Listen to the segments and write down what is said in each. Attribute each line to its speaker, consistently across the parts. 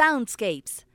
Speaker 1: Soundscapes.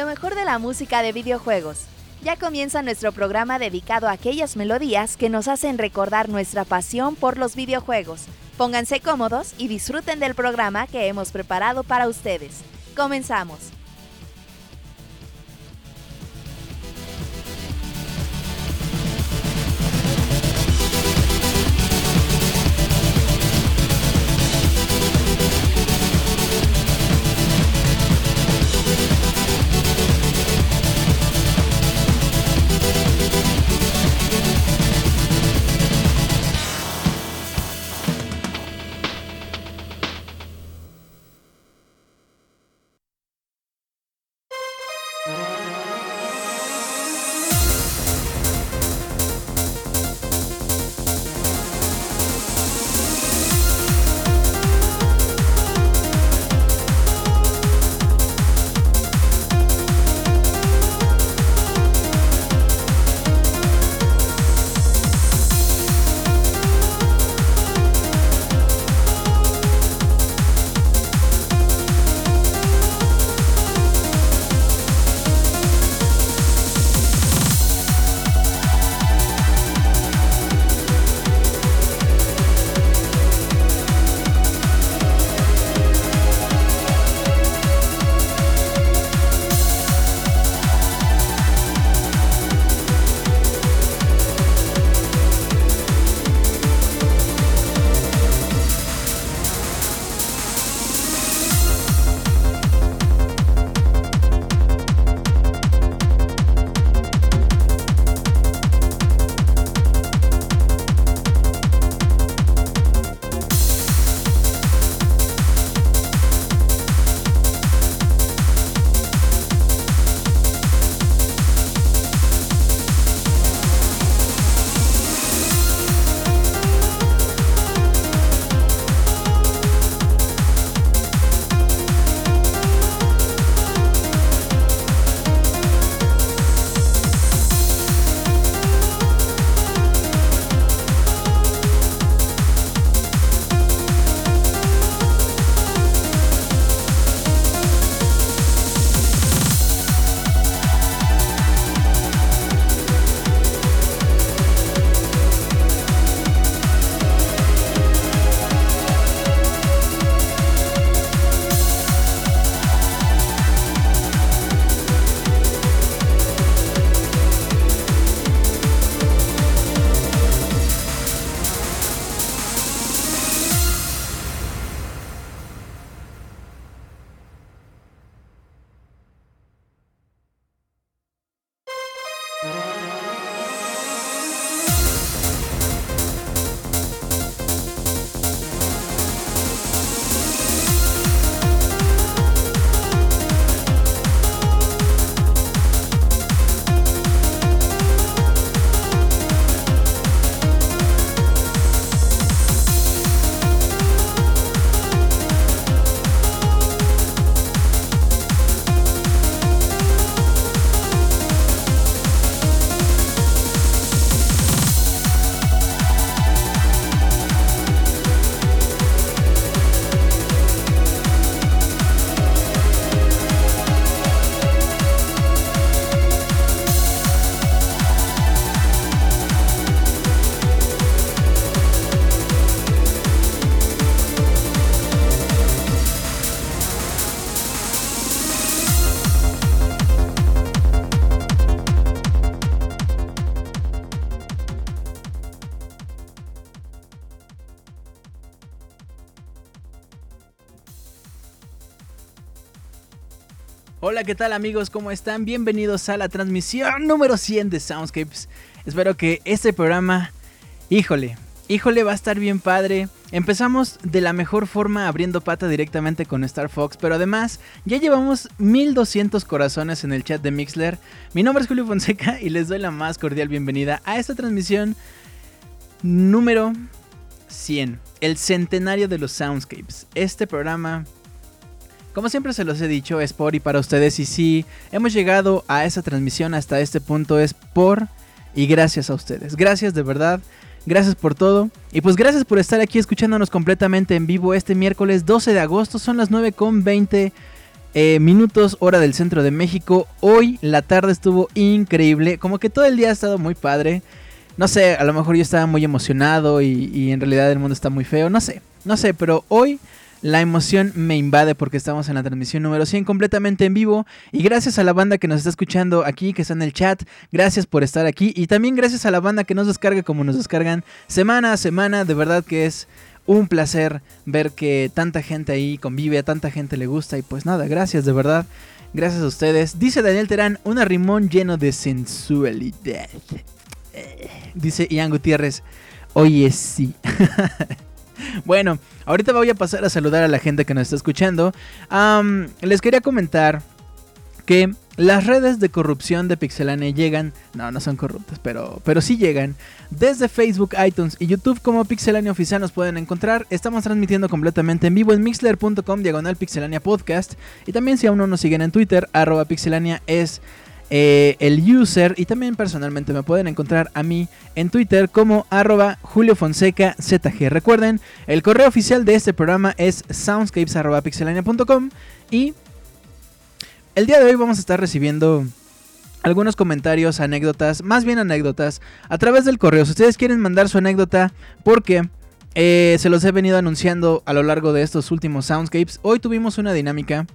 Speaker 1: Lo mejor de la música de videojuegos. Ya comienza nuestro programa dedicado a aquellas melodías que nos hacen recordar nuestra pasión por los videojuegos. Pónganse cómodos y disfruten del programa que hemos preparado para ustedes. Comenzamos.
Speaker 2: ¿Qué tal amigos? ¿Cómo están? Bienvenidos a la transmisión número 100 de Soundscapes. Espero que este programa, híjole, híjole, va a estar bien padre. Empezamos de la mejor forma abriendo pata directamente con Star Fox, pero además ya llevamos 1200 corazones en el chat de Mixler. Mi nombre es Julio Fonseca y les doy la más cordial bienvenida a esta transmisión número 100, el centenario de los Soundscapes. Este programa como siempre se los he dicho, es por y para ustedes. Y si hemos llegado a esa transmisión hasta este punto, es por y gracias a ustedes. Gracias de verdad. Gracias por todo. Y pues gracias por estar aquí escuchándonos completamente en vivo este miércoles 12 de agosto. Son las 9 con 20 eh, minutos hora del centro de México. Hoy la tarde estuvo increíble. Como que todo el día ha estado muy padre. No sé, a lo mejor yo estaba muy emocionado y en realidad el mundo está muy feo. No sé, no sé, pero hoy la emoción me invade porque estamos en la transmisión número 100 completamente en vivo. Y gracias a la banda que nos está escuchando aquí, que está en el chat. Gracias por estar aquí. Y también gracias a la banda que nos descarga como nos descargan semana a semana. De verdad que es un placer ver que tanta gente ahí convive, a tanta gente le gusta. Y pues nada, gracias de verdad. Gracias a ustedes. Dice Daniel Terán, un arrimón lleno de sensualidad. Dice Ian Gutiérrez, oye sí. bueno, ahorita voy a pasar a saludar a la gente que nos está escuchando. les quería comentar que las redes de corrupción de Pixelania llegan, no, no son corruptas, pero, pero sí llegan. Desde Facebook, iTunes y YouTube como Pixelania Oficial nos pueden encontrar. Estamos transmitiendo completamente en vivo en mixler.com diagonal Pixelania Podcast. Y también si aún no nos siguen en Twitter, arroba Pixelania es eh, el user y también personalmente me pueden encontrar a mí en Twitter como arroba Julio Fonseca ZG. Recuerden, el correo oficial de este programa es soundscapes.pixelania.com y el día de hoy vamos a estar recibiendo algunos comentarios, anécdotas, más bien anécdotas, a través del correo. Si ustedes quieren mandar su anécdota, porque eh, se los he venido anunciando a lo largo de estos últimos Soundscapes, hoy tuvimos una dinámica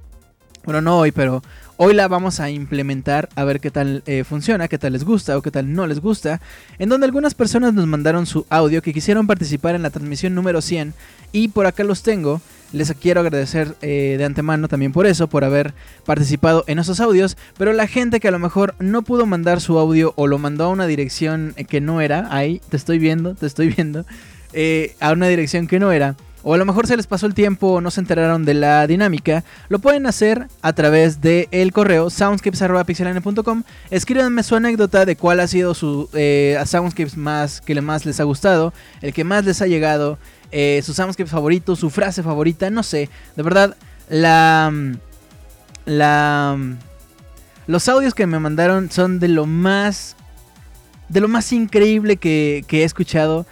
Speaker 2: bueno, no hoy, pero hoy la vamos a implementar a ver qué tal eh, funciona, qué tal les gusta o qué tal no les gusta. En donde algunas personas nos mandaron su audio que quisieron participar en la transmisión número 100 y por acá los tengo. Les quiero agradecer eh, de antemano también por eso, por haber participado en esos audios. Pero la gente que a lo mejor no pudo mandar su audio o lo mandó a una dirección que no era, ahí te estoy viendo, te estoy viendo, eh, a una dirección que no era o a lo mejor se les pasó el tiempo o no se enteraron de la dinámica, lo pueden hacer a través del el correo soundscapes.pixelania.com. Escríbanme su anécdota de cuál ha sido su eh, soundscapes más que más les ha gustado, el que más les ha llegado, eh, su soundscape favorito, su frase favorita, no sé. De verdad, la. La. Los audios que me mandaron son de lo más. De lo más increíble que, que he escuchado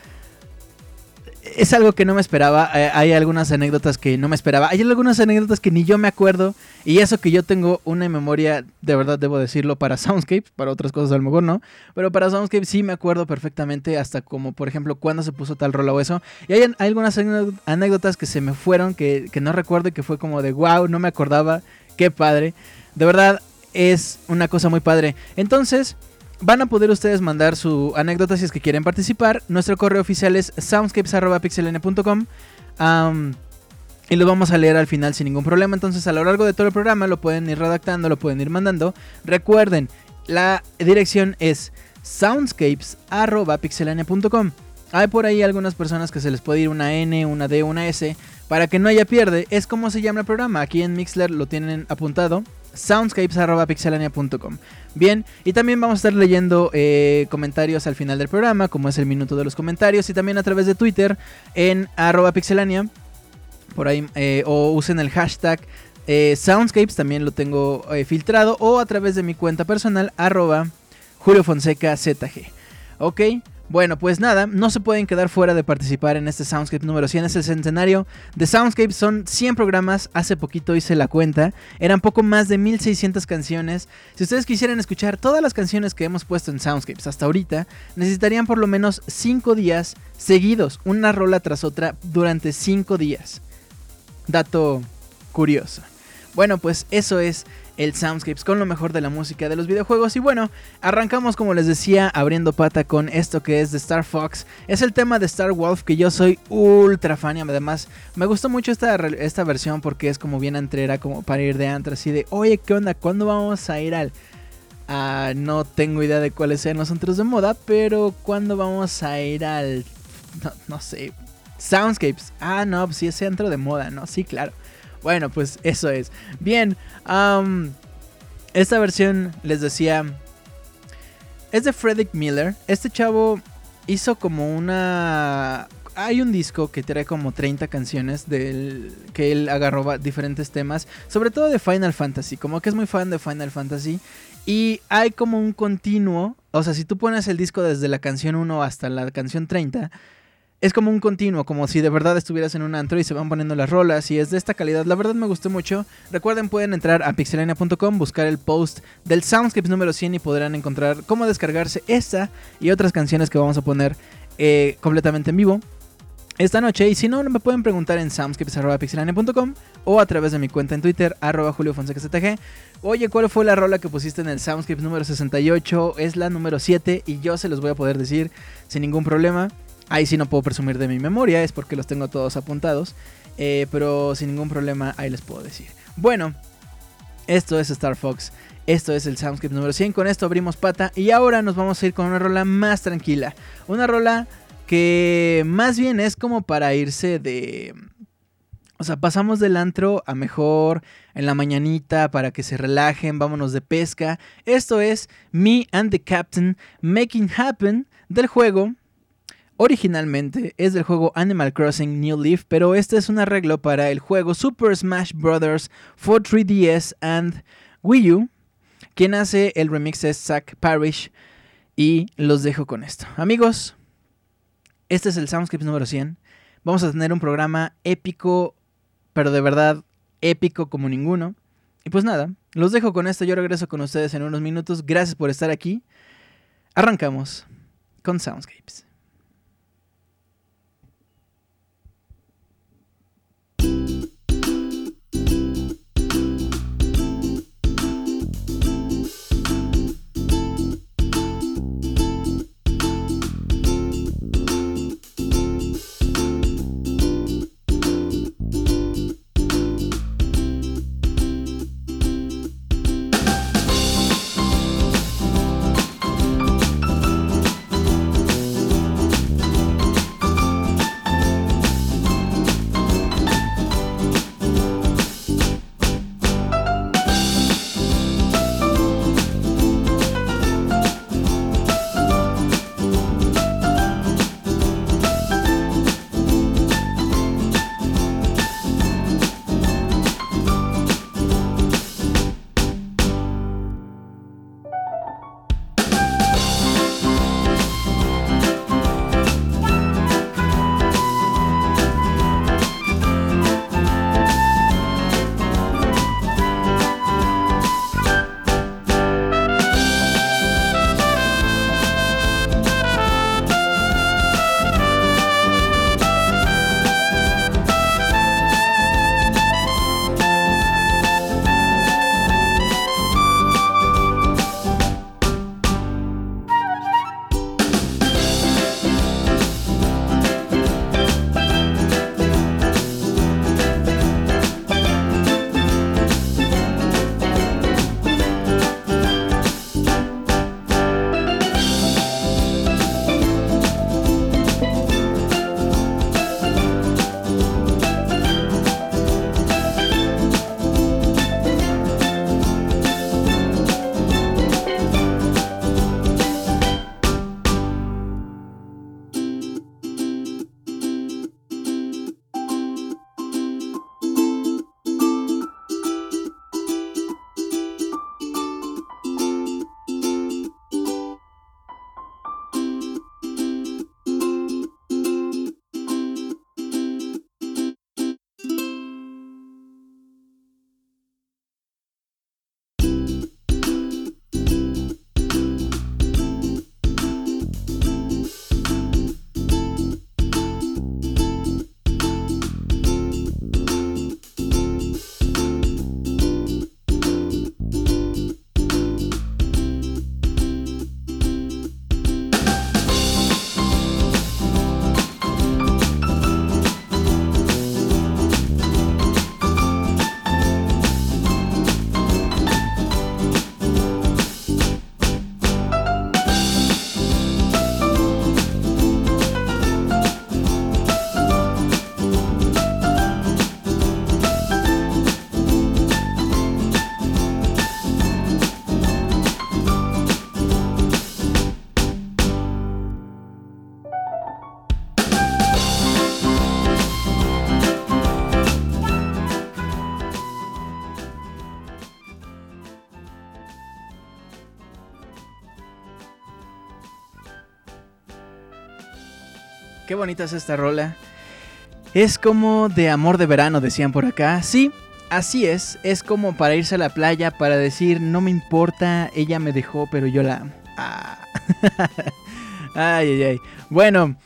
Speaker 2: es algo que no me esperaba. Eh, hay algunas anécdotas que no me esperaba. Hay algunas anécdotas que ni yo me acuerdo. Y eso que yo tengo una memoria, de verdad debo decirlo, para Soundscape. Para otras cosas a lo mejor no. Pero para Soundscape sí me acuerdo perfectamente. Hasta como, por ejemplo, cuando se puso tal rola o eso. Y hay, algunas anécdotas que se me fueron. Que, que no recuerdo y que fue como de wow, no me acordaba. Qué padre. De verdad es una cosa muy padre. Entonces van a poder ustedes mandar su anécdota si es que quieren participar. Nuestro correo oficial es soundscapes.pixeln.com y lo vamos a leer al final sin ningún problema. Entonces a lo largo de todo el programa lo pueden ir redactando, lo pueden ir mandando. Recuerden, la dirección es soundscapes.pixelania.com. Hay por ahí algunas personas que se les puede ir una N, una D, una S. Para que no haya pierde, es como se llama el programa. Aquí en Mixler lo tienen apuntado soundscapes.pixelania.com. Bien, y también vamos a estar leyendo eh, comentarios al final del programa, como es el minuto de los comentarios, y también a través de Twitter en arroba pixelania, por ahí, eh, o usen el hashtag eh, Soundscapes, también lo tengo filtrado, o a través de mi cuenta personal, arroba Julio Fonseca. Ok, bueno, pues nada, no se pueden quedar fuera de participar en este Soundscape número 100, es el centenario de Soundscape, son 100 programas, hace poquito hice la cuenta, eran poco más de 1600 canciones. Si ustedes quisieran escuchar todas las canciones que hemos puesto en Soundscapes hasta ahorita, necesitarían por lo menos 5 días seguidos, una rola tras otra durante 5 días. Dato curioso. Bueno, pues eso es el Soundscapes con lo mejor de la música de los videojuegos. Y bueno, arrancamos como les decía, abriendo pata con esto que es de Star Fox. Es el tema de Star Wolf que yo soy ultra fan y además me gustó mucho esta, esta versión porque es como bien entrera, como para ir de antro, así de, oye, ¿qué onda? ¿Cuándo vamos a ir al... no tengo idea de cuáles sean los antros de moda, pero ¿cuándo vamos a ir al... no, sé, Soundscapes. Ah, no, pues sí, es centro de moda, ¿no? Sí, claro. Bueno, pues eso es. Bien, esta versión les decía, es de Frederick Miller. Este chavo hizo como una... Hay un disco que trae como 30 canciones del que él agarró diferentes temas, sobre todo de Final Fantasy, como que es muy fan de Final Fantasy y hay como un continuo, o sea, si tú pones el disco desde la canción 1 hasta la canción 30, es como un continuo, como si de verdad estuvieras en un antro y se van poniendo las rolas y es de esta calidad. La verdad me gustó mucho. Recuerden, pueden entrar a pixelania.com, buscar el post del Soundscapes número 100 y podrán encontrar cómo descargarse esta y otras canciones que vamos a poner eh, completamente en vivo esta noche. Y si no, me pueden preguntar en soundscapes.pixelania.com o a través de mi cuenta en Twitter, arroba juliofonsecastg. Oye, ¿cuál fue la rola que pusiste en el Soundscapes número 68? Es la número 7 y yo se los voy a poder decir sin ningún problema. Ahí sí no puedo presumir de mi memoria, es porque los tengo todos apuntados. Eh, pero sin ningún problema, ahí les puedo decir. Bueno, esto es Star Fox. Esto es el Soundscape número 100. Con esto abrimos pata. Y ahora nos vamos a ir con una rola más tranquila. Una rola que más bien es como para irse de... O sea, pasamos del antro a mejor en la mañanita para que se relajen, vámonos de pesca. Esto es Me and the Captain Making Happen del juego Originalmente es del juego Animal Crossing New Leaf, pero este es un arreglo para el juego Super Smash Bros. for 3DS and Wii U. Quien hace el remix es Zach Parrish. Y los dejo con esto. Amigos, este es el Soundscript número 100. Vamos a tener un programa épico, pero de verdad épico como ninguno. Y pues nada, los dejo con esto. Yo regreso con ustedes en unos minutos. Gracias por estar aquí. Arrancamos con Soundscapes. Bonita es esta rola. Es como de amor de verano, decían por acá. Sí, así es. Es como para irse a la playa, para decir, no me importa, ella me dejó, pero yo la... Ah. ay, ay, ay. Bueno,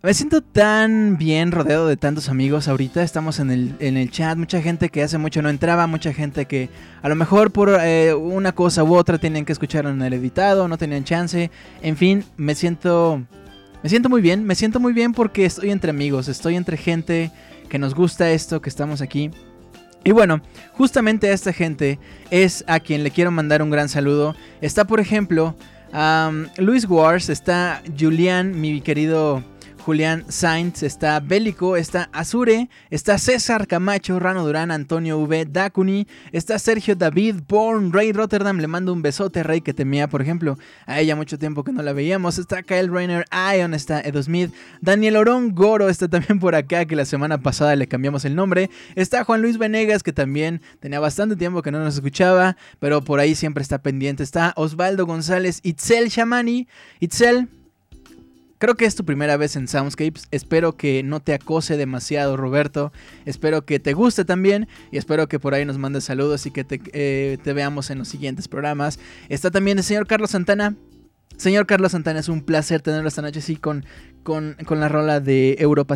Speaker 2: me siento tan bien rodeado de tantos amigos ahorita. Estamos en el, en el chat. Mucha gente que hace mucho no entraba. Mucha gente que a lo mejor por eh, una cosa u otra tenían que escucharlo en el editado. No tenían chance. En fin, me siento me siento muy bien, me siento muy bien porque estoy entre amigos, estoy entre gente que nos gusta esto, que estamos aquí. Y bueno, justamente a esta gente es a quien le quiero mandar un gran saludo. Está, por ejemplo, Luis Wars, está Julián, mi querido Julián Sainz, está Bélico, está Azure, está César Camacho, Rano Durán, Antonio V, Dakuni, está Sergio David, Born, Ray Rotterdam, le mando un besote, Rey que temía, por ejemplo, a ella mucho tiempo que no la veíamos, está Kyle Rainer, Ion, está Edo Smith, Daniel Orón Goro está también por acá, que la semana pasada le cambiamos el nombre, está Juan Luis Venegas, que también tenía bastante tiempo que no nos escuchaba, pero por ahí siempre está pendiente, está Osvaldo González, Itzel Shamani, Itzel, Creo que es tu primera vez en Soundscapes. Espero que no te acose demasiado, Roberto. Espero que te guste también. Y espero que por ahí nos mandes saludos y que te, eh, veamos en los siguientes programas. Está también el señor Carlos Santana. Señor Carlos Santana, es un placer tenerlo esta noche así con, con, la rola de Europa.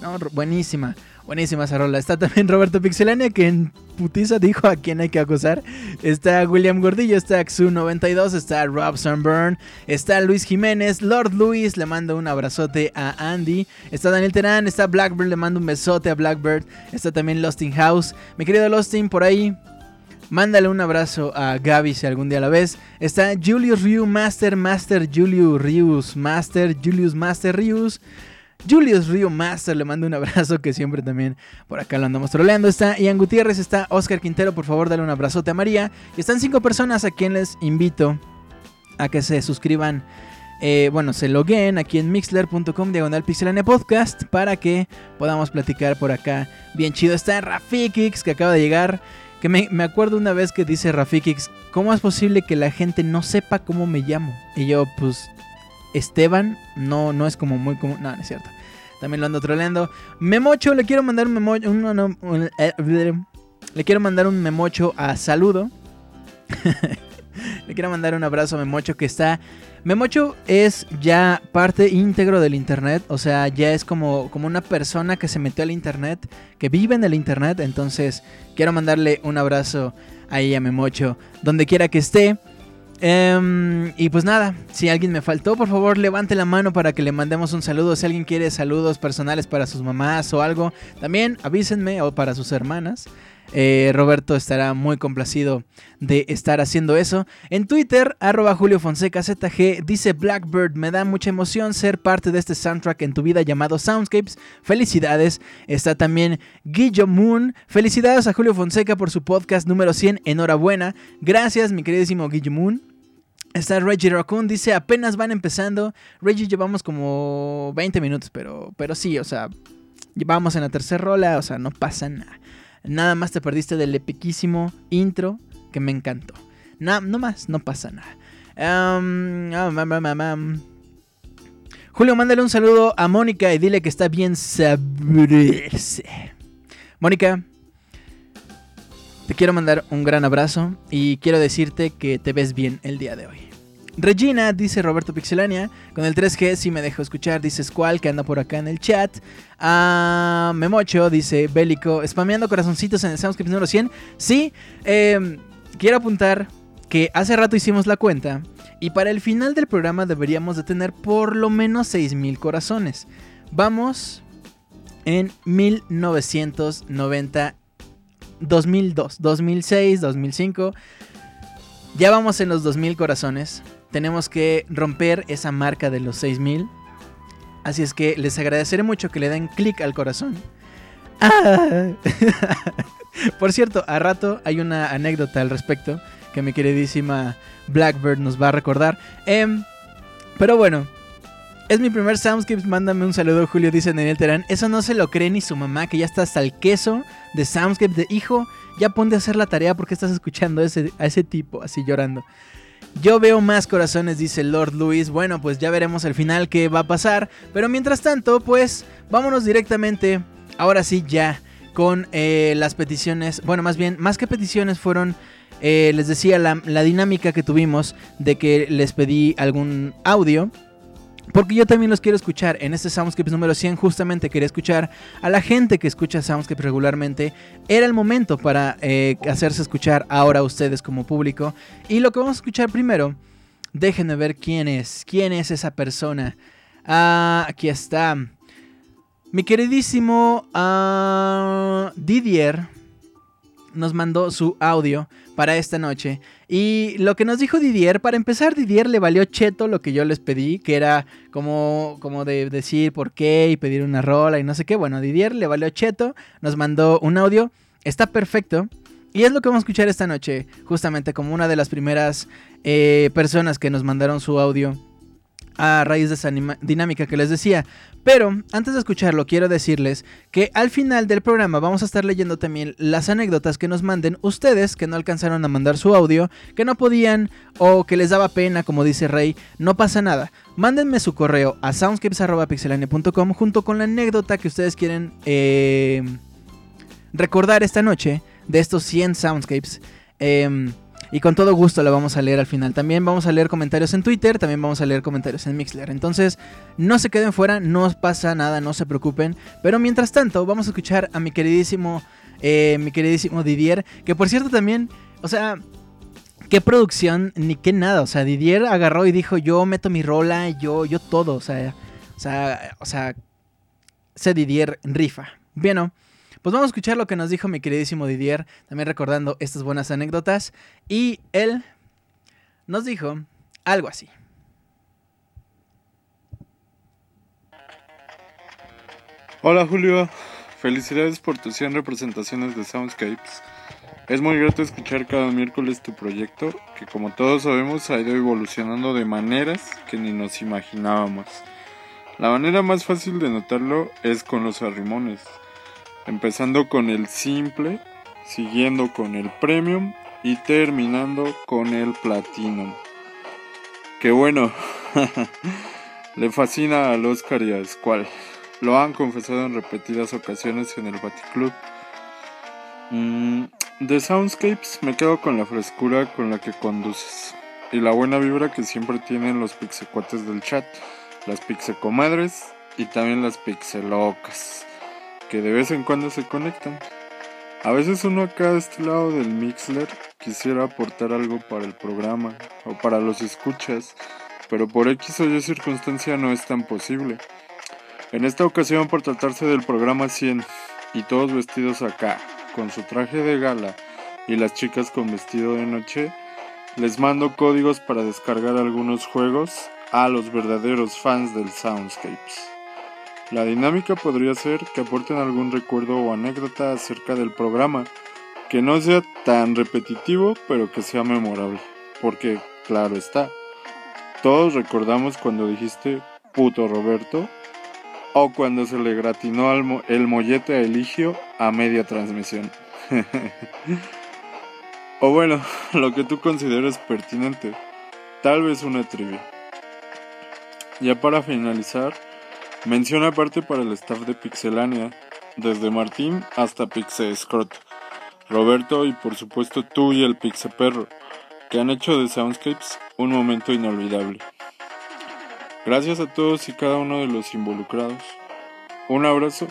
Speaker 2: No, buenísima. Buenísima esa. Está también Roberto Pixelania, que en putiza dijo a quién hay que acusar. Está William Gordillo, está Xu92, está Rob Sunburn, está Luis Jiménez, Lord Luis, le mando un abrazote a Andy. Está Daniel Terán, está Blackbird, le mando un besote a Blackbird. Está también Losting House. Mi querido Losting, por ahí. Mándale un abrazo a Gaby si algún día la ves. Está Julius Ryu Master, Master Julius Rius, Master Julius Master Rius. Julius Rio Master, le mando un abrazo que siempre también por acá lo andamos troleando. Está Ian Gutiérrez, está Oscar Quintero, por favor dale un abrazote a María. Y están cinco personas a quien les invito a que se suscriban. Eh, bueno, se loguen aquí en mixler.com diagonal podcast para que podamos platicar por acá bien chido. Está Rafikix que acaba de llegar. Que me, me acuerdo una vez que dice Rafikix, ¿cómo es posible que la gente no sepa cómo me llamo? Y yo, pues, Esteban, no, no es como muy común. No, no es cierto. También lo ando troleando. Memocho, le quiero mandar un memocho. Eh, le quiero mandar un memocho a saludo. le quiero mandar un abrazo a Memocho que está. Memocho es ya parte íntegro del internet. O sea, ya es como, como una persona que se metió al internet. Que vive en el internet. Entonces, quiero mandarle un abrazo a ella, Memocho. Donde quiera que esté. Em, y pues nada, si alguien me faltó, por favor levante la mano para que le mandemos un saludo. Si alguien quiere saludos personales para sus mamás o algo, también avísenme o para sus hermanas. Eh, Roberto estará muy complacido de estar haciendo eso. En Twitter, arroba Julio Fonseca ZG, dice Blackbird, me da mucha emoción ser parte de este soundtrack en tu vida llamado Soundscapes. Felicidades. Está también Guillo Moon. Felicidades a Julio Fonseca por su podcast número 100. Enhorabuena. Gracias, mi queridísimo Guillo Moon. Está Reggie Raccoon, dice apenas van empezando. Reggie llevamos como 20 minutos, pero, pero sí, o sea, llevamos en la tercera rola, o sea, no pasa nada. Nada más te perdiste del epiquísimo intro que me encantó. no más, no pasa nada. Julio, mándale un saludo a Mónica y dile que está bien sabrese. Mónica, te quiero mandar un gran abrazo y quiero decirte que te ves bien el día de hoy. Regina, dice Roberto Pixelania. Con el 3G si me dejo escuchar, dice Squall, que anda por acá en el chat. Ah, Memocho, dice Bélico, spameando corazoncitos en el Soundscript número 100. Sí, em, quiero apuntar que hace rato hicimos la cuenta. Y para el final del programa deberíamos de tener por lo menos 6.000 corazones. Vamos en 1990, 2002, 2006, 2005. Ya vamos en los 2000 corazones tenemos que romper esa marca de los 6000. Así es que les agradeceré mucho que le den clic al corazón. Ah. Por cierto, a rato hay una anécdota al respecto que mi queridísima Blackbird nos va a recordar. Em, pero bueno, es mi primer Soundscapes. Mándame un saludo, Julio, dice Daniel Terán. Eso no se lo cree ni su mamá, que ya está hasta el queso de Soundscape. De hijo, ya ponte a hacer la tarea porque estás escuchando a ese tipo así llorando. Yo veo más corazones, dice Lord Luis. Bueno, pues ya veremos al final qué va a pasar. Pero mientras tanto, pues vámonos directamente, ahora sí ya, con eh, las peticiones. Bueno, más bien, más que peticiones fueron, eh, les decía, la, la dinámica que tuvimos de que les pedí algún audio. Porque yo también los quiero escuchar. En este Soundscape número 100 justamente quería escuchar a la gente que escucha Soundscape regularmente. Era el momento para eh, hacerse escuchar ahora a ustedes como público. Y lo que vamos a escuchar primero, déjenme ver quién es. ¿Quién es esa persona? Ah, aquí está. Mi queridísimo ah, Didier nos mandó su audio para esta noche. Y lo que nos dijo Didier, para empezar, Didier le valió cheto lo que yo les pedí, que era como, como de decir por qué y pedir una rola y no sé qué. Bueno, Didier le valió cheto, nos mandó un audio, está perfecto. Y es lo que vamos a escuchar esta noche, justamente como una de las primeras eh, personas que nos mandaron su audio a raíz de esa dinámica que les decía. Pero antes de escucharlo, quiero decirles que al final del programa vamos a estar leyendo también las anécdotas que nos manden ustedes que no alcanzaron a mandar su audio, que no podían o que les daba pena, como dice Rey. No pasa nada. Mándenme su correo a soundscapes.pixelania.com junto con la anécdota que ustedes quieren eh, recordar esta noche de estos 100 soundscapes. Eh, y con todo gusto la vamos a leer al final. También vamos a leer comentarios en Twitter, también vamos a leer comentarios en Mixler. Entonces, no se queden fuera, no pasa nada, no se preocupen. Pero mientras tanto, vamos a escuchar a mi queridísimo, eh, mi queridísimo Didier, que por cierto también, o sea, qué producción ni qué nada. O sea, Didier agarró y dijo, yo meto mi rola, yo, yo todo. O sea, o sea, o sea, se Didier rifa. Bien, ¿no? Pues vamos a escuchar lo que nos dijo mi queridísimo Didier, también recordando estas buenas anécdotas. Y él nos dijo algo así.
Speaker 3: Hola Julio, felicidades por tus 100 representaciones de Soundscapes. Es muy grato escuchar cada miércoles tu proyecto, que como todos sabemos ha ido evolucionando de maneras que ni nos imaginábamos. La manera más fácil de notarlo es con los arrimones empezando con el simple, siguiendo con el premium y terminando con el platinum. Que bueno, le fascina al Oscar y a Squall. Lo han confesado en repetidas ocasiones en el Baticlub. Mm, de Soundscapes me quedo con la frescura con la que conduces y la buena vibra que siempre tienen los pixecuates del chat, las pixecomadres y también las pixelocas que de vez en cuando se conectan. A veces uno acá de este lado del Mixler quisiera aportar algo para el programa o para los escuchas, pero por X o Y circunstancia no es tan posible. En esta ocasión por tratarse del programa 100 y todos vestidos acá, con su traje de gala y las chicas con vestido de noche, les mando códigos para descargar algunos juegos a los verdaderos fans del Soundscapes. La dinámica podría ser que aporten algún recuerdo o anécdota acerca del programa, que no sea tan repetitivo, pero que sea memorable. Porque, claro está, todos recordamos cuando dijiste puto Roberto, o cuando se le gratinó el mollete a Eligio a media transmisión. o bueno, lo que tú consideres pertinente, tal vez una trivia. Ya para finalizar, Mención aparte para el staff de Pixelania, desde Martín hasta Scrot, Roberto y por supuesto tú y el Perro, que han hecho de Soundscapes un momento inolvidable. Gracias a todos y cada uno de los involucrados. Un abrazo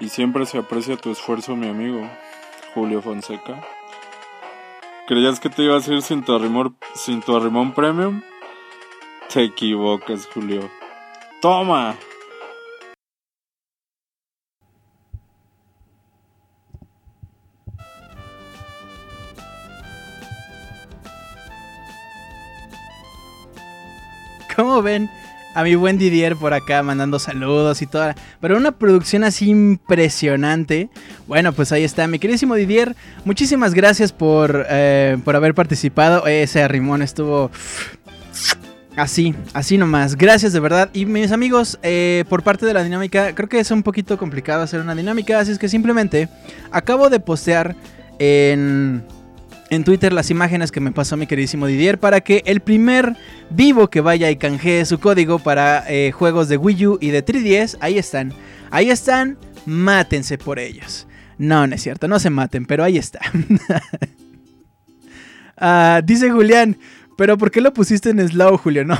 Speaker 3: y siempre se aprecia tu esfuerzo, mi amigo Julio Fonseca. ¿Creías que te ibas a ir sin tu arrimón, sin tu arrimón premium? Te equivocas, Julio. ¡Toma!
Speaker 2: ¿Cómo ven? A mi buen Didier por acá mandando saludos y toda. Pero una producción así impresionante. Bueno, pues ahí está. Mi queridísimo Didier, muchísimas gracias por, eh, por haber participado. Ese arrimón estuvo Así, así nomás. Gracias de verdad. Y mis amigos, eh, por parte de la dinámica, creo que es un poquito complicado hacer una dinámica. Así es que simplemente acabo de postear en, en Twitter las imágenes que me pasó mi queridísimo Didier para que el primer vivo que vaya y canjee su código para eh, juegos de Wii U y de 3DS, ahí están. Ahí están, mátense por ellos. No, no es cierto, no se maten, pero ahí está. Ah, dice Julián, pero ¿por qué lo pusiste en slow, Julio? No.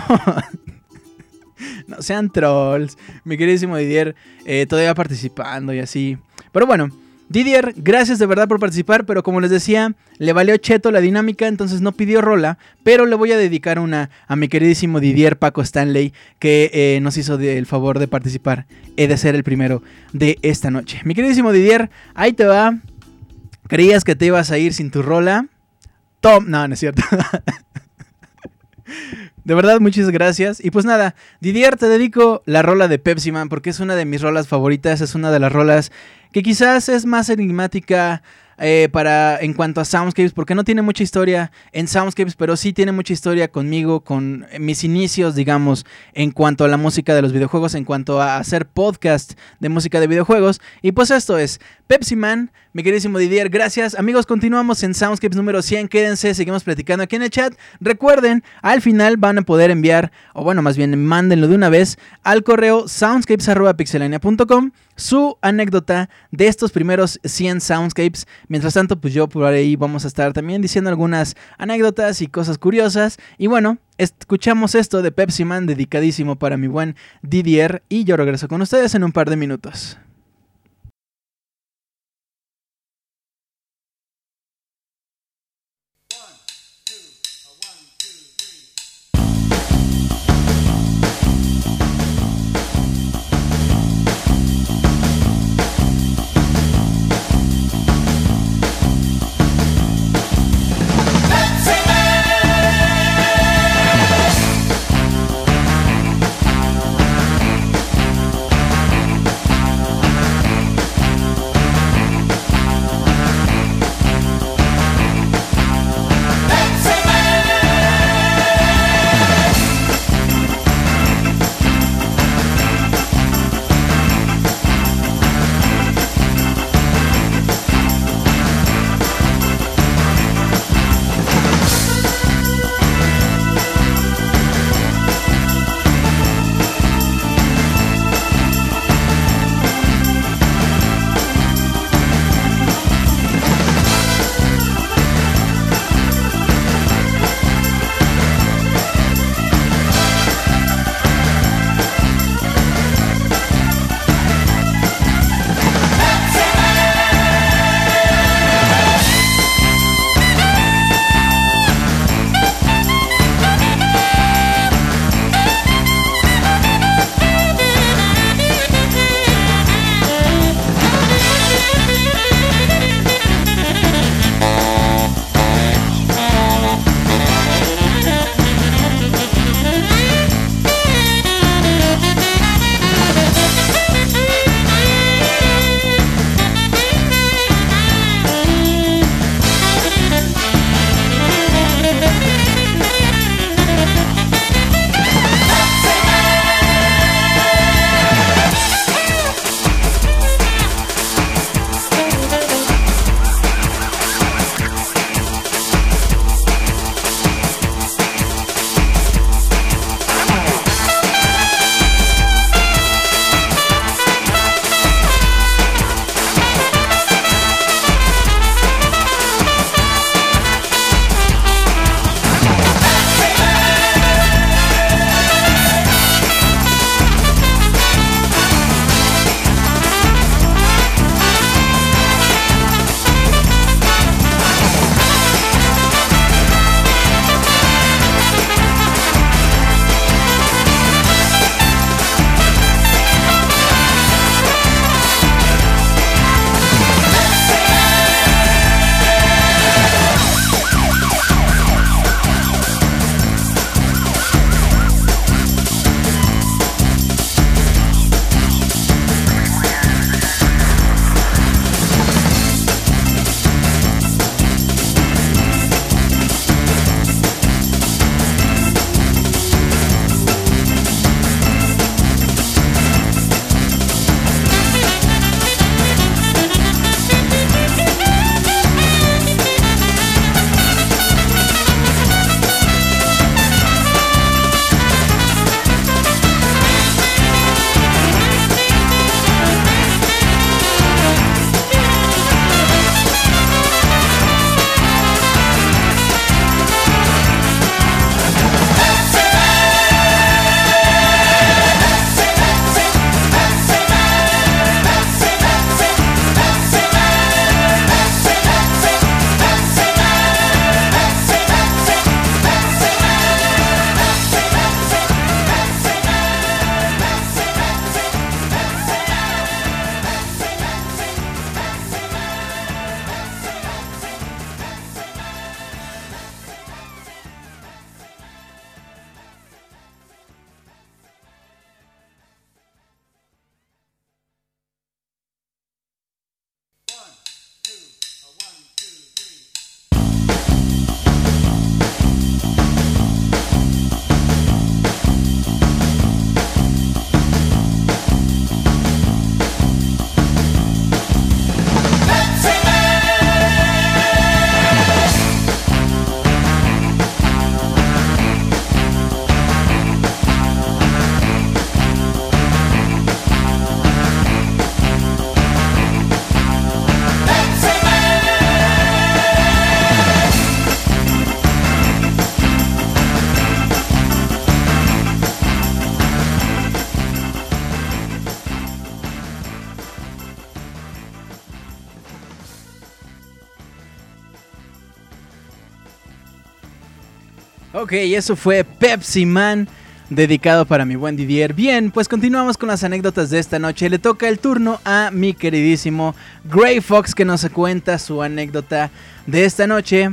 Speaker 2: no sean trolls. Mi queridísimo Didier eh, todavía participando y así. Pero bueno, Didier, gracias de verdad por participar, pero como les decía, le valió cheto la dinámica, entonces no pidió rola, pero le voy a dedicar una a mi queridísimo Didier Paco Stanley, que eh, nos hizo el favor de participar. He de ser el primero de esta noche. Mi queridísimo Didier, ahí te va. ¿Creías que te ibas a ir sin tu rola? Tom, no, no es cierto. De verdad, muchas gracias. Y pues nada, Didier, te dedico la rola de Pepsi Man porque es una de mis rolas favoritas, es una de las rolas que quizás es más enigmática eh, para en cuanto a Soundscapes, porque no tiene mucha historia en Soundscapes, pero sí tiene mucha historia conmigo, con mis inicios, digamos, en cuanto a la música de los videojuegos, en cuanto a hacer podcast de música de videojuegos. Y pues esto es Pepsi Man, mi queridísimo Didier, gracias. Amigos, continuamos en Soundscapes número 100, quédense, seguimos platicando aquí en el chat. Recuerden, al final van a poder enviar, o bueno, más bien mándenlo de una vez, al correo soundscapes.pixelania.com su anécdota de estos primeros 100 soundscapes. Mientras tanto, pues yo por ahí vamos a estar también diciendo algunas anécdotas y cosas curiosas. Y bueno, escuchamos esto de Pepsi Man dedicadísimo para mi buen Didier y yo regreso con ustedes en un par de minutos. Ok, eso fue Pepsi Man, dedicado para mi buen Didier. Bien, pues continuamos con las anécdotas de esta noche. Le toca el turno a mi queridísimo Gray Fox que nos cuenta su anécdota de esta noche.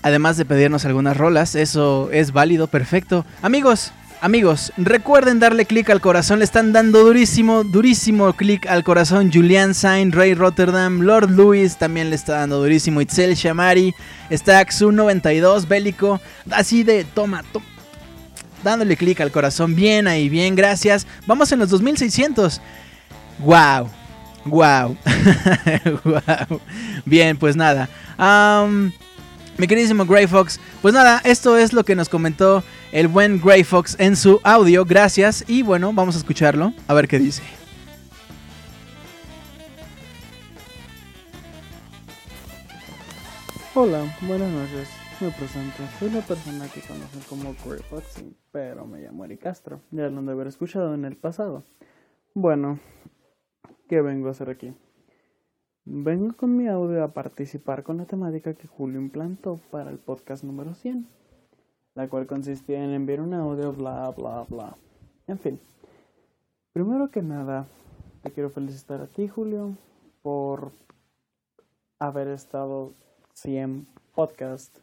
Speaker 2: Además de pedirnos algunas rolas, eso es válido, perfecto. Amigos, Amigos, recuerden darle clic al corazón, le están dando durísimo, durísimo clic al corazón Julian Sain, Ray Rotterdam, Lord Lewis también le está dando durísimo, Itzel Shamari, Staxu 92, Bélico, así de toma, toma, dándole clic al corazón, bien ahí, bien, gracias. Vamos en los 2600. Wow, wow, wow. Bien, pues nada. Mi queridísimo Grey Fox, pues nada, esto es lo que nos comentó el buen Grey Fox en su audio. Gracias. Y bueno, vamos a escucharlo. A ver qué dice.
Speaker 4: Hola, buenas noches. Me presento. Soy la persona que conocen como Grey Fox, pero me llamo Eric Castro. Ya lo han de haber escuchado en el pasado. Bueno, ¿qué vengo a hacer aquí? Vengo con mi audio a participar con la temática que Julio implantó para el podcast número 100 la cual consistía en enviar un audio, bla, bla, bla. En fin, primero que nada, te quiero felicitar a ti, Julio, por haber estado 100 podcast,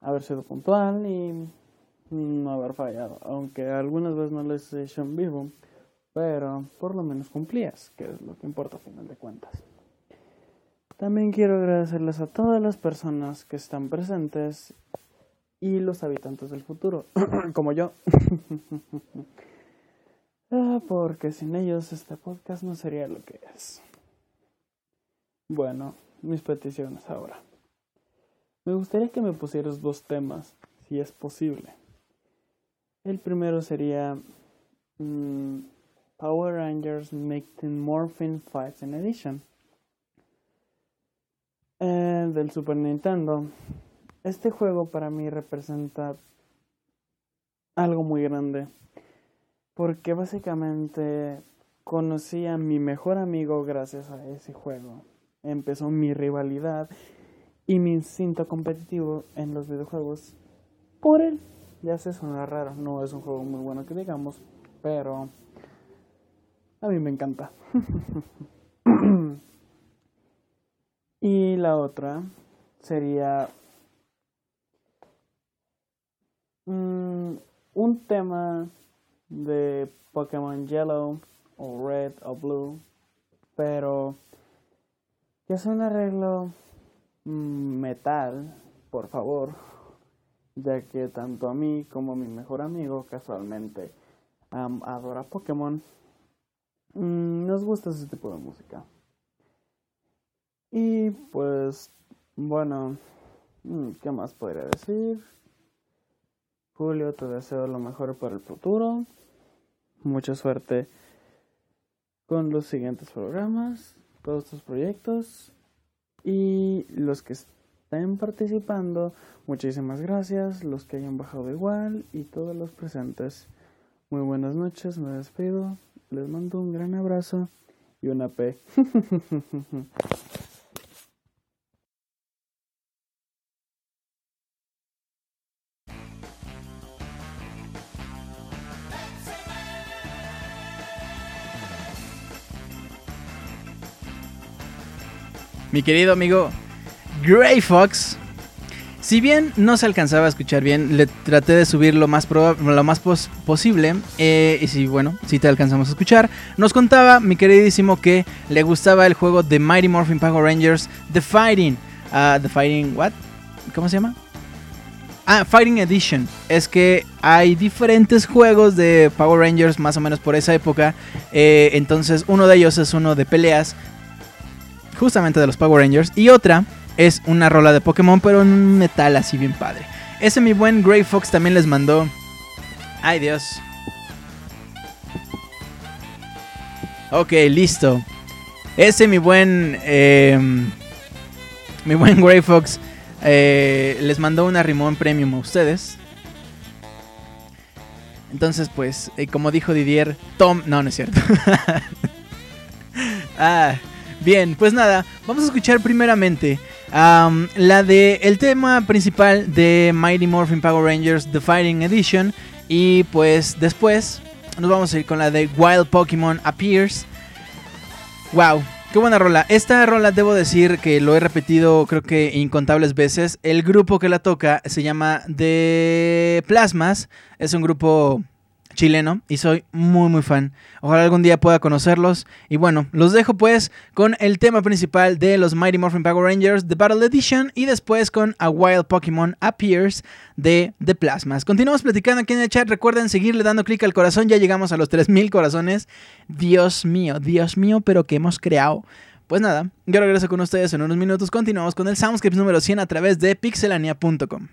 Speaker 4: haber sido puntual y no haber fallado, aunque algunas veces no les he hecho en vivo, pero por lo menos cumplías, que es lo que importa a final de cuentas. También quiero agradecerles a todas las personas que están presentes y los habitantes del futuro, como yo. Ah, porque sin ellos este podcast no sería lo que es. Bueno, mis peticiones ahora. Me gustaría que me pusieras dos temas, si es posible. El primero sería mm, Power Rangers Making Morphin Fighting Edition. Eh, del Super Nintendo este juego para mí representa algo muy grande. Porque básicamente conocí a mi mejor amigo gracias a ese juego. Empezó mi rivalidad y mi instinto competitivo en los videojuegos por él. Ya se suena raro, no es un juego muy bueno que digamos, pero a mí me encanta. y la otra sería Mm, un tema de Pokémon Yellow o Red o Blue, pero que es un arreglo mm, metal, por favor, ya que tanto a mí como mi mejor amigo casualmente adora Pokémon, mm, nos gusta ese tipo de música. Y pues, bueno, ¿qué más podría decir? Julio, te deseo lo mejor para el futuro. Mucha suerte con los siguientes programas, todos tus proyectos y los que estén participando. Muchísimas gracias, los que hayan bajado igual y todos los presentes. Muy buenas noches, me despido. Les mando un gran abrazo y una P.
Speaker 2: mi querido amigo Gray Fox. Si bien no se alcanzaba a escuchar bien, le traté de subir lo más, lo más posible. Eh, y si, bueno, si te alcanzamos a escuchar, nos contaba mi queridísimo que le gustaba el juego de Mighty Morphin Power Rangers The Fighting. Uh, The Fighting, ¿what? ¿Cómo se llama? Ah, Fighting Edition. Es que hay diferentes juegos de Power Rangers más o menos por esa época. Eh, entonces uno de ellos es uno de peleas justamente de los Power Rangers. Y otra es una rola de Pokémon, pero en un metal así bien padre. Ese mi buen Grey Fox también les mandó. Ay Dios. Ok, listo. Ese mi buen... Em, mi buen Grey Fox eh, les mandó una Rimón Premium a ustedes. Entonces, pues, eh, como dijo Didier, Tom... No, no es cierto. ah, Bien, pues nada, vamos a escuchar primeramente la de el tema principal de Mighty Morphin Power Rangers The Fighting Edition. Y pues después nos vamos a ir con la de Wild Pokémon Appears. Wow, qué buena rola. Esta rola debo decir que lo he repetido creo que incontables veces. El grupo que la toca se llama The Plasmas. Es un grupo chileno y soy muy muy fan. Ojalá algún día pueda conocerlos. Y bueno, los dejo pues con el tema principal de los Mighty Morphin Power Rangers, The Battle Edition, y después con A Wild Pokémon Appears de The Plasmas. Continuamos platicando aquí en el chat. Recuerden seguirle dando clic al corazón. Ya llegamos a los 3000 corazones. Dios mío, Dios mío, pero que hemos creado. Pues nada, yo regreso con ustedes en unos minutos. Continuamos con el Soundscapes número 100 a través de pixelania.com.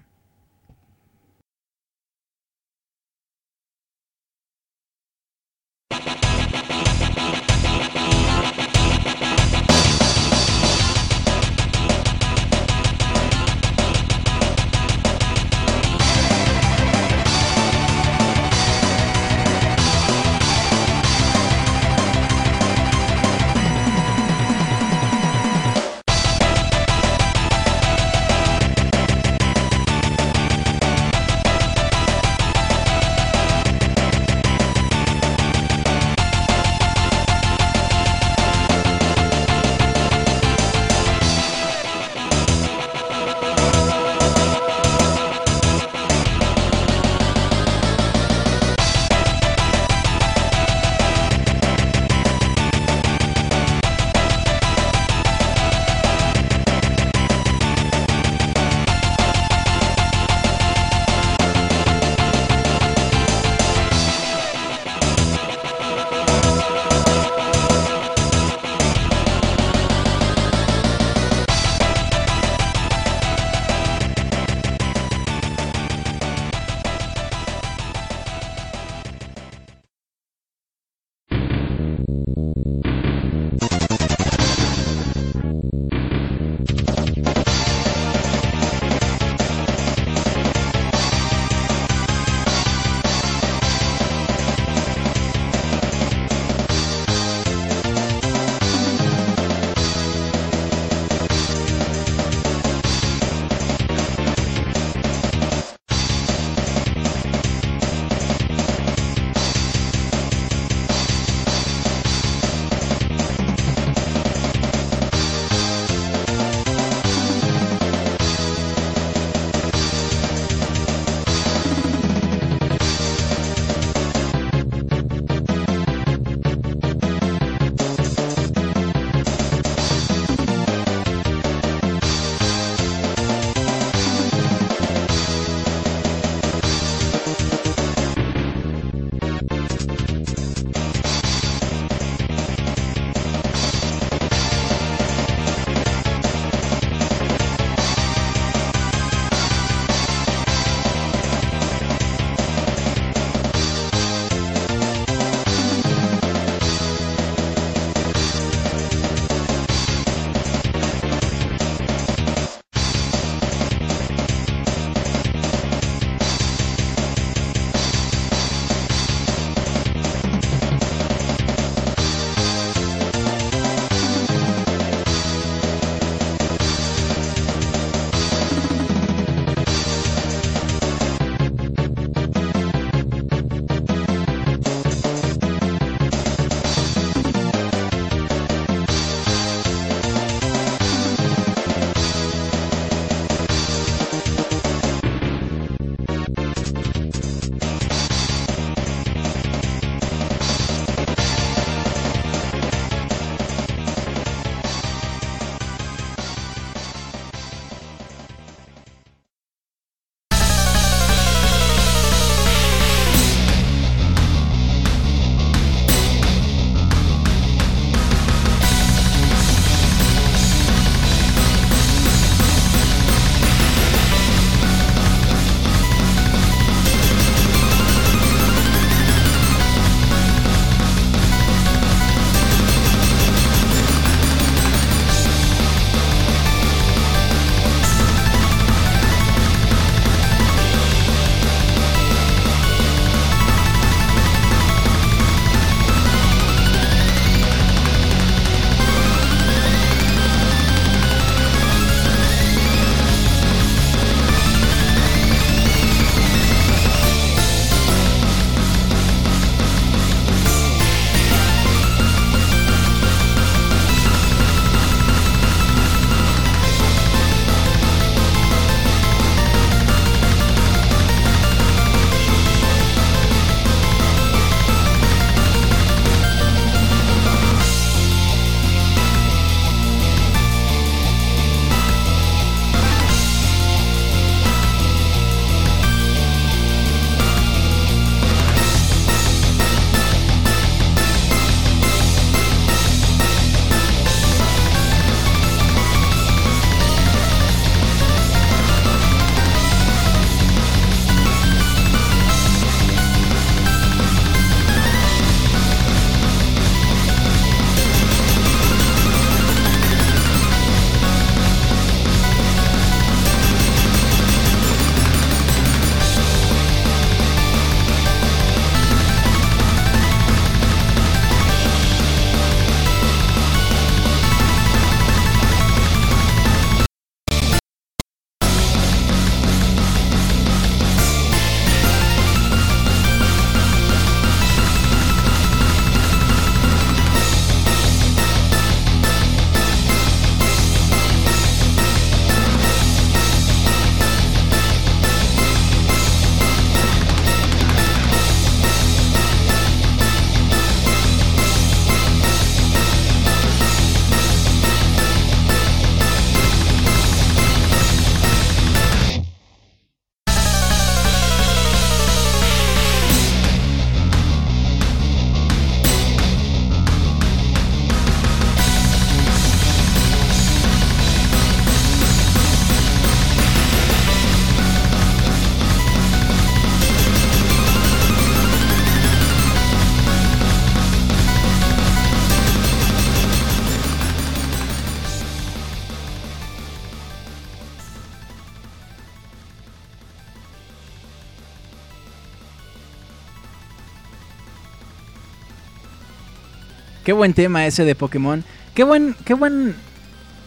Speaker 2: Qué buen tema ese de Pokémon. Qué buen, qué buen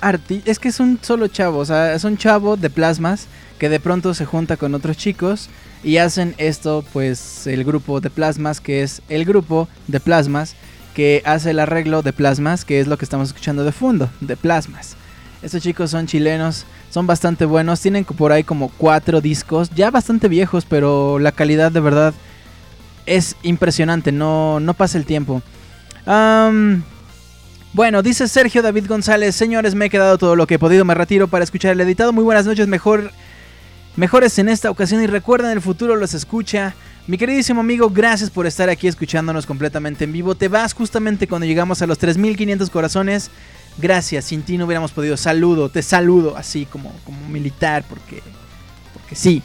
Speaker 2: artista. Es que es un solo chavo, o sea, es un chavo de plasmas que de pronto se junta con otros chicos y hacen esto, pues el grupo de plasmas, que es el grupo de plasmas que hace el arreglo de plasmas, que es lo que estamos escuchando de fondo, de plasmas. Estos chicos son chilenos, son bastante buenos, tienen por ahí como cuatro discos, ya bastante viejos, pero la calidad de verdad es impresionante, no, no pasa el tiempo. Bueno, dice Sergio David González, señores, me he quedado todo lo que he podido, me retiro para escuchar el editado. Muy buenas noches, mejor, mejores en esta ocasión y recuerden, el futuro los escucha. Mi queridísimo amigo, gracias por estar aquí escuchándonos completamente en vivo. Te vas justamente cuando llegamos a los 3500 corazones. Gracias, sin ti no hubiéramos podido. Saludo, te saludo así como, como militar, porque, porque sí.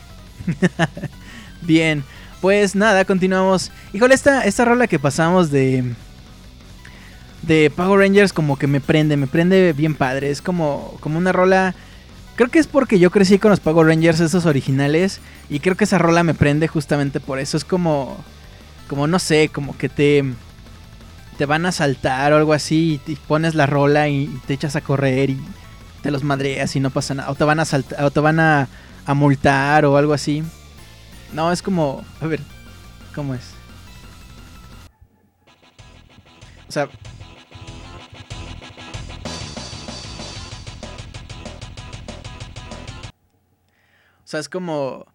Speaker 2: Bien, pues nada, continuamos. Híjole, esta, esta rola que pasamos de. De Power Rangers como que me prende, me prende bien padre. Es como, como una rola. Creo que es porque yo crecí con los Power Rangers, esos originales. Y creo que esa rola me prende justamente por eso. Es como. Como no sé, como que te. Te van a saltar o algo así. Y pones la rola y te echas a correr y te los madreas y no pasa nada. O te van a saltar. O te van a, a multar o algo así. No, es como. A ver, ¿cómo es? O sea. Sea, es como.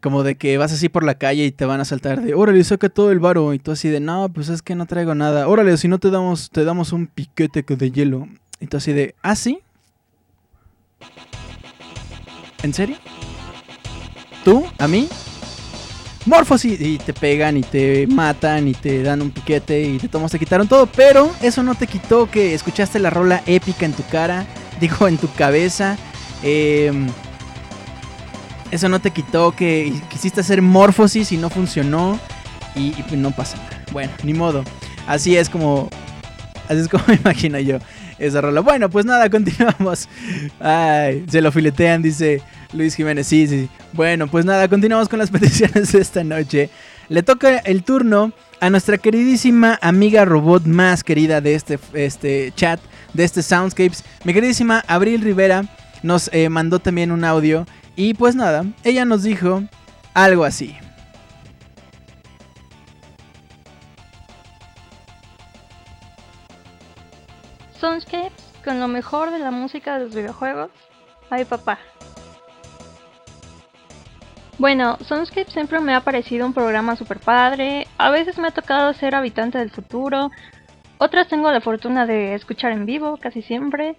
Speaker 2: Como de que vas así por la calle y te van a saltar de, órale, saca todo el varo. Y tú así de, no, pues es que no traigo nada. Órale, si no te damos, te damos un piquete de hielo. Y tú así de, ¿ah, sí? ¿En serio? ¿Tú? ¿A mí? Morphosis y te pegan y te matan y te dan un piquete y te tomas, te quitaron todo, pero eso no te quitó que escuchaste la rola épica en tu cara, digo en tu cabeza. Em, eso no te quitó que quisiste hacer morfosis y no funcionó y, y, no pasa nada. Bueno, ni modo. Así es como así es como me imagino yo esa rola. Bueno, pues nada, continuamos. Ay, se lo filetean, dice Luis Jiménez. Sí, sí. Bueno, pues nada, continuamos con las peticiones de esta noche. Le toca el turno a nuestra queridísima amiga robot más querida de este, este chat, de este Soundscapes. Mi queridísima Abril Rivera nos eh, mandó también un audio. Y pues nada, ella nos dijo algo así.
Speaker 5: Soundscapes con lo mejor de la música de los videojuegos. Ay papá. Bueno, Soundscape siempre me ha parecido un programa super padre. A veces me ha tocado ser habitante del futuro. Otras tengo la fortuna de escuchar en vivo, casi siempre.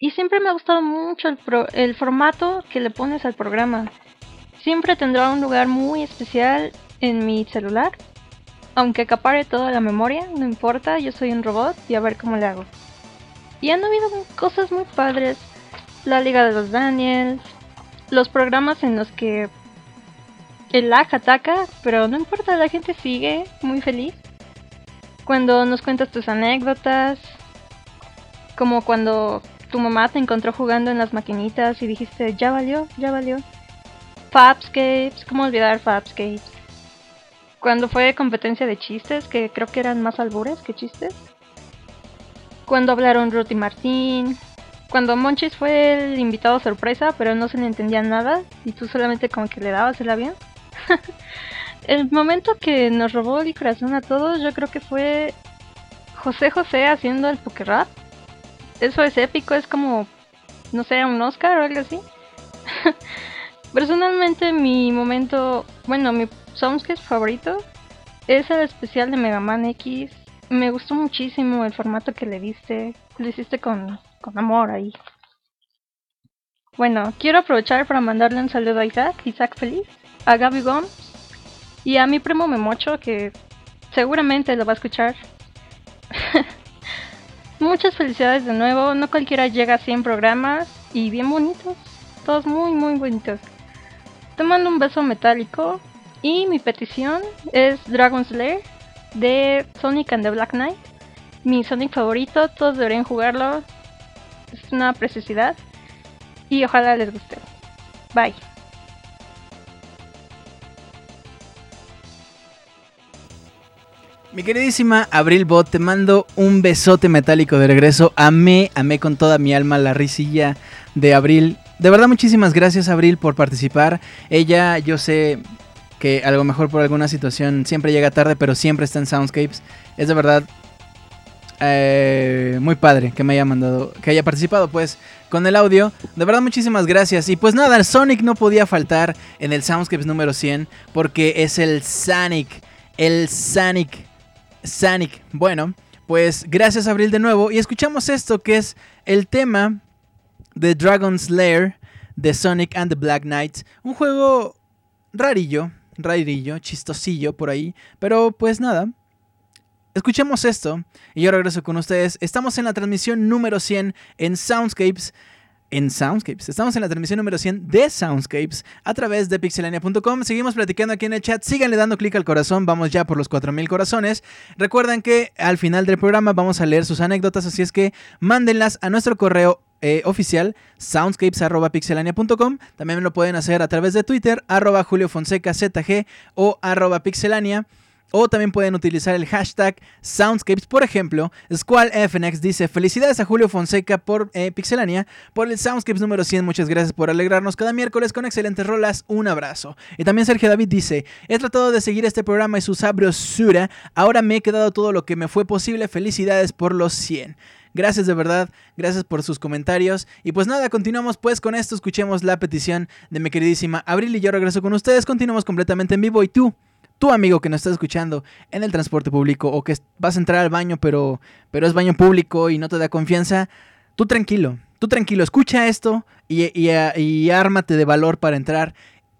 Speaker 5: Y siempre me ha gustado mucho el, el formato que le pones al programa. Siempre tendrá un lugar muy especial en mi celular aunque acapare toda la memoria, no importa, yo soy un robot y a ver cómo le hago. Y han habido cosas muy padres. La Liga de los Daniels, los programas en los que el lag ataca, pero no importa, la gente sigue muy feliz. Cuando nos cuentas tus anécdotas, como cuando tu mamá te encontró jugando en las maquinitas y dijiste, ya valió, ya valió. Fabscapes, ¿cómo olvidar Fabscapes? Cuando fue competencia de chistes, que creo que eran más albures que chistes. Cuando hablaron Ruth y Martín. Cuando Monchis fue el invitado sorpresa, pero no se le entendía nada y tú solamente como que le dabas el avión. el momento que nos robó el corazón a todos, yo creo que fue José José haciendo el poker rap. Eso es épico, es como, no sé, un Oscar o algo así. Personalmente mi momento, bueno, mi Soundscape favorito es el especial de Mega Man X. Me gustó muchísimo el formato que le diste. Lo hiciste con, con amor ahí. Bueno, quiero aprovechar para mandarle un saludo a Isaac, Isaac Feliz, a Gaby Gomes y a mi primo Memocho que seguramente lo va a escuchar. Muchas felicidades de nuevo, no cualquiera llega a 100 programas y bien bonitos, todos muy muy bonitos. Te mando un beso metálico y mi petición es Dragon Slayer de Sonic and the Black Knight. Mi Sonic favorito, todos deberían jugarlo. Es una preciosidad. Y ojalá les guste. Bye.
Speaker 2: Mi queridísima Abril Bot, te mando un besote metálico de regreso. Amé, amé con toda mi alma la risilla de Abril. De verdad, muchísimas gracias Abril por participar. Ella, yo sé que a lo mejor por alguna situación siempre llega tarde, pero siempre está en Soundscapes. Es de verdad eh, muy padre que me haya mandado, que haya participado pues con el audio. De verdad muchísimas gracias. Y pues nada, Sonic no podía faltar en el Soundscapes número 100 porque es el Sonic, el Sonic, Sonic. Bueno, pues gracias Abril de nuevo y escuchamos esto que es el tema de Dragon's Lair de Sonic and the Black Knights, un juego rarillo, rarillo, chistosillo por ahí, pero pues nada, Escuchemos esto y yo regreso con ustedes. Estamos en la transmisión número 100 en Soundscapes. En Soundscapes. Estamos en la transmisión número 100 de Soundscapes a través de pixelania.com. Seguimos platicando aquí en el chat. Síganle dando clic al corazón. Vamos ya por los 4000 corazones. Recuerden que al final del programa vamos a leer sus anécdotas, así es que mándenlas a nuestro correo eh, oficial soundscapes.pixelania.com. También lo pueden hacer a través de Twitter, arroba ZG o arroba pixelania. O también pueden utilizar el hashtag Soundscapes. Por ejemplo, SquallFNX dice: Felicidades a Julio Fonseca por eh, Pixelania por el Soundscapes número 100. Muchas gracias por alegrarnos cada miércoles con excelentes rolas. Un abrazo. Y también Sergio David dice: He tratado de seguir este programa y su sabrosura. Ahora me he quedado todo lo que me fue posible. Felicidades por los 100. Gracias de verdad, gracias por sus comentarios. Y pues nada, continuamos pues con esto. Escuchemos la petición de mi queridísima Abril y yo regreso con ustedes. Continuamos completamente en vivo y tú tu amigo que nos está escuchando en el transporte público o que vas a entrar al baño pero, pero es baño público y no te da confianza, tú tranquilo, tú tranquilo, escucha esto y, y, ármate de valor para entrar.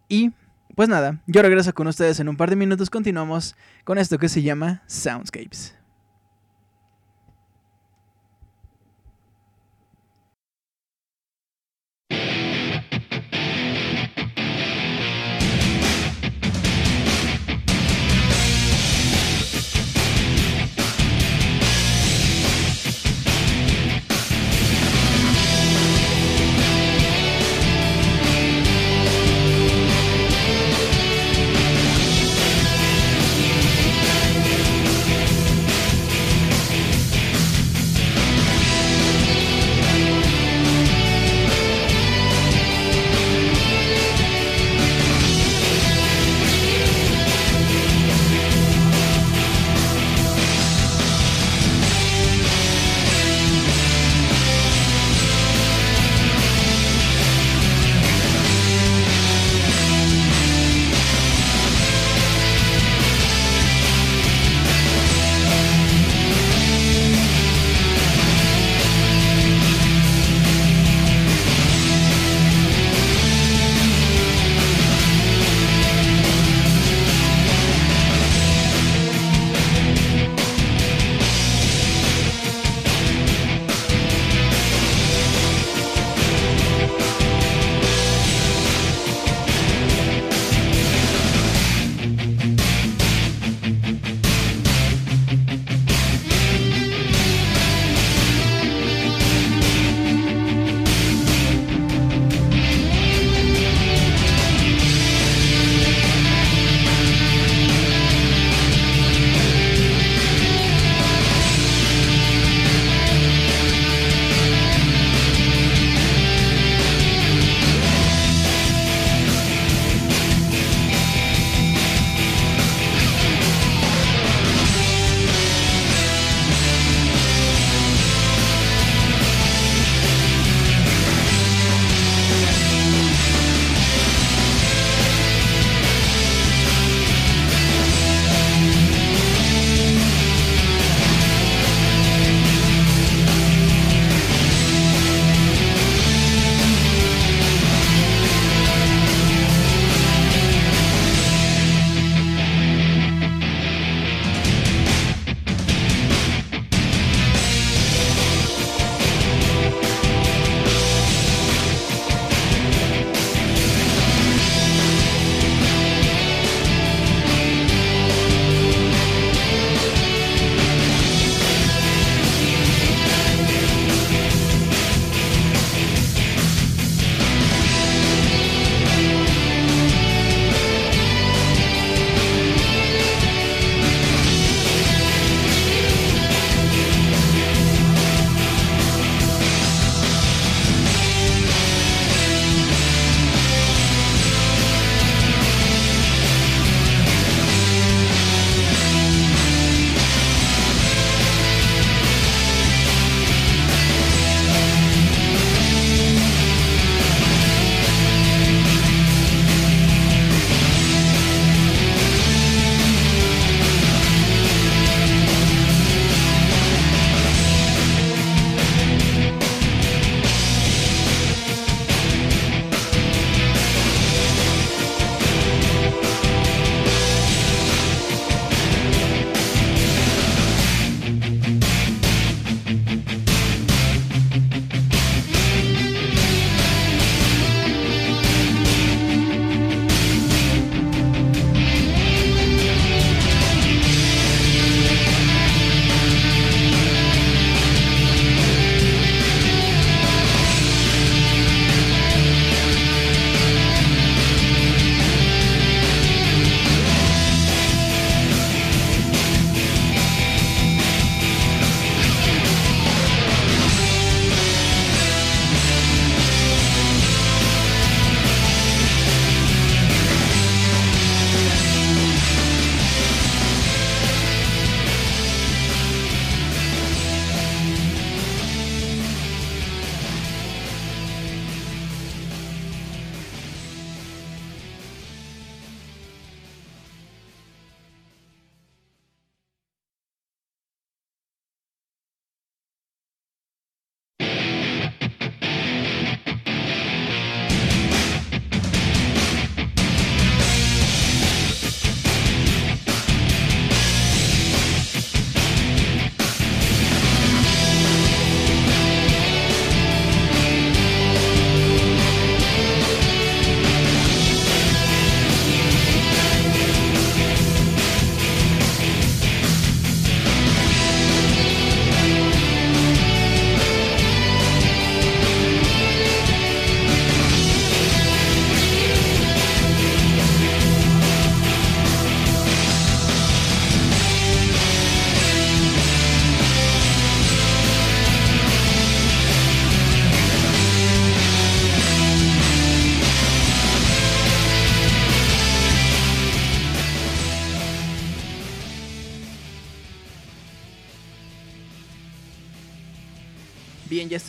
Speaker 2: Y pues nada, yo regreso con ustedes en un par de minutos, continuamos con esto que se llama Soundscapes.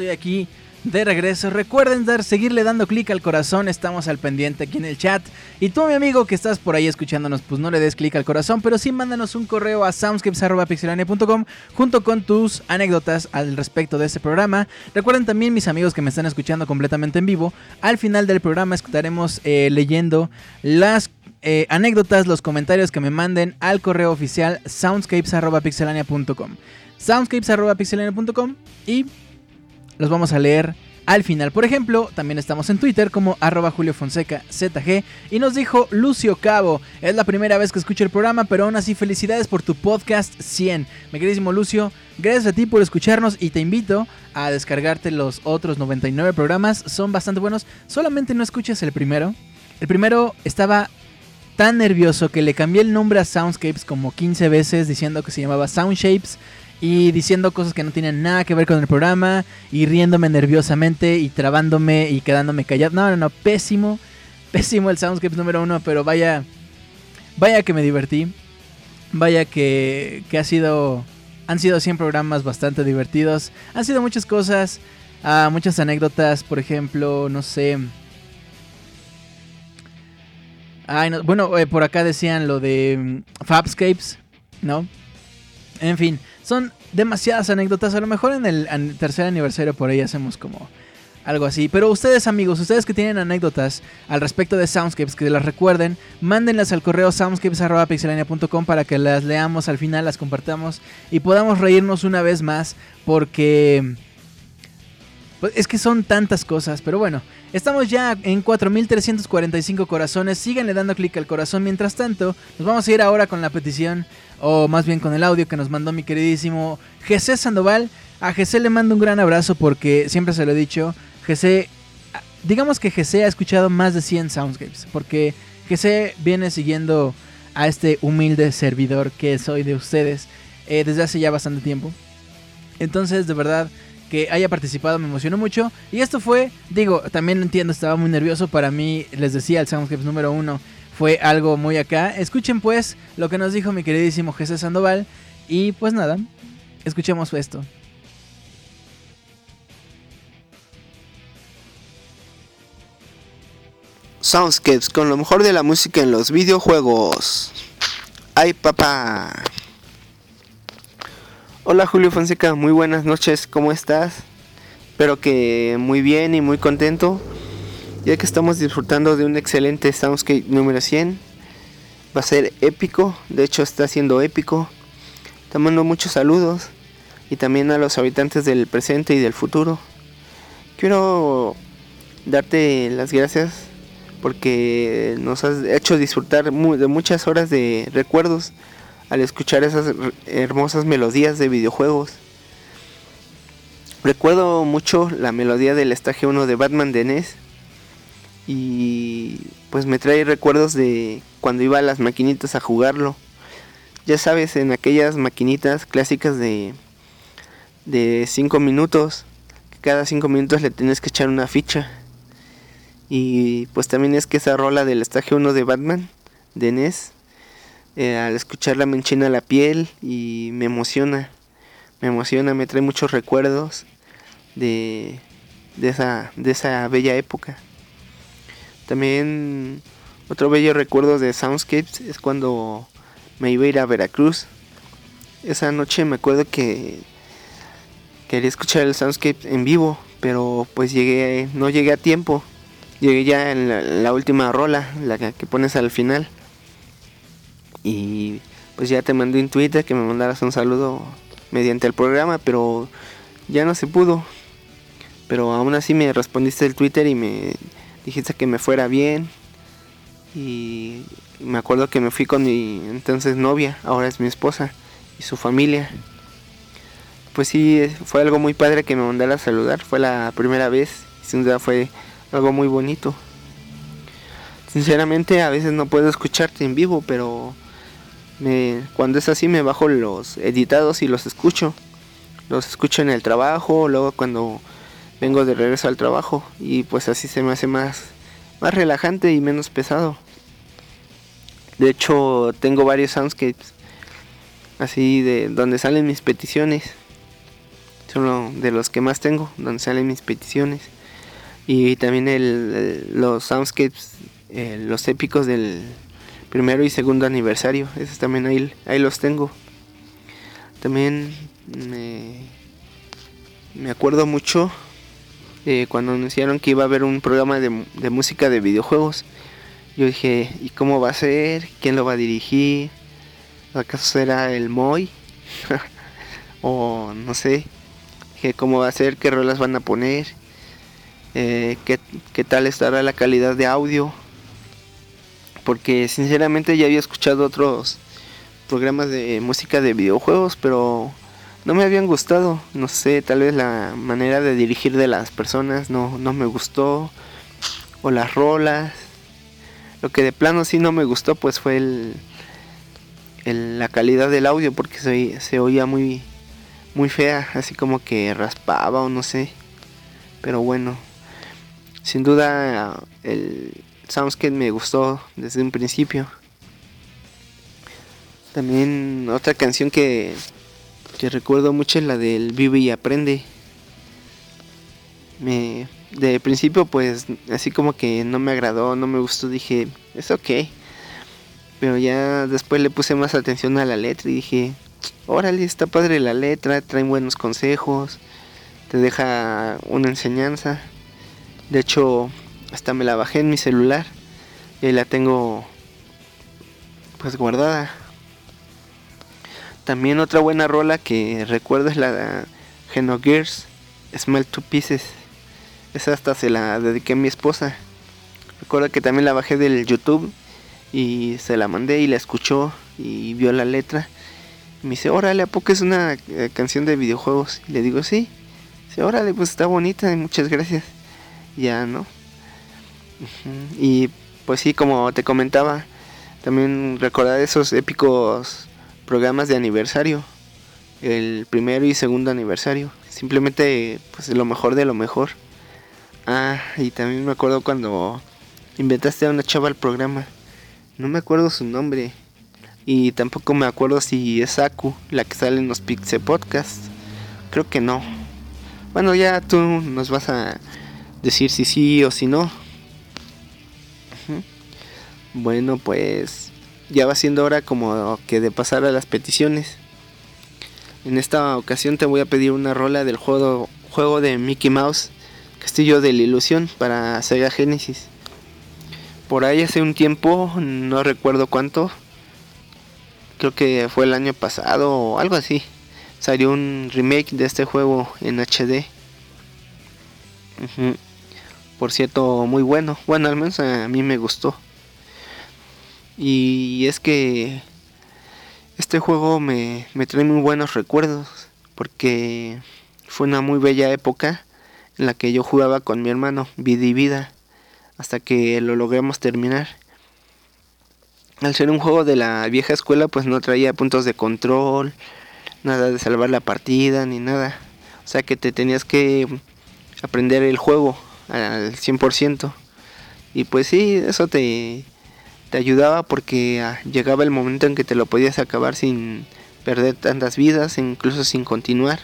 Speaker 2: Estoy aquí de regreso. Recuerden dar, seguirle dando clic al corazón, estamos al pendiente aquí en el chat. Y tú, mi amigo que estás por ahí escuchándonos, pues no le des clic al corazón, pero sí mándanos un correo a soundscapes.pixelania.com junto con tus anécdotas al respecto de este programa. Recuerden también, mis amigos que me están escuchando completamente en vivo, al final del programa estaremos eh, leyendo las eh, anécdotas, los comentarios que me manden al correo oficial soundscapes.pixelania.com. Soundscapes.pixelania.com y los vamos a leer al final. Por ejemplo, también estamos en Twitter como arroba Julio Fonseca ZG y nos dijo Lucio Cabo, es la primera vez que escucho el programa, pero aún así felicidades por tu podcast 100. Mi queridísimo Lucio, gracias a ti por escucharnos y te invito a descargarte los otros 99 programas, son bastante buenos, solamente no escuches el primero. El primero estaba tan nervioso que le cambié el nombre a Soundscapes como 15 veces diciendo que se llamaba Soundshapes y diciendo cosas que no tienen nada que ver con el programa y riéndome nerviosamente y trabándome y quedándome callado. No, no, no, pésimo, pésimo el Soundscapes número uno, pero vaya, vaya que me divertí, vaya que, que ha sido, han sido 100 programas bastante divertidos, han sido muchas cosas, uh, muchas anécdotas, por ejemplo, no sé. Ay, no, bueno, eh, por acá decían lo de mm, Fabscapes, ¿no? En fin, son demasiadas anécdotas. A lo mejor en el tercer aniversario por ahí hacemos como algo así. Pero ustedes amigos, ustedes que tienen anécdotas al respecto de Soundscapes, que las recuerden, mándenlas al correo soundscapes.pixelania.com para que las leamos al final, las compartamos y podamos reírnos una vez más porque... Pues, es que son tantas cosas, pero bueno, estamos ya en 4345 corazones. Síganle dando clic al corazón. Mientras tanto, nos vamos a ir ahora con la petición o más bien con el audio que nos mandó mi queridísimo Jesse Sandoval. A Jesse le mando un gran abrazo porque siempre se lo he dicho, Jesse, digamos que Jesse ha escuchado más de 100 soundscapes, porque Jesse viene siguiendo a este humilde servidor que soy de ustedes eh, desde hace ya bastante tiempo. Entonces, de verdad, que haya participado me emocionó mucho. Y esto fue, digo, también lo entiendo, estaba muy nervioso. Para mí, les decía, el Soundscapes número uno fue algo muy acá. Escuchen pues lo que nos dijo mi queridísimo Jesús Sandoval. Y pues nada, escuchemos esto.
Speaker 6: Soundscapes con lo mejor de la música en los videojuegos. Ay papá. Hola Julio Fonseca, muy buenas noches, ¿cómo estás? Espero que muy bien y muy contento ya que estamos disfrutando de un excelente Soundscape número 100. Va a ser épico, de hecho está siendo épico. Te mando muchos saludos y también a los habitantes del presente y del futuro. Quiero darte las gracias porque nos has hecho disfrutar de muchas horas de recuerdos al escuchar esas hermosas melodías de videojuegos. Recuerdo mucho la melodía del estaje 1 de Batman de NES y pues me trae recuerdos de cuando iba a las maquinitas a jugarlo. Ya sabes, en aquellas maquinitas clásicas de de 5 minutos, cada 5 minutos le tienes que echar una ficha. Y pues también es que esa rola del estaje 1 de Batman, de NES, eh, al escucharla me enchina la piel y me emociona. Me emociona, me trae muchos recuerdos de, de, esa, de esa bella época. También otro bello recuerdo de Soundscapes es cuando me iba a ir a Veracruz. Esa noche me acuerdo que quería escuchar el Soundscape en vivo, pero pues llegué, no llegué a tiempo. Llegué ya en la, última rola, la que, pones al final. Y pues ya te mandé un Twitter que me mandaras un saludo mediante el programa, pero ya no se pudo. Pero aún así me respondiste el Twitter y me dijiste que me fuera bien. Y me acuerdo que me fui con mi entonces novia, ahora es mi esposa, y su familia. Pues sí, fue algo muy padre que me mandara a saludar, fue la primera vez, y sin duda fue algo muy bonito. Sinceramente a veces no puedo escucharte en vivo, pero me, cuando es así me bajo los editados y los escucho. Los escucho en el trabajo, luego cuando vengo de regreso al trabajo y pues así se me hace más, más relajante y menos pesado. De hecho, tengo varios soundscapes así de donde salen mis peticiones. son de los que más tengo, donde salen mis peticiones. Y también el, los soundscapes, eh, los épicos del primero y segundo aniversario, esos también ahí, ahí los tengo. También me, me acuerdo mucho eh, cuando anunciaron que iba a haber un programa de, de, música de videojuegos. Yo dije, ¿y cómo va a ser? ¿Quién lo va a dirigir? ¿Acaso será el Moy? o no sé. Dije, ¿cómo va a ser? ¿Qué rolas van a poner? Eh, ¿qué, ¿Qué tal estará la calidad de audio? Porque sinceramente ya había escuchado otros programas de música de videojuegos, pero no me habían gustado. No sé, tal vez la manera de dirigir de las personas no, no me gustó. O las rolas. Lo que de plano sí no me gustó pues fue el, el la calidad del audio porque se, se oía muy, muy fea, así como que raspaba o no sé. Pero bueno, sin duda el Soundscape me gustó desde un principio. También otra canción que que recuerdo mucho es la del Vive y Aprende. Me, de principio pues así como que no me agradó, no me gustó, dije, es ok. Pero ya después le puse más atención a la letra y dije, órale, está padre la letra, trae buenos consejos, te deja una enseñanza. De hecho, hasta me la bajé en mi celular y la tengo pues guardada. También otra buena rola que recuerdo es la de Geno Gears, Smell Two Pieces. Esa hasta se la dediqué a mi esposa. Recuerdo que también la bajé del YouTube y se la mandé y la escuchó y vio la letra. Y me dice, órale, ¿a poco es una eh, canción de videojuegos? Y le digo, sí. Dice, órale, pues está bonita, muchas gracias. Ya, ¿no? Y pues sí, como te comentaba, también recordar esos épicos programas de aniversario. El primero y segundo aniversario. Simplemente pues lo mejor de lo mejor. Ah, y también me acuerdo cuando inventaste a una chava al programa. No me acuerdo su nombre. Y tampoco me acuerdo si es Aku, la que sale en los Pixel Podcasts. Creo que no. Bueno, ya tú nos vas a decir si sí o si no. Bueno, pues ya va siendo hora como que de pasar a las peticiones. En esta ocasión te voy a pedir una rola del juego, juego de Mickey Mouse, Castillo de la Ilusión para Sega Genesis. Por ahí hace un tiempo, no recuerdo cuánto, creo que fue el año pasado o algo así, salió un remake de este juego en HD. Por cierto, muy bueno. Bueno, al menos a mí me gustó. Y es que este juego me, trae muy buenos recuerdos porque fue una muy bella época en la que yo jugaba con mi hermano vida y vida hasta que lo logramos terminar. Al ser un juego de la vieja escuela pues no traía puntos de control, nada de salvar la partida ni nada. O sea que te tenías que aprender el juego al 100%. Y pues sí, eso te, te ayudaba porque ah, llegaba el momento en que te lo podías acabar sin perder tantas vidas, incluso sin continuar.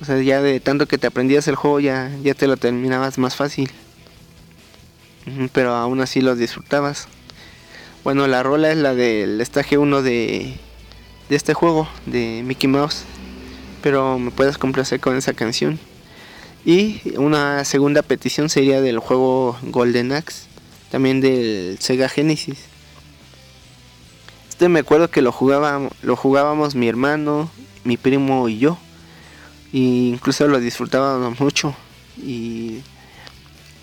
Speaker 6: O sea, ya de tanto que te aprendías el juego ya, ya te lo terminabas más fácil. Pero aún así lo disfrutabas. Bueno, la rola es la del estaje 1 de, de este juego, de Mickey Mouse. Pero me puedes complacer con esa canción. Y una segunda petición sería del juego Golden Axe también del Sega Genesis. Este me acuerdo que lo jugábamos, lo jugábamos mi hermano, mi primo y yo. Y incluso lo disfrutábamos mucho. Y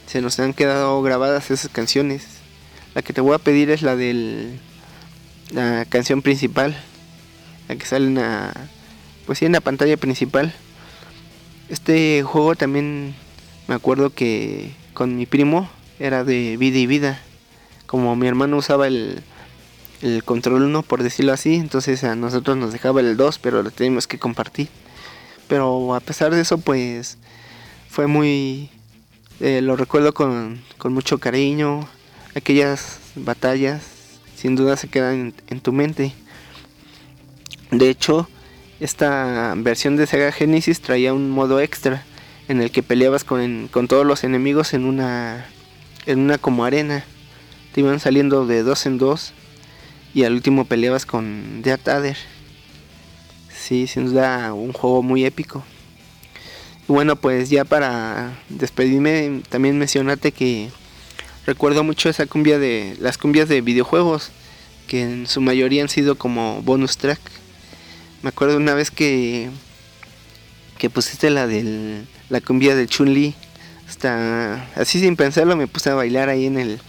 Speaker 6: se nos han quedado grabadas esas canciones. La que te voy a pedir es la del la canción principal. La que sale en la, pues sí, en la pantalla principal. Este juego también me acuerdo que con mi primo era de vida y vida. Como mi hermano usaba el, el control 1, por decirlo así, entonces a nosotros nos dejaba el 2, pero lo teníamos que compartir. Pero a pesar de eso, pues fue muy... Eh, lo recuerdo con, con, mucho cariño. Aquellas batallas sin duda se quedan en, tu mente. De hecho, esta versión de Sega Genesis traía un modo extra en el que peleabas con, con todos los enemigos en una en una como arena. Te iban saliendo de dos en dos y al último peleabas con Death Adder. Sí, sin duda un juego muy épico. Y bueno, pues ya para despedirme, también mencionate que recuerdo mucho esa cumbia de las cumbias de videojuegos, que en su mayoría han sido como bonus track. Me acuerdo una vez que que pusiste la del la cumbia de Chun-Li. Hasta así sin pensarlo me puse a bailar ahí en el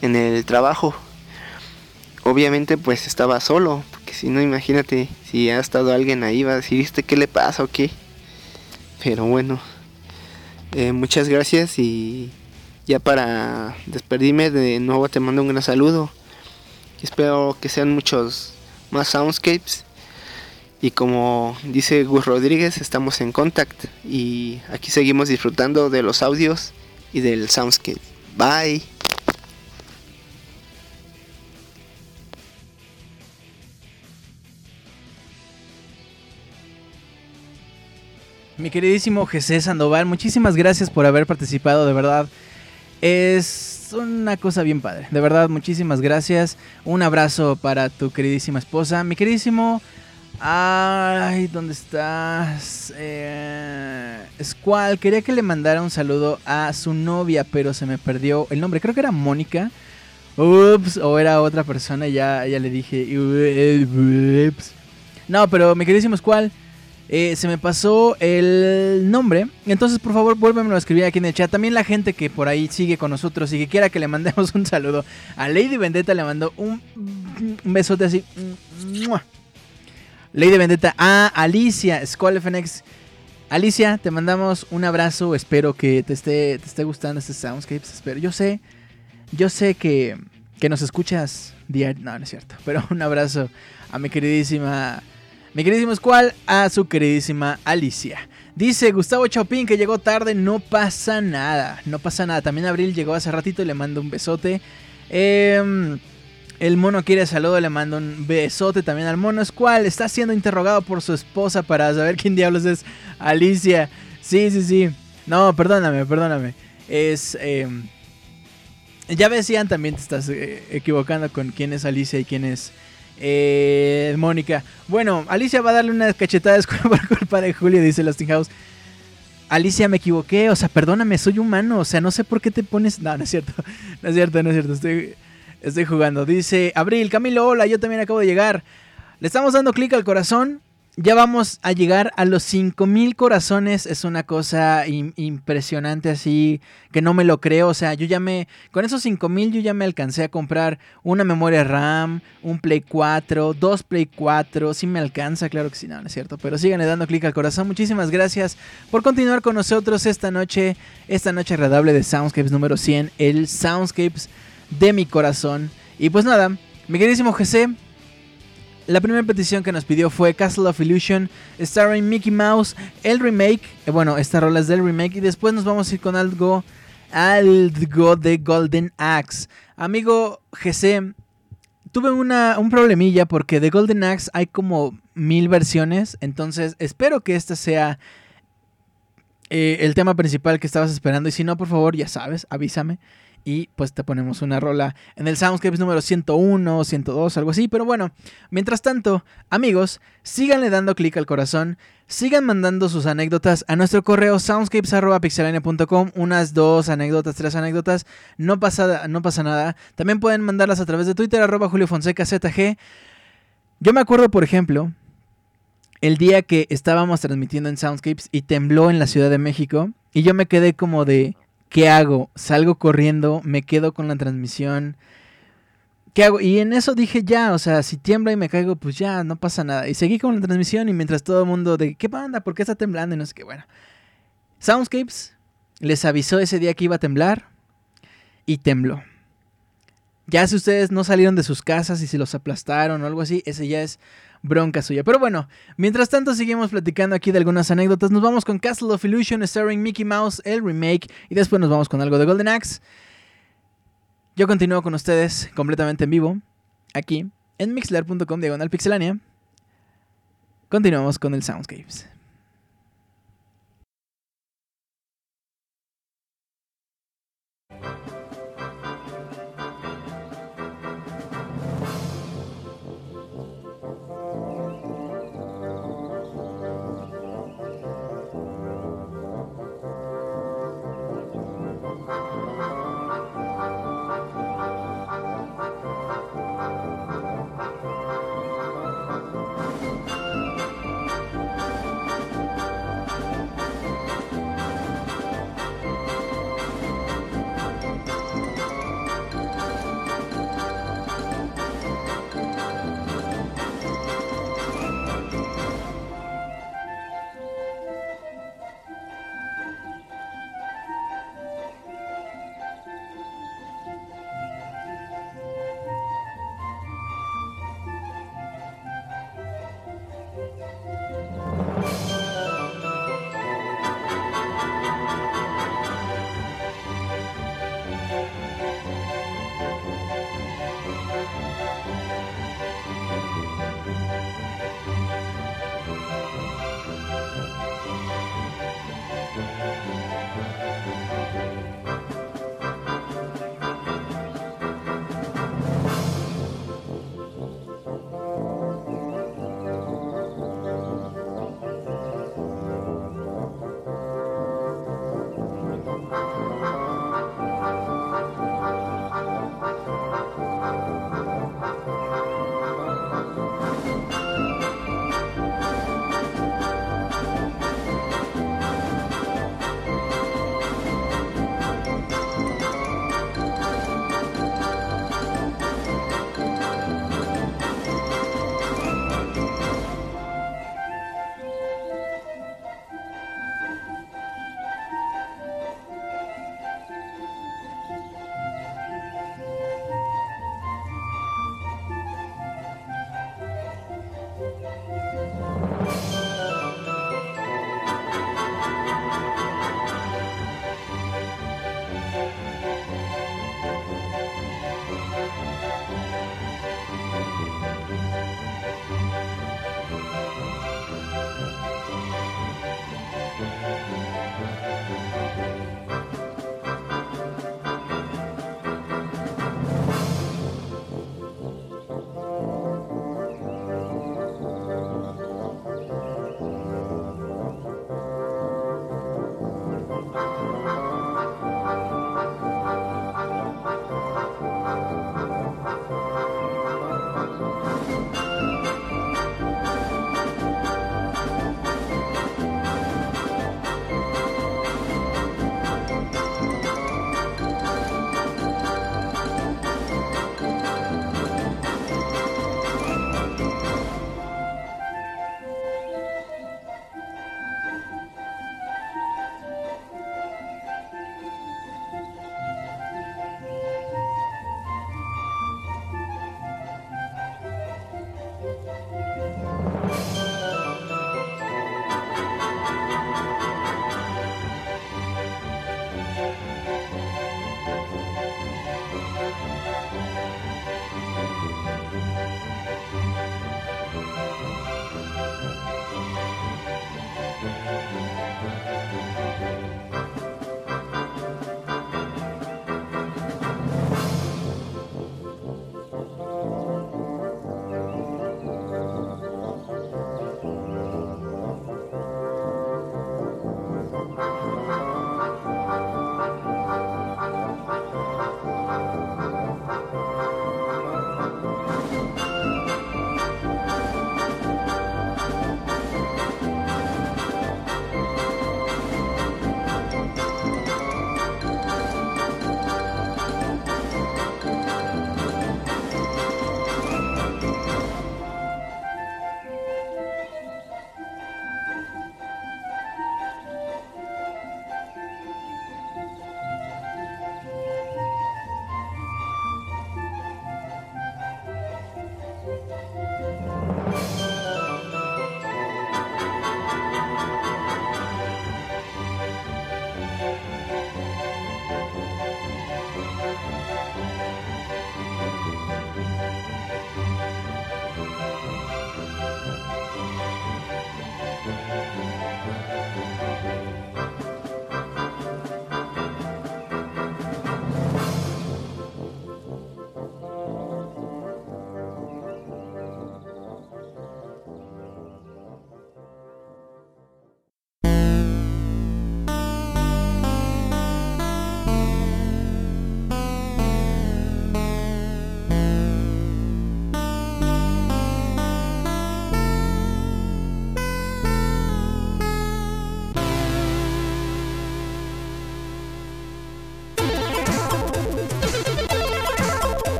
Speaker 6: en el trabajo. Obviamente pues estaba solo, porque si no imagínate si ha estado alguien ahí va a decir, ¿viste qué le pasa o qué? Pero bueno, eh, muchas gracias y ya para despedirme de nuevo te mando un gran saludo. Espero que sean muchos más soundscapes. Y como dice Gus Rodríguez, estamos en contact y aquí seguimos disfrutando de los audios y del soundscape. Bye.
Speaker 2: Mi queridísimo José Sandoval, muchísimas gracias por haber participado, de verdad. Es una cosa bien padre, de verdad, muchísimas gracias. Un abrazo para tu queridísima esposa. Mi queridísimo... Ay, ¿dónde estás? Eh, Squall, quería que le mandara un saludo a su novia, pero se me perdió el nombre. Creo que era Mónica. Ups, o era otra persona, ya, ya le dije. Ups. No, pero mi queridísimo Squall, eh, se me pasó el nombre. Entonces, por favor, vuélvemelo a escribir aquí en el chat. También la gente que por ahí sigue con nosotros y que quiera que le mandemos un saludo. A Lady Vendetta le mandó un, un besote así. Lady Vendetta a Alicia FNX. Alicia, te mandamos un abrazo. Espero que te esté, te esté gustando este Soundscapes. Espero. Yo sé, yo sé que, que nos escuchas diario. No, no es cierto. Pero un abrazo a mi queridísima mi queridísimo Squall, a su queridísima Alicia. Dice Gustavo Chopin que llegó tarde, no pasa nada, no pasa nada. También Abril llegó hace ratito y le mando un besote. Em, el mono quiere saludo, le mando un besote también al mono. Squall está siendo interrogado por su esposa para saber quién diablos es Alicia. Sí, sí, sí. No, perdóname, perdóname. Es... Em, ya ves, también te estás eh, equivocando con quién es Alicia y quién es eh, Mónica. Bueno, Alicia va a darle una cachetada por culpa de Julio, dice Lasting House. Alicia, me equivoqué, o sea, perdóname, soy humano, o sea, no sé por qué te pones... No, no es cierto, no es cierto, no es cierto, estoy, estoy jugando. Dice, Abril, Camilo, hola, yo también acabo de llegar. Le estamos dando clic al corazón ya vamos a llegar a los 5000 corazones. Es una cosa impresionante así que no me lo creo. O sea, yo ya me. Con esos 5000 yo ya me alcancé a comprar una memoria RAM, un Play 4, dos Play 4. Sí me alcanza, claro que sí, no, no es cierto. Pero síganle dando clic al corazón. Muchísimas gracias por continuar con nosotros esta noche. Esta noche agradable de Soundscapes número 100. El Soundscapes de mi corazón. Y pues nada, mi queridísimo GC. La primera petición que nos pidió fue Castle of Illusion, starring Mickey Mouse, el remake. Eh, bueno, esta rola es del remake. Y después nos vamos a ir con algo, algo de Golden Axe. Amigo GC, tuve una, un problemilla porque de Golden Axe hay como mil versiones. Entonces espero que esta sea eh, el tema principal que estabas esperando. Y si no, por favor, ya sabes, avísame y pues te ponemos una rola en el Soundscapes número 101, 102, algo así. Pero bueno, mientras tanto, amigos, síganle dando clic al corazón, sigan mandando sus anécdotas a nuestro correo soundscapes.pixelania.com, unas dos anécdotas, tres anécdotas, no pasa, no pasa nada. También pueden mandarlas a través de Twitter, arroba Julio Fonseca ZG. Yo me acuerdo, por ejemplo, el día que estábamos transmitiendo en Soundscapes y tembló en la Ciudad de México. Y yo me quedé como de, ¿Qué hago? ¿Salgo corriendo? ¿Me quedo con la transmisión? ¿Qué hago? Y en eso dije ya, o sea, si tiembla y me caigo, pues ya, no pasa nada. Y seguí con la transmisión y mientras todo el mundo de, ¿qué pasa? ¿Por qué está temblando? Y no sé qué, bueno. Soundscapes les avisó ese día que iba a temblar y tembló. Ya si ustedes no salieron de sus casas y se los aplastaron o algo así, ese ya es bronca suya. Pero bueno, mientras tanto seguimos platicando aquí de algunas anécdotas. Nos vamos con Castle of Illusion starring Mickey Mouse, el remake, y después nos vamos con algo de Golden Axe. Yo continúo con ustedes completamente en vivo, aquí, en mixler.com diagonal pixelania. Continuamos con el Soundscapes.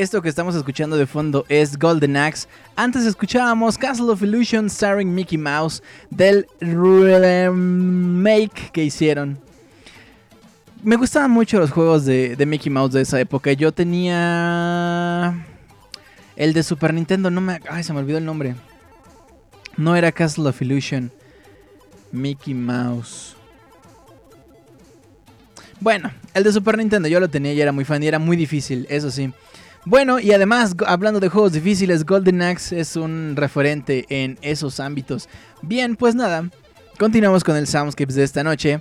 Speaker 2: Esto que estamos escuchando de fondo es Golden Axe. Antes escuchábamos Castle of Illusion starring Mickey Mouse del remake que hicieron. Me gustaban mucho los juegos de, Mickey Mouse de esa época. Yo tenía el de Super Nintendo, no me... Ay, se me olvidó el nombre. No era Castle of Illusion. Mickey Mouse. Bueno, el de Super Nintendo yo lo tenía y era muy fan y era muy difícil, eso sí. Bueno, y además, hablando de juegos difíciles, Golden Axe es un referente en esos ámbitos. Bien, pues nada, continuamos con el Soundscapes de esta noche.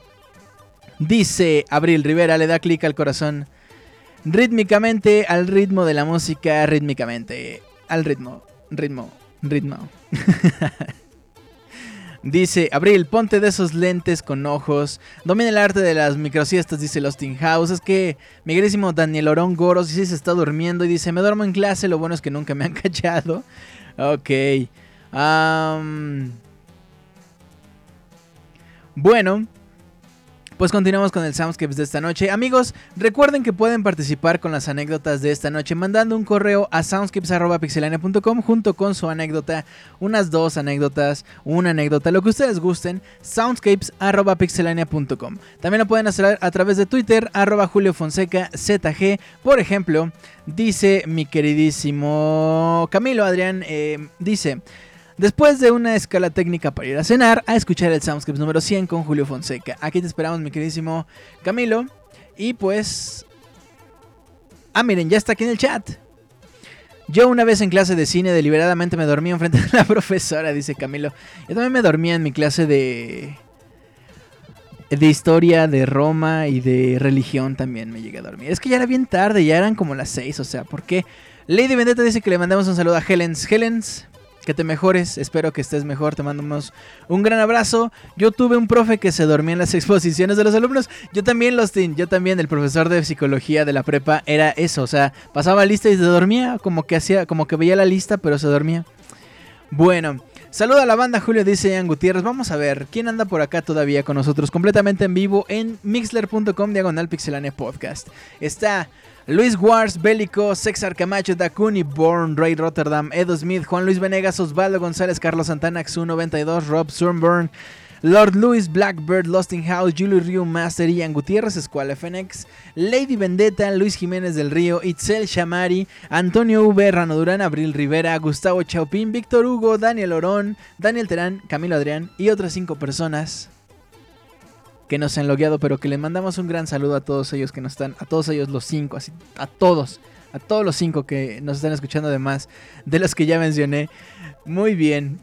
Speaker 2: Dice Abril Rivera, le da clic al corazón. Rítmicamente, al ritmo de la música, rítmicamente. Al ritmo, ritmo, ritmo. Dice Abril, ponte de esos lentes con ojos. Domina el arte de las microsiestas, dice Losting House. Es que mi querísimo Daniel Orón Goros sí se está durmiendo y dice: Me duermo en clase, lo bueno es que nunca me han cachado. Ok. bueno, pues continuamos con el Soundscapes de esta noche. Amigos, recuerden que pueden participar con las anécdotas de esta noche mandando un correo a soundscapes.pixelania.com junto con su anécdota, unas dos anécdotas, una anécdota, lo que ustedes gusten, soundscapes.pixelania.com. También lo pueden hacer a través de Twitter, arroba Julio Fonseca ZG. Por ejemplo, dice mi queridísimo Camilo Adrián, eh, dice... Después de una escala técnica para ir a cenar, a escuchar el Soundscapes número 100 con Julio Fonseca. Aquí te esperamos, mi queridísimo Camilo. Y pues... Ah, miren, ya está aquí en el chat. Yo una vez en clase de cine deliberadamente me dormí enfrente de la profesora, dice Camilo. Yo también me dormía en mi clase de... De historia, de Roma y de religión también me llegué a dormir. Es que ya era bien tarde, ya eran como las 6, o sea, ¿por qué? Lady Vendetta dice que le mandamos un saludo a Helens. Helens, que te mejores, espero que estés mejor, te mandamos un gran abrazo. Yo tuve un profe que se dormía en las exposiciones de los alumnos, yo también los yo también el profesor de psicología de la prepa era eso, o sea, pasaba lista y se dormía, como que hacía, como que veía la lista, pero se dormía. Bueno, Saluda a la banda, Julio dice Ian Gutiérrez. Vamos a ver quién anda por acá todavía con nosotros, completamente en vivo en mixler.com diagonal pixelane podcast. Está Luis Wars, Bélico, Sexar Camacho, Dakuni, Born, Ray Rotterdam, Edo Smith, Juan Luis Venegas, Osvaldo González, Carlos Santana, Xu92, Rob Sunburn, Lord Louis, Blackbird, Losting House, Julio Rio Master, Ian Gutiérrez, Escuela FNX, Lady Vendetta, Luis Jiménez del Río, Itzel Shamari, Antonio V, Rano Durán, Abril Rivera, Gustavo Chaupín, Víctor Hugo, Daniel Orón, Daniel Terán, Camilo Adrián y otras cinco personas que nos han logueado, pero que le mandamos un gran saludo a todos ellos que nos están, a todos ellos los cinco, así, a todos, a todos los cinco que nos están escuchando además de los que ya mencioné. Muy bien.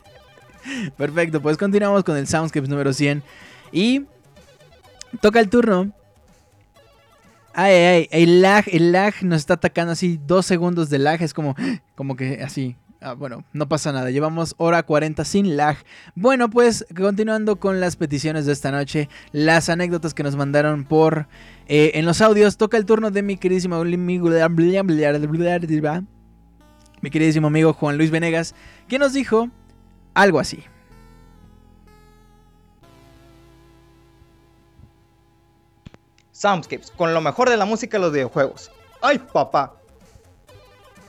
Speaker 2: Perfecto, pues continuamos con el Soundscapes número 100 y toca el turno. Ay, ay, el lag, el lag nos está atacando así, dos segundos de lag, es como, como que así, Ah, bueno, no pasa nada, llevamos hora 40 sin lag. Bueno, pues continuando con las peticiones de esta noche, las anécdotas que nos mandaron por eh, en los audios, toca el turno de mi queridísimo amigo, mi queridísimo amigo Juan Luis Venegas, que nos dijo algo así.
Speaker 7: Soundscapes, con lo mejor de la música de los videojuegos. ¡Ay, papá!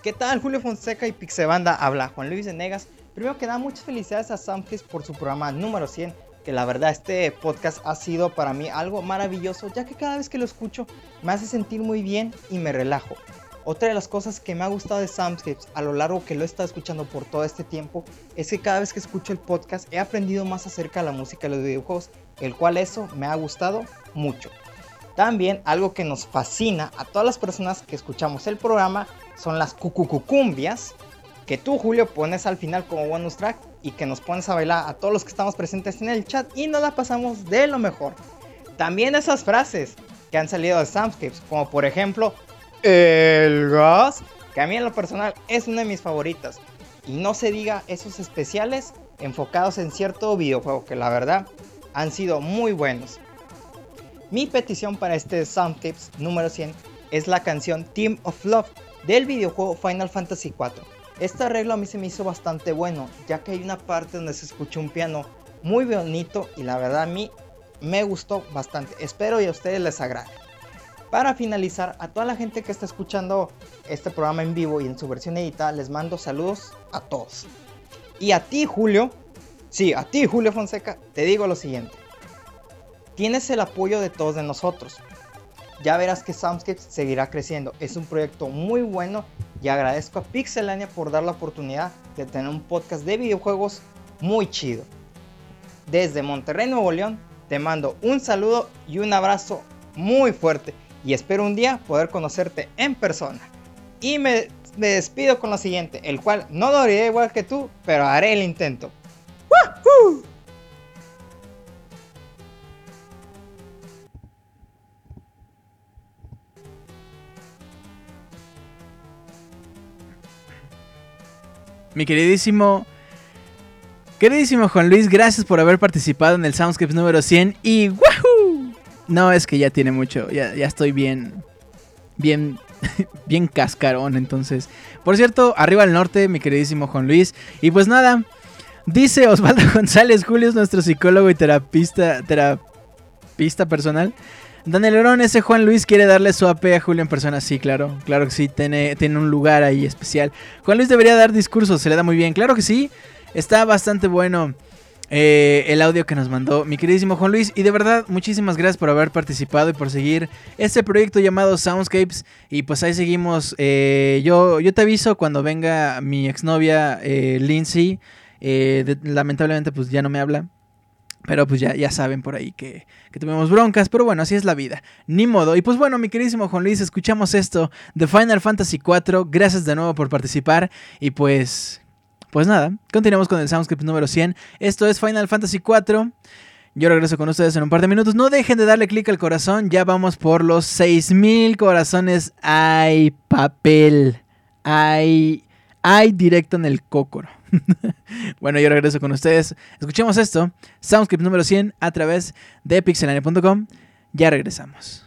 Speaker 7: ¿Qué tal? Julio Fonseca y Pixebanda habla Juan Luis Negas. Primero que nada, muchas felicidades a Samkis por su programa número 100. Que la verdad este podcast ha sido para mí algo maravilloso, ya que cada vez que lo escucho me hace sentir muy bien y me relajo. Otra de las cosas que me ha gustado de Soundscapes a lo largo que lo he estado escuchando por todo este tiempo es que cada vez que escucho el podcast he aprendido más acerca de la música de los videojuegos, el cual eso me ha gustado mucho. También algo que nos fascina a todas las personas que escuchamos el programa son las cucucucumbias que tú, Julio, pones al final como bonus track y que nos pones a bailar a todos los que estamos presentes en el chat y nos la pasamos de lo mejor. También esas frases que han salido de Soundscapes, como por ejemplo, el gas, que a mí en lo personal es una de mis favoritas. Y no se diga esos especiales enfocados en cierto videojuego que la verdad han sido muy buenos. Mi petición para este Soundscapes número 100 es la canción Team of Love del videojuego Final Fantasy IV. Este arreglo a mí se me hizo bastante bueno, ya que hay una parte donde se escucha un piano muy bonito y la verdad a mí me gustó bastante. Espero y a ustedes les agrade. Para finalizar, a toda la gente que está escuchando este programa en vivo y en su versión editada, les mando saludos a todos. Y a ti, Julio, sí, a ti, Julio Fonseca, te digo lo siguiente. Tienes el apoyo de todos de nosotros. Ya verás que Soundscapes seguirá creciendo. Es un proyecto muy bueno y agradezco a Pixelania por dar la oportunidad de tener un podcast de videojuegos muy chido. Desde Monterrey, Nuevo León, te mando un saludo y un abrazo muy fuerte y espero un día poder conocerte en persona. Y me, despido con lo siguiente, el cual no lo haré igual que tú, pero haré el intento. ¡Woohoo!
Speaker 2: Mi queridísimo. Queridísimo Juan Luis, gracias por haber participado en el Soundscapes número 100 y ¡wahoo! No, es que ya tiene mucho, ya, ya estoy bien, bien, bien cascarón, entonces. Por cierto, arriba al norte, mi queridísimo Juan Luis. Y pues nada, dice Osvaldo González, Julio es nuestro psicólogo y terapista, terapista personal. Daniel Lerón, ese Juan Luis quiere darle su AP a Julio en persona. Sí, claro, claro que sí, tiene, tiene un lugar ahí especial. Juan Luis debería dar discursos, se le da muy bien. Claro que sí, está bastante bueno eh, el audio que nos mandó mi queridísimo Juan Luis. Y de verdad, muchísimas gracias por haber participado y por seguir este proyecto llamado Soundscapes. Y pues ahí seguimos. Eh, yo, yo te aviso cuando venga mi exnovia eh, Lindsay. Lamentablemente pues ya no me habla. Pero pues ya, ya saben por ahí que, que tuvimos broncas. Pero bueno, así es la vida. Ni modo. Y pues bueno, mi queridísimo Juan Luis, escuchamos esto de Final Fantasy IV. Gracias de nuevo por participar. Y pues, pues nada, continuamos con el Soundscript número 100. Esto es Final Fantasy IV. Yo regreso con ustedes en un par de minutos. No dejen de darle clic al corazón. Ya vamos por los 6000 corazones. Hay papel. Hay, hay directo en el cócoro. bueno, yo regreso con ustedes. Escuchemos esto. Soundscript número 100 a través de pixelania.com. Ya regresamos.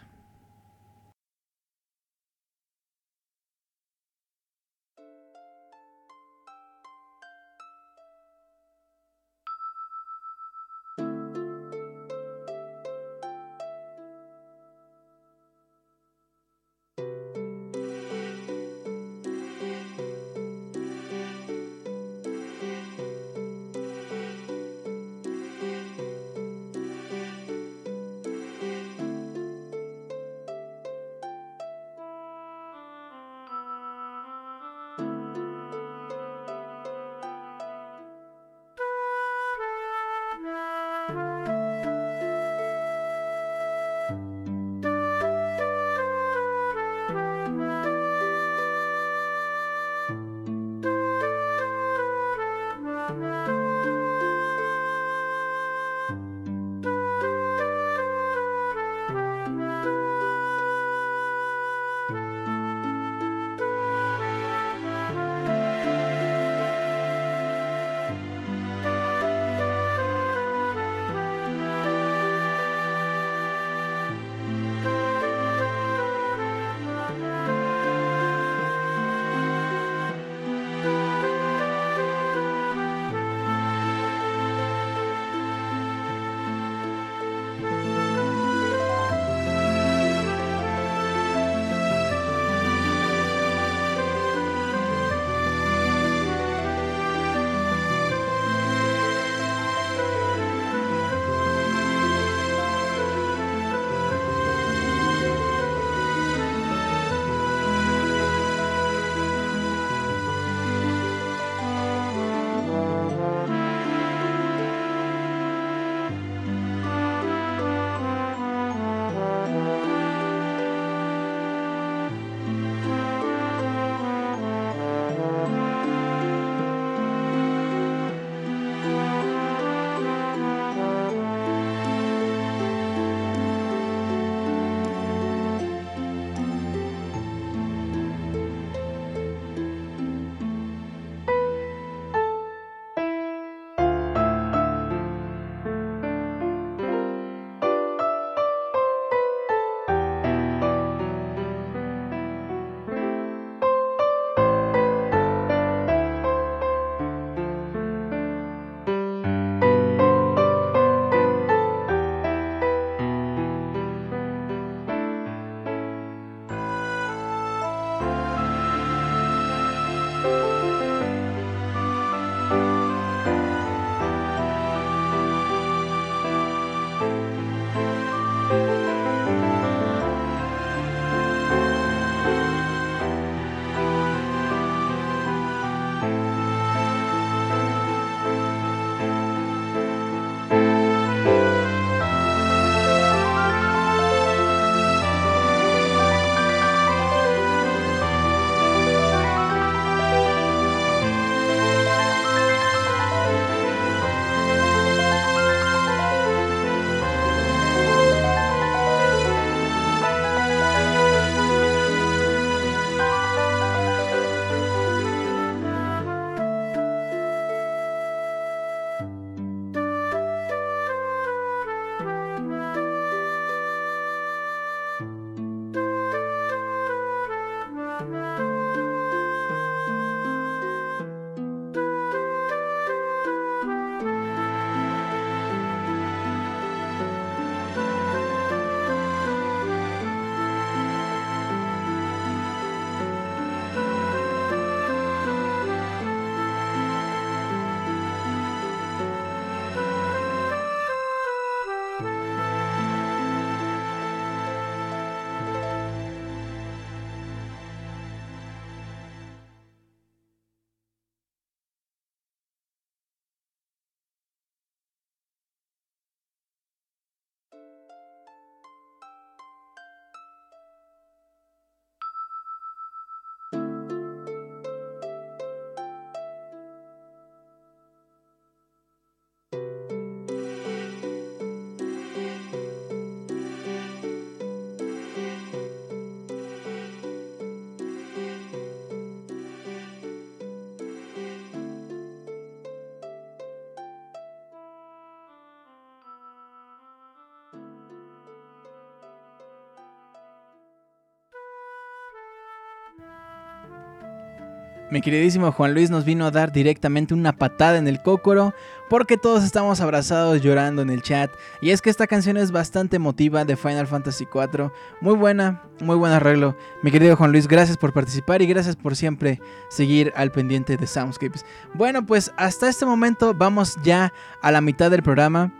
Speaker 2: Mi queridísimo Juan Luis nos vino a dar directamente una patada en el cócoro porque todos estamos abrazados llorando en el chat. Y es que esta canción es bastante emotiva de Final Fantasy IV. Muy buena, muy buen arreglo. Mi querido Juan Luis, gracias por participar y gracias por siempre seguir al pendiente de Soundscapes. Bueno, pues hasta este momento vamos ya a la mitad del programa.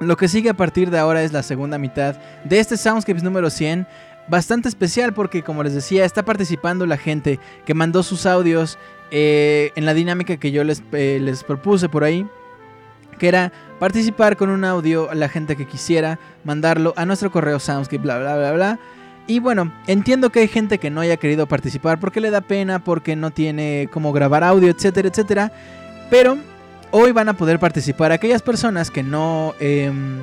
Speaker 2: Lo que sigue a partir de ahora es la segunda mitad de este Soundscapes número 100 bastante especial porque, como les decía, está participando la gente que mandó sus audios eh, en la dinámica que yo les, eh, les propuse por ahí. Que era participar con un audio a la gente que quisiera, mandarlo a nuestro correo soundscape, bla, bla, bla, bla. Y bueno, entiendo que hay gente que no haya querido participar porque le da pena, porque no tiene cómo grabar audio, etcétera, etcétera. Pero hoy van a poder participar aquellas personas que no, em,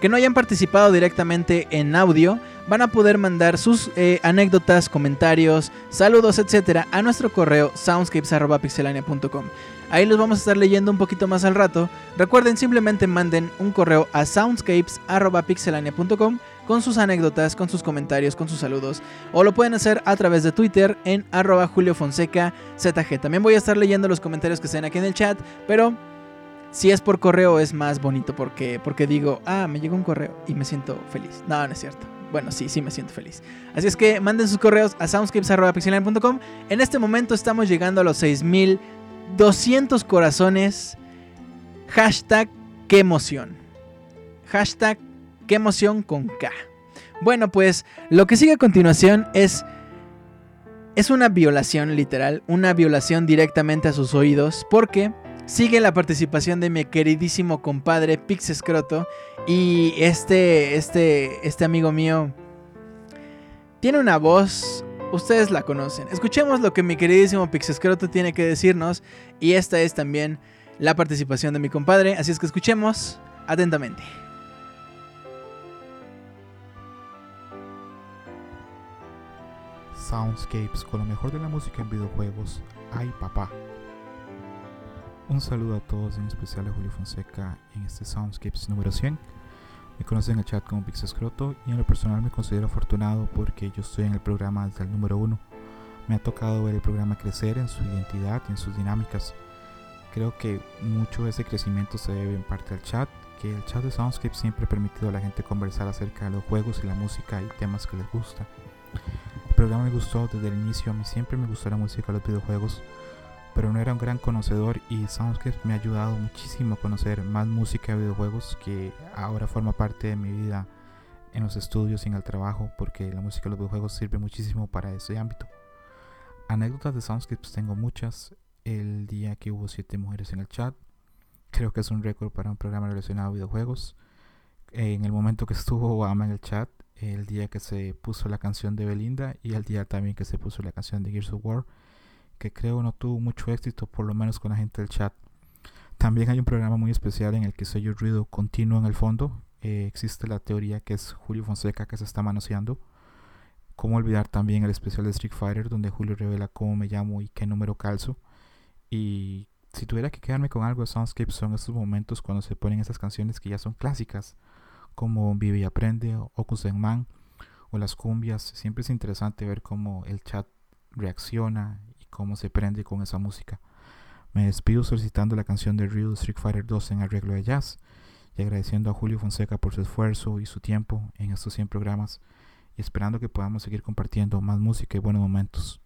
Speaker 2: que no hayan participado directamente en audio van a poder mandar sus eh, anécdotas, comentarios, saludos, etcétera, a nuestro correo soundscapes.pixelania.com. Ahí los vamos a estar leyendo un poquito más al rato. Recuerden, simplemente manden un correo a soundscapes.pixelania.com con sus anécdotas, con sus comentarios, con sus saludos. O lo pueden hacer a través de Twitter en arroba Julio Fonseca ZG. También voy a estar leyendo los comentarios que estén aquí en el chat, pero si es por correo es más bonito porque, porque digo, ah, me llegó un correo y me siento feliz. No, no es cierto. Bueno, sí, sí me siento feliz. Así es que manden sus correos a soundscapes.pixeline.com. En este momento estamos llegando a los 6200 corazones. Hashtag qué emoción. Hashtag qué emoción con K. Bueno, pues lo que sigue a continuación es... Es una violación literal, una violación directamente a sus oídos, porque sigue la participación de mi queridísimo compadre Pix Escroto, y este, este, este amigo mío tiene una voz, ustedes la conocen. Escuchemos lo que mi queridísimo Pixescroto tiene que decirnos. Y esta es también la participación de mi compadre. Así es que escuchemos atentamente.
Speaker 8: Soundscapes con lo mejor de la música en videojuegos. Ay, papá. Un saludo a todos, en especial a Julio Fonseca en este Soundscapes número 100 me conocen en el chat como Pixescroto y en lo personal me considero afortunado porque yo estoy en el programa desde el número uno. Me ha tocado ver el programa crecer en su identidad y en sus dinámicas. Creo que mucho de ese crecimiento se debe en parte al chat, que el chat de Soundscape siempre ha permitido a la gente conversar acerca de los juegos y la música y temas que les gusta. El programa me gustó desde el inicio, a mí siempre me gustó la música los videojuegos pero no era un gran conocedor y Soundscape me ha ayudado muchísimo a conocer más música de videojuegos que ahora forma parte de mi vida en los estudios y en el trabajo porque la música de los videojuegos sirve muchísimo para ese ámbito. Anécdotas de Soundscapes tengo muchas. El día que hubo siete mujeres en el chat, creo que es un récord para un programa relacionado a videojuegos. En el momento que estuvo Ama en el chat, el día que se puso la canción de Belinda y el día también que se puso la canción de Gears of War que creo no tuvo mucho éxito, por lo menos con la gente del chat. También hay un programa muy especial en el que se oye ruido continuo en el fondo. Eh, existe la teoría que es Julio Fonseca que se está manoseando. Cómo olvidar también el especial de Street Fighter donde Julio revela cómo me llamo y qué número calzo. Y si tuviera que quedarme con algo de Soundscape son estos momentos cuando se ponen esas canciones que ya son clásicas, como Vive y Aprende, Ocus en Man o las cumbias. Siempre es interesante ver cómo el chat reacciona cómo se prende con esa música. Me despido solicitando la canción de Ryu Street Fighter 2 en arreglo de jazz y agradeciendo a Julio Fonseca por su esfuerzo y su tiempo en estos 100 programas y esperando que podamos seguir compartiendo más música y buenos momentos.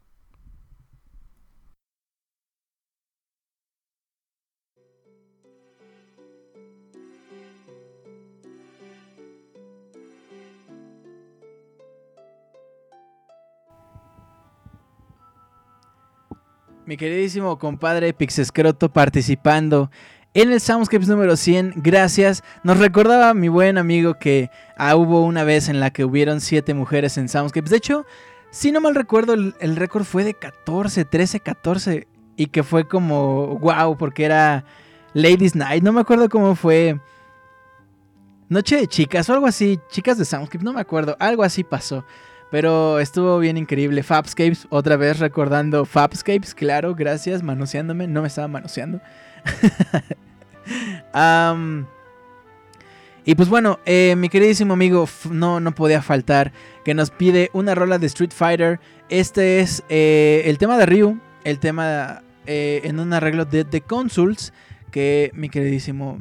Speaker 2: Mi queridísimo compadre Pixescroto participando en el Soundscapes número 100. Gracias. Nos recordaba mi buen amigo que ah, hubo una vez en la que hubieron 7 mujeres en Soundscapes. De hecho, si no mal recuerdo, el, el récord fue de 14, 13, 14. Y que fue como wow, porque era Ladies Night. No me acuerdo cómo fue. Noche de chicas o algo así. Chicas de Soundscapes, no me acuerdo. Algo así pasó. Pero estuvo bien increíble. Fabscapes, otra vez recordando Fabscapes, claro, gracias, manoseándome. No me estaba manoseando. y pues bueno, eh, mi queridísimo amigo no, no podía faltar que nos pide una rola de Street Fighter. Este es eh, el tema de Ryu. el tema eh, en un arreglo de The Consuls, que mi queridísimo,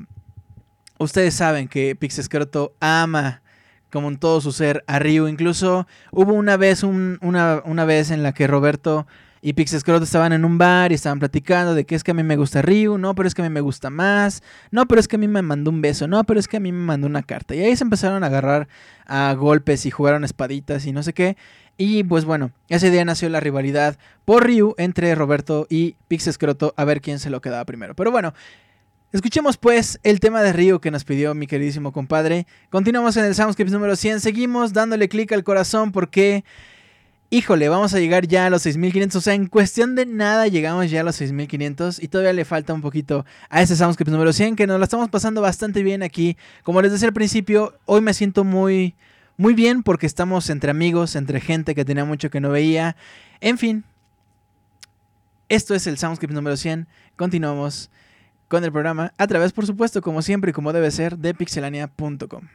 Speaker 2: ustedes saben que Pixescroto ama como en todo su ser a Ryu. Incluso hubo una vez, una, una vez en la que Roberto y Pixescroto estaban en un bar y estaban platicando de que es que a mí me gusta Ryu, no, pero es que a mí me gusta más, no, pero es que a mí me mandó un beso, no, pero es que a mí me mandó una carta. Y ahí se empezaron a agarrar a golpes y jugaron espaditas y no sé qué. Y pues bueno, ese día nació la rivalidad por Ryu entre Roberto y Pixescroto a ver quién se lo quedaba primero. Pero bueno, Escuchemos pues el tema de Ryu que nos pidió mi queridísimo compadre. Continuamos en el Soundscapes número 100. Seguimos dándole clic al corazón porque Híjole, vamos a llegar ya a los 6500. O sea, en cuestión de nada llegamos ya a los 6500. Y todavía le falta un poquito a este Soundscript número 100. Que nos lo estamos pasando bastante bien aquí. Como les decía al principio, hoy me siento muy, muy bien porque estamos entre amigos, entre gente que tenía mucho que no veía. En fin, esto es el Soundscript número 100. Continuamos con el programa a través, por supuesto, como siempre y como debe ser, de pixelania.com.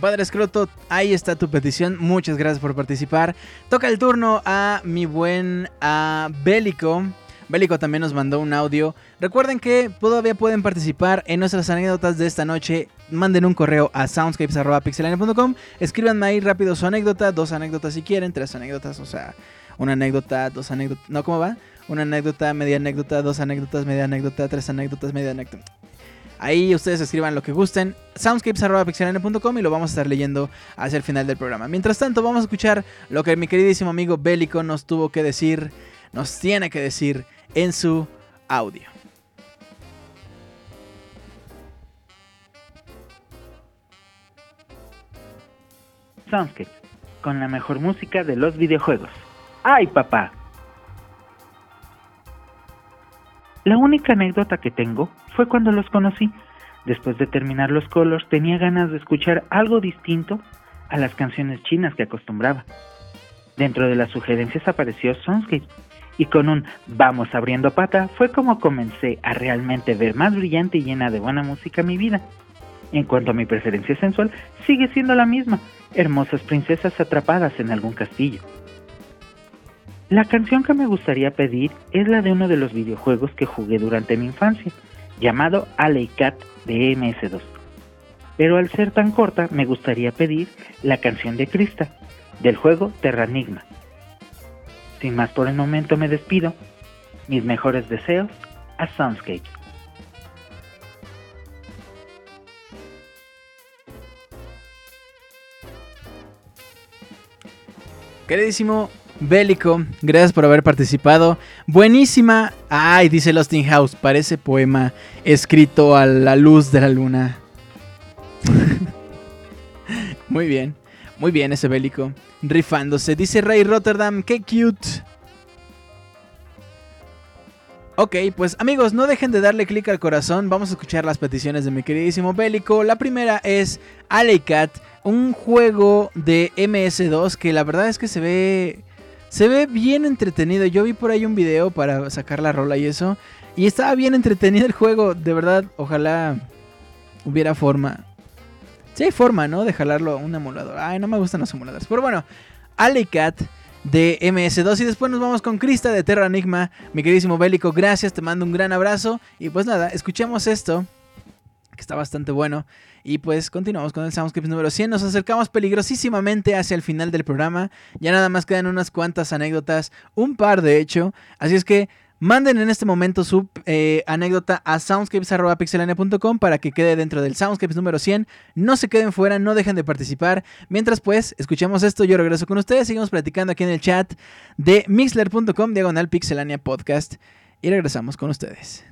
Speaker 2: compadre Escroto, ahí está tu petición. Muchas gracias por participar. Toca el turno a mi buen a Bélico. Bélico también nos mandó un audio. Recuerden que todavía pueden participar en nuestras anécdotas de esta noche. Manden un correo a soundscapes.pixelania.com. Escríbanme ahí rápido su anécdota, dos anécdotas si quieren, tres anécdotas, o sea, una anécdota, dos anécdotas. ¿No cómo va? Una anécdota, media anécdota, dos anécdotas, media anécdota, tres anécdotas, media anécdota. Ahí ustedes escriban lo que gusten. Soundscapes.pixelania.com y lo vamos a estar leyendo hacia el final del programa. Mientras tanto, vamos a escuchar lo que mi queridísimo amigo Bélico nos tuvo que decir, nos tiene que decir en su audio.
Speaker 9: Soundscape, con la mejor música de los videojuegos. ¡Ay, papá! La única anécdota que tengo fue cuando los conocí. Después de terminar los Colors tenía ganas de escuchar algo distinto a las canciones chinas que acostumbraba. Dentro de las sugerencias apareció Soundscape y con un vamos abriendo pata fue como comencé a realmente ver más brillante y llena de buena música mi vida. En cuanto a mi preferencia sensual, sigue siendo la misma, hermosas princesas atrapadas en algún castillo. La canción que me gustaría pedir es la de uno de los videojuegos que jugué durante mi infancia, llamado Alley Cat de MS2. Pero al ser tan corta, me gustaría pedir la canción de Krista, del juego Terranigma. Sin más por el momento me despido. Mis mejores deseos a Soundscape.
Speaker 2: Queridísimo Bélico, gracias por haber participado. Buenísima. Ay, dice Lost in House, parece poema escrito a la luz de la luna. muy bien, muy bien ese Bélico. Rifándose. Dice Ray Rotterdam, qué cute. Ok, pues amigos, no dejen de darle clic al corazón. Vamos a escuchar las peticiones de mi queridísimo Bélico. La primera es Cat, un juego de MS2 que la verdad es que se ve se ve bien entretenido. Yo vi por ahí un video para sacar la rola y eso. Y estaba bien entretenido el juego. De verdad, ojalá hubiera forma. Sí hay forma, ¿no? De jalarlo a un emulador. Ay, no me gustan los emuladores. Pero bueno, Cat de MS2. Y después nos vamos con Krista de Terra Enigma. Mi queridísimo Bélico, gracias. Te mando un gran abrazo. Y pues nada, escuchemos esto. Que está bastante bueno. Y pues continuamos con el Soundscapes número 100. Nos acercamos peligrosísimamente hacia el final del programa. Ya nada más quedan unas cuantas anécdotas, un par de hecho. Así es que manden en este momento su eh, anécdota a soundscapes.pixelania.com para que quede dentro del Soundscapes número 100. No se queden fuera, no dejen de participar. Mientras pues escuchemos esto, yo regreso con ustedes. Seguimos platicando aquí en el chat de mixler.com diagonal pixelania podcast. Y regresamos con ustedes.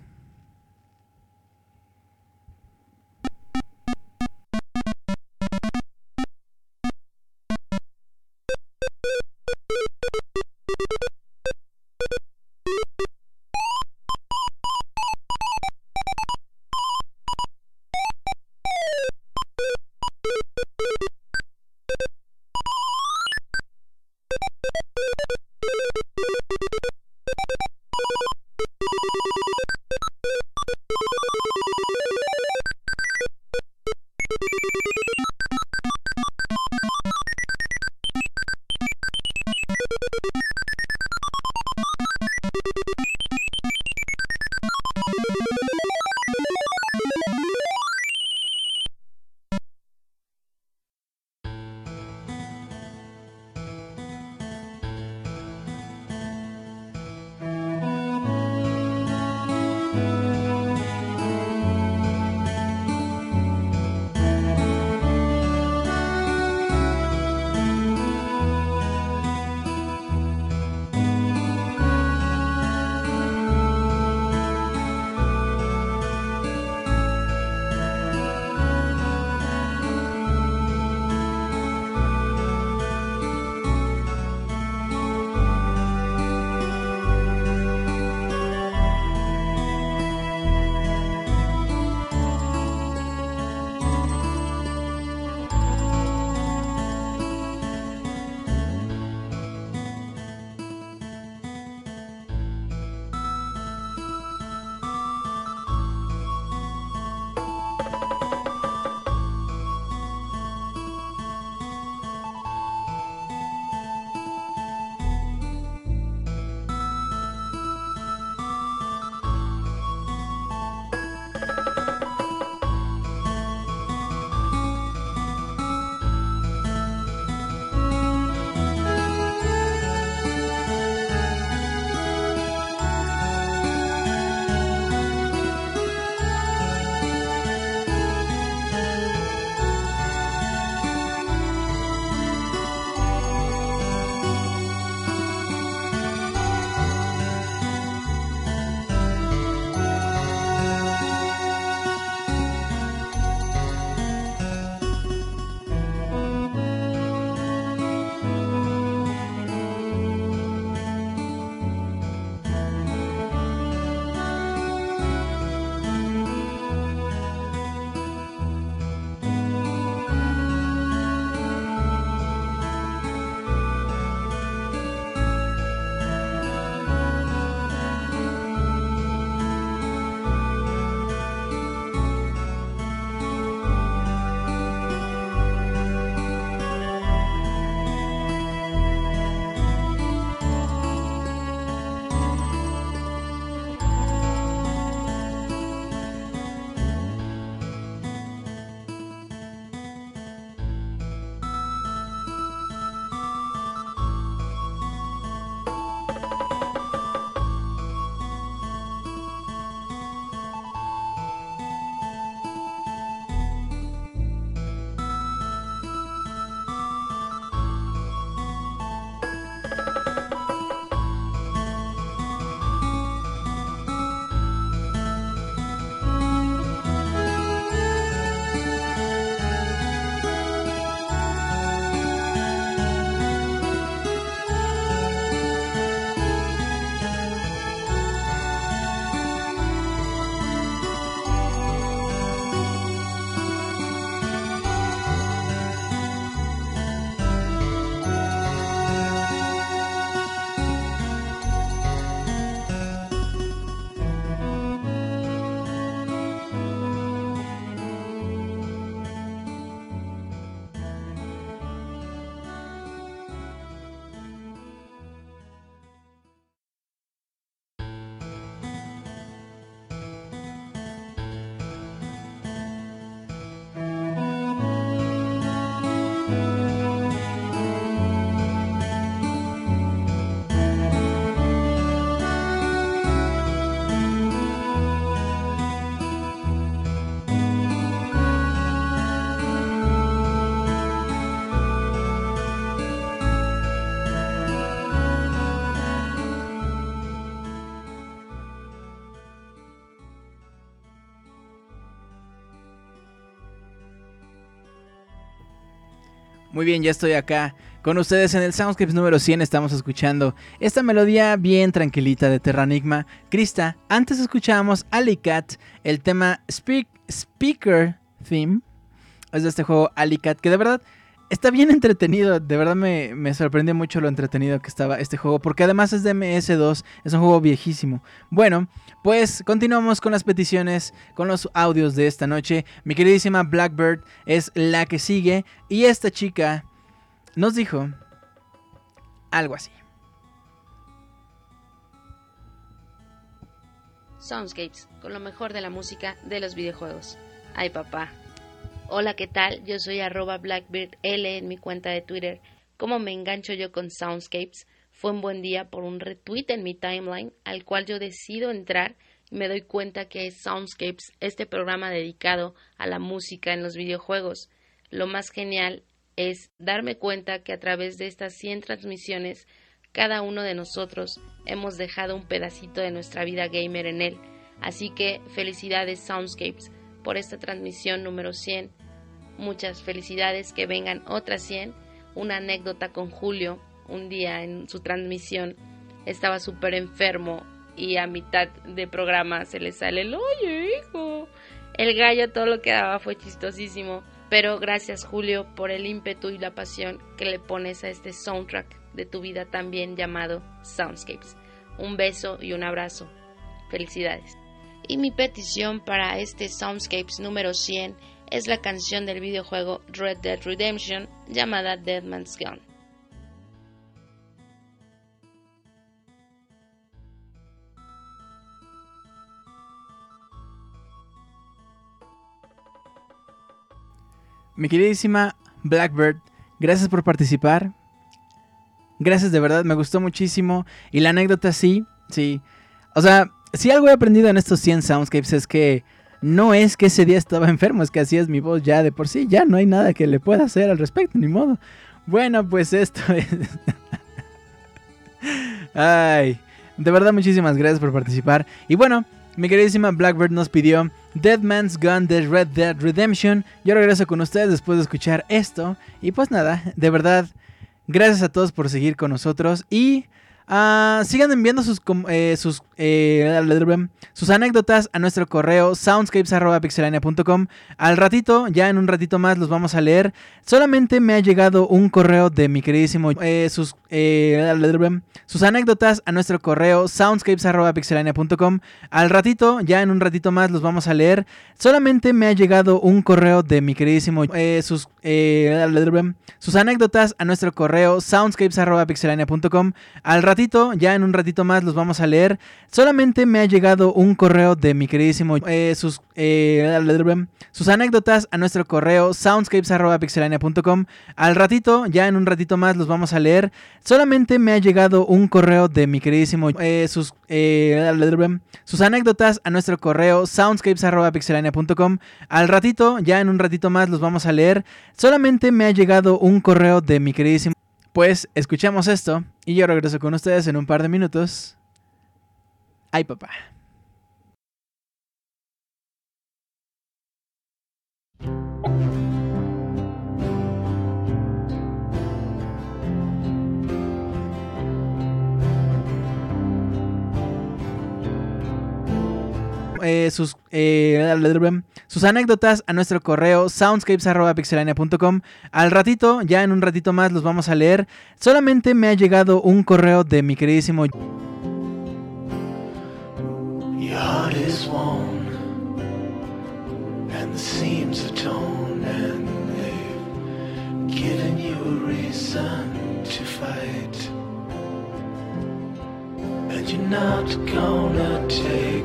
Speaker 2: Muy bien, ya estoy acá con ustedes en el Soundscapes número 100. Estamos escuchando esta melodía bien tranquilita de Terranigma. Krista, antes escuchábamos Alicat, el tema Speak, Speaker Theme. Es de este juego Alicat, que de verdad está bien entretenido. De verdad me, me sorprendió mucho lo entretenido que estaba este juego. Porque además es de MS2. Es un juego viejísimo. Bueno, pues continuamos con las peticiones. Con los audios de esta noche. Mi queridísima Blackbird es la que sigue. Y esta chica nos dijo algo así.
Speaker 10: Soundscapes, con lo mejor de la música de los videojuegos. Ay papá. Hola, ¿qué tal? Yo soy arroba blackbeardl en mi cuenta de Twitter. ¿Cómo me engancho yo con Soundscapes? Fue un buen día por un retweet en mi timeline al cual yo decido entrar y me doy cuenta que es Soundscapes, este programa dedicado a la música en los videojuegos. Lo más genial es darme cuenta que a través de estas 100 transmisiones, cada uno de nosotros hemos dejado un pedacito de nuestra vida gamer en él. Así que felicidades Soundscapes por esta transmisión número 100. Muchas felicidades, que vengan otras 100. Una anécdota con Julio, un día en su transmisión estaba súper enfermo y a mitad de programa se le sale el oye hijo. El gallo todo lo que daba fue chistosísimo. Pero gracias Julio por el ímpetu y la pasión que le pones a este soundtrack de tu vida también llamado Soundscapes. Un beso y un abrazo. Felicidades. Y mi petición para este Soundscapes número 100 es la canción del videojuego Red Dead Redemption llamada Dead Man's
Speaker 2: Mi queridísima Blackbird, gracias por participar. Gracias de verdad, me gustó muchísimo. Y la anécdota sí, sí. O sea, si algo he aprendido en estos 100 Soundscapes es que no es que ese día estaba enfermo, es que así es mi voz ya de por sí. Ya no hay nada que le pueda hacer al respecto, ni modo. Bueno, pues esto es... Ay, de verdad muchísimas gracias por participar. Y bueno, mi queridísima Blackbird nos pidió Dead Man's Gun de Red Dead Redemption. Yo regreso con ustedes después de escuchar esto. Y pues nada, de verdad, gracias a todos por seguir con nosotros. Y ah, sigan enviando sus, eh, eh, sus anécdotas a nuestro correo soundscapes.pixelania.com. Al ratito, ya en un ratito más los vamos a leer. Solamente me ha llegado un correo de mi queridísimo... eh, sus, eh, sus anécdotas a nuestro correo soundscapes.pixelania.com. Al ratito, ya en un ratito más los vamos a leer. Solamente me ha llegado un correo de mi queridísimo... eh, sus, eh, sus anécdotas a nuestro correo soundscapes.pixelania.com. Al ratito, ya en un ratito más los vamos a leer. Solamente me ha llegado un correo de mi queridísimo... eh, sus, eh, sus anécdotas a nuestro correo soundscapes.pixelania.com. Al ratito, ya en un ratito más los vamos a leer. Solamente me ha llegado un correo de mi queridísimo... sus, sus anécdotas a nuestro correo soundscapes.pixelania.com. Al ratito, ya en un ratito más los vamos a leer. Solamente me ha llegado un correo de mi queridísimo... Pues escuchamos esto y yo regreso con ustedes en un par de minutos. Ay, papá. eh, sus, eh, sus anécdotas a nuestro correo soundscapes.pixelania.com. Al ratito, ya en un ratito más los vamos a leer. Solamente me ha llegado un correo de mi queridísimo...
Speaker 11: Your heart is and the seams are torn, and they've given you a reason to fight. And you're not gonna take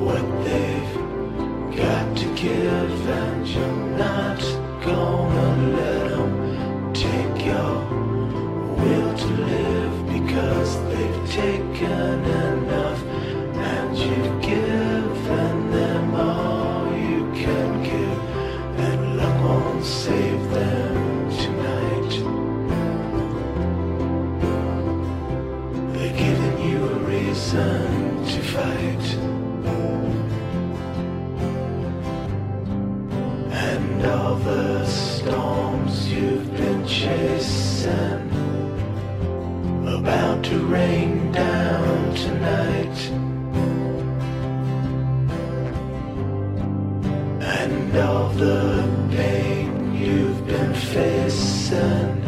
Speaker 11: what they've got to give, and you're not gonna let them take your will to live because they've taken enough. And you've given them all you can give, and luck won't save them tonight. They're giving you a reason And all the storms you've been chasing. About to rain down tonight. And all the pain you've been facing.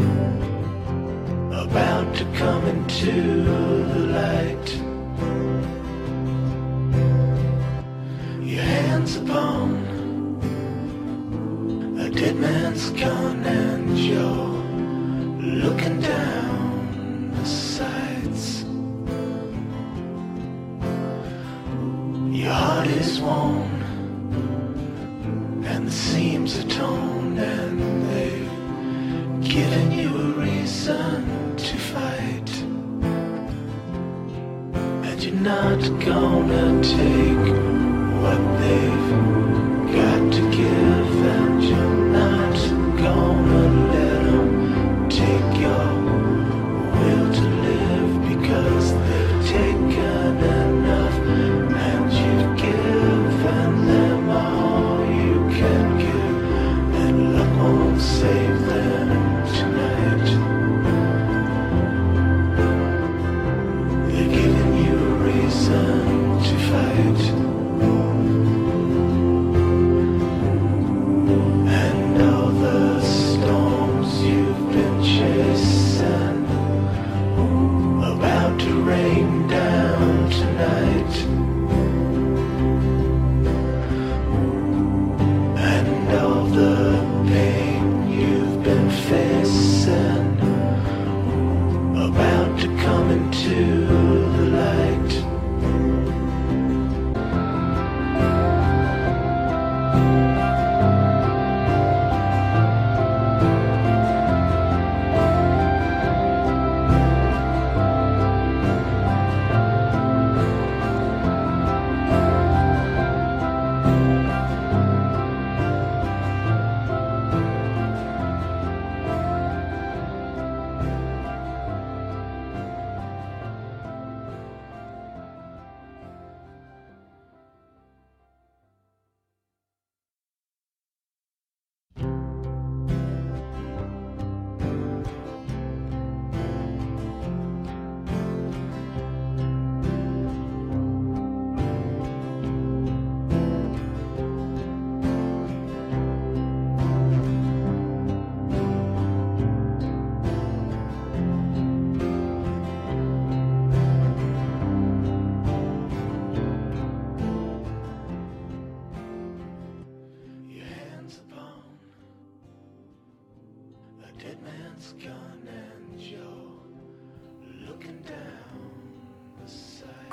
Speaker 11: About to come into the light. Your hands upon a dead man's gun and you're looking down the sights. Your heart is worn and the seams are torn and they've given you a reason to fight. And you're not gonna take what they've got to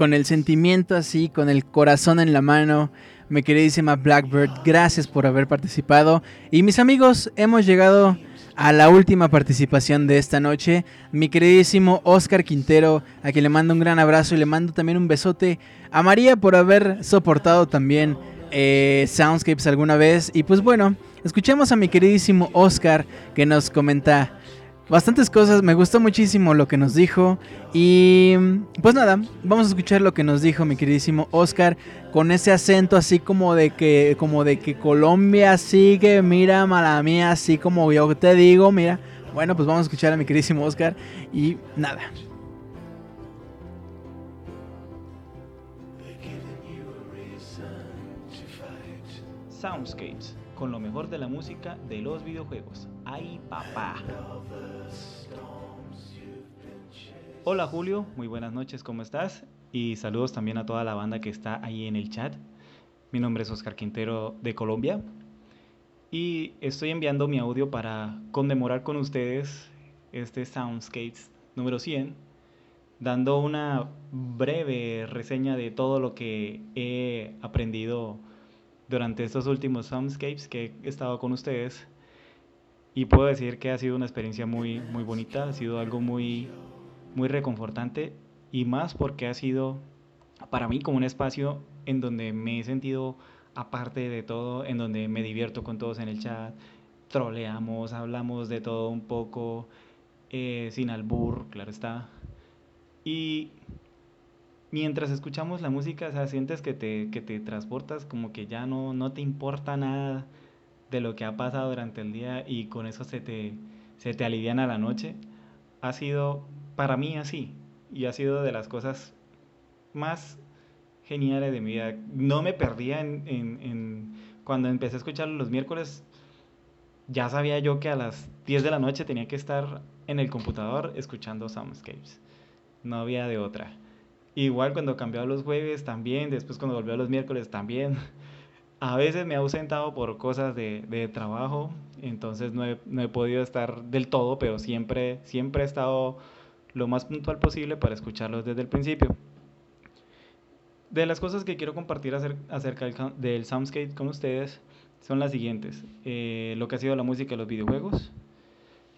Speaker 2: Con el sentimiento así, con el corazón en la mano, mi queridísima Blackbird, gracias por haber participado. Y mis amigos, hemos llegado a la última participación de esta noche. Mi queridísimo Oscar Quintero, a quien le mando un gran abrazo y le mando también un besote a María por haber soportado también eh, Soundscapes alguna vez. Y pues bueno, escuchemos a mi queridísimo Oscar que nos comenta bastantes cosas. Me gustó muchísimo lo que nos dijo. Y pues nada, vamos a escuchar lo que nos dijo mi queridísimo Oscar con ese acento así como de que como de que Colombia sigue, mira, mala mía, así como yo te digo, mira. Bueno, pues vamos a escuchar a mi queridísimo Oscar y nada.
Speaker 12: Soundscapes, con lo mejor de la música de los videojuegos. ¡Ay, papá! Hola Julio, muy buenas noches, ¿cómo estás? Y saludos también a toda la banda que está ahí en el chat. Mi nombre es Oscar Quintero de Colombia y estoy enviando mi audio para conmemorar con ustedes este Soundscapes número 100, dando una breve reseña de todo lo que he aprendido durante estos últimos Soundscapes que he estado con ustedes. Y puedo decir que ha sido una experiencia muy, muy bonita, ha sido algo muy, muy reconfortante y más porque ha sido para mí como un espacio en donde me he sentido aparte de todo, en donde me divierto con todos en el chat, troleamos, hablamos de todo un poco, eh, sin albur, claro está. Y mientras escuchamos la música, o sea, sientes que te, que te transportas, como que ya no, no te importa nada de lo que ha pasado durante el día y con eso se te, se te aliviana la noche. Ha sido para mí así y ha sido de las cosas más geniales de mi vida. No me perdía en, en- en- cuando empecé a escucharlo los miércoles. Ya sabía yo que a las 10 de la noche tenía que estar en el computador escuchando Soundscapes. No había de otra. Igual cuando cambió los jueves también, después cuando volvió a los miércoles también. A veces me he ausentado por cosas de, de trabajo, entonces no he, no he, podido estar del todo, pero siempre, siempre he estado lo más puntual posible para escucharlos desde el principio. De las cosas que quiero compartir acerca del Soundscape con ustedes son las siguientes. Eh, lo que ha sido la música de los videojuegos,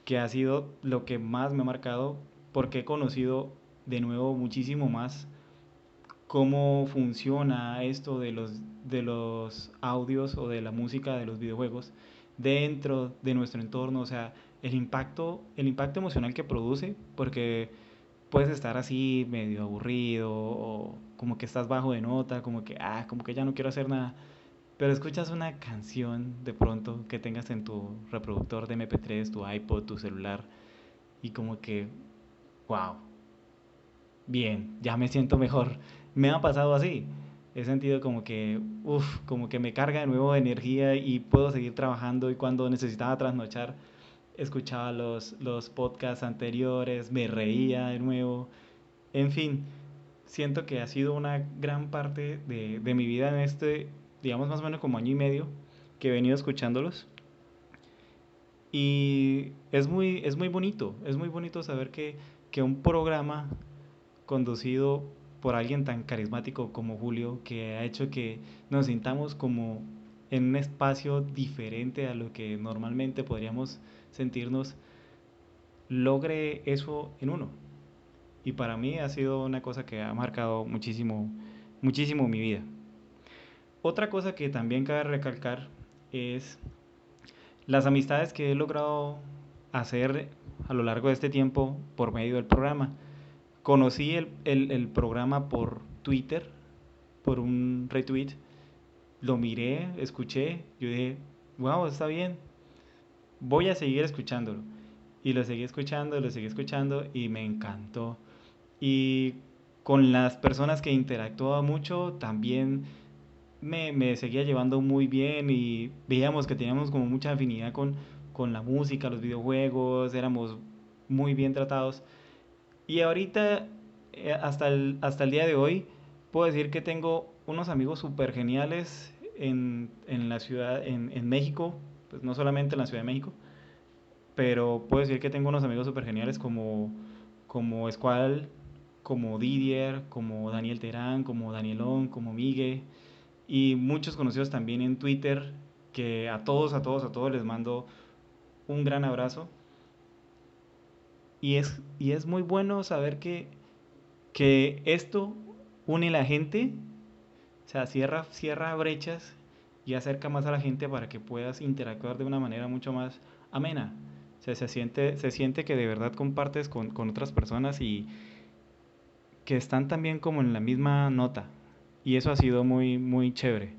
Speaker 12: que ha sido lo que más me ha marcado porque he conocido de nuevo muchísimo más cómo funciona esto de los, de los audios o de la música de los videojuegos dentro de nuestro entorno, o sea, el impacto, el impacto emocional que produce, porque puedes estar así medio aburrido o como que estás bajo de nota, como que, ah, como que ya no quiero hacer nada, pero escuchas una canción de pronto que tengas en tu reproductor de MP3, tu iPod, tu celular, y como que, wow, bien, ya me siento mejor. Me ha pasado así. He sentido como que, uff, como que me carga de nuevo de energía y puedo seguir trabajando y cuando necesitaba trasnochar, escuchaba los, los podcasts anteriores, me reía de nuevo. En fin, siento que ha sido una gran parte de, de mi vida en este, digamos más o menos como año y medio, que he venido escuchándolos. Y es muy, es muy bonito, es muy bonito saber que, que un programa conducido por alguien tan carismático como Julio, que ha hecho que nos sintamos como en un espacio diferente a lo que normalmente podríamos sentirnos, logre eso en uno. Y para mí ha sido una cosa que ha marcado muchísimo, muchísimo mi vida. Otra cosa que también cabe recalcar es las amistades que he logrado hacer a lo largo de este tiempo por medio del programa conocí el, el, programa por Twitter, por un retweet, lo miré, escuché, yo dije, wow, está bien, voy a seguir escuchándolo. Y lo seguí escuchando, lo seguí escuchando y me encantó. Y con las personas que interactuaba mucho, también me, me, seguía llevando muy bien y veíamos que teníamos como mucha afinidad con, con la música, los videojuegos, éramos muy bien tratados. Y ahorita, eh, hasta, el, hasta el día de hoy, puedo decir que tengo unos amigos súper geniales en, en, la ciudad, en, en, México, pues no solamente en la Ciudad de México, pero puedo decir que tengo unos amigos súper geniales como, como Escual, como Didier, como Daniel Terán, como Danielón, como Migue, y muchos conocidos también en Twitter, que a todos, a todos, a todos les mando un gran abrazo y es, y es muy bueno saber que, que esto une a la gente, o sea, cierra, cierra brechas y acerca más a la gente para que puedas interactuar de una manera mucho más amena. O sea, se siente, se siente que de verdad compartes con, con otras personas y que están también como en la misma nota. Y eso ha sido muy, muy chévere.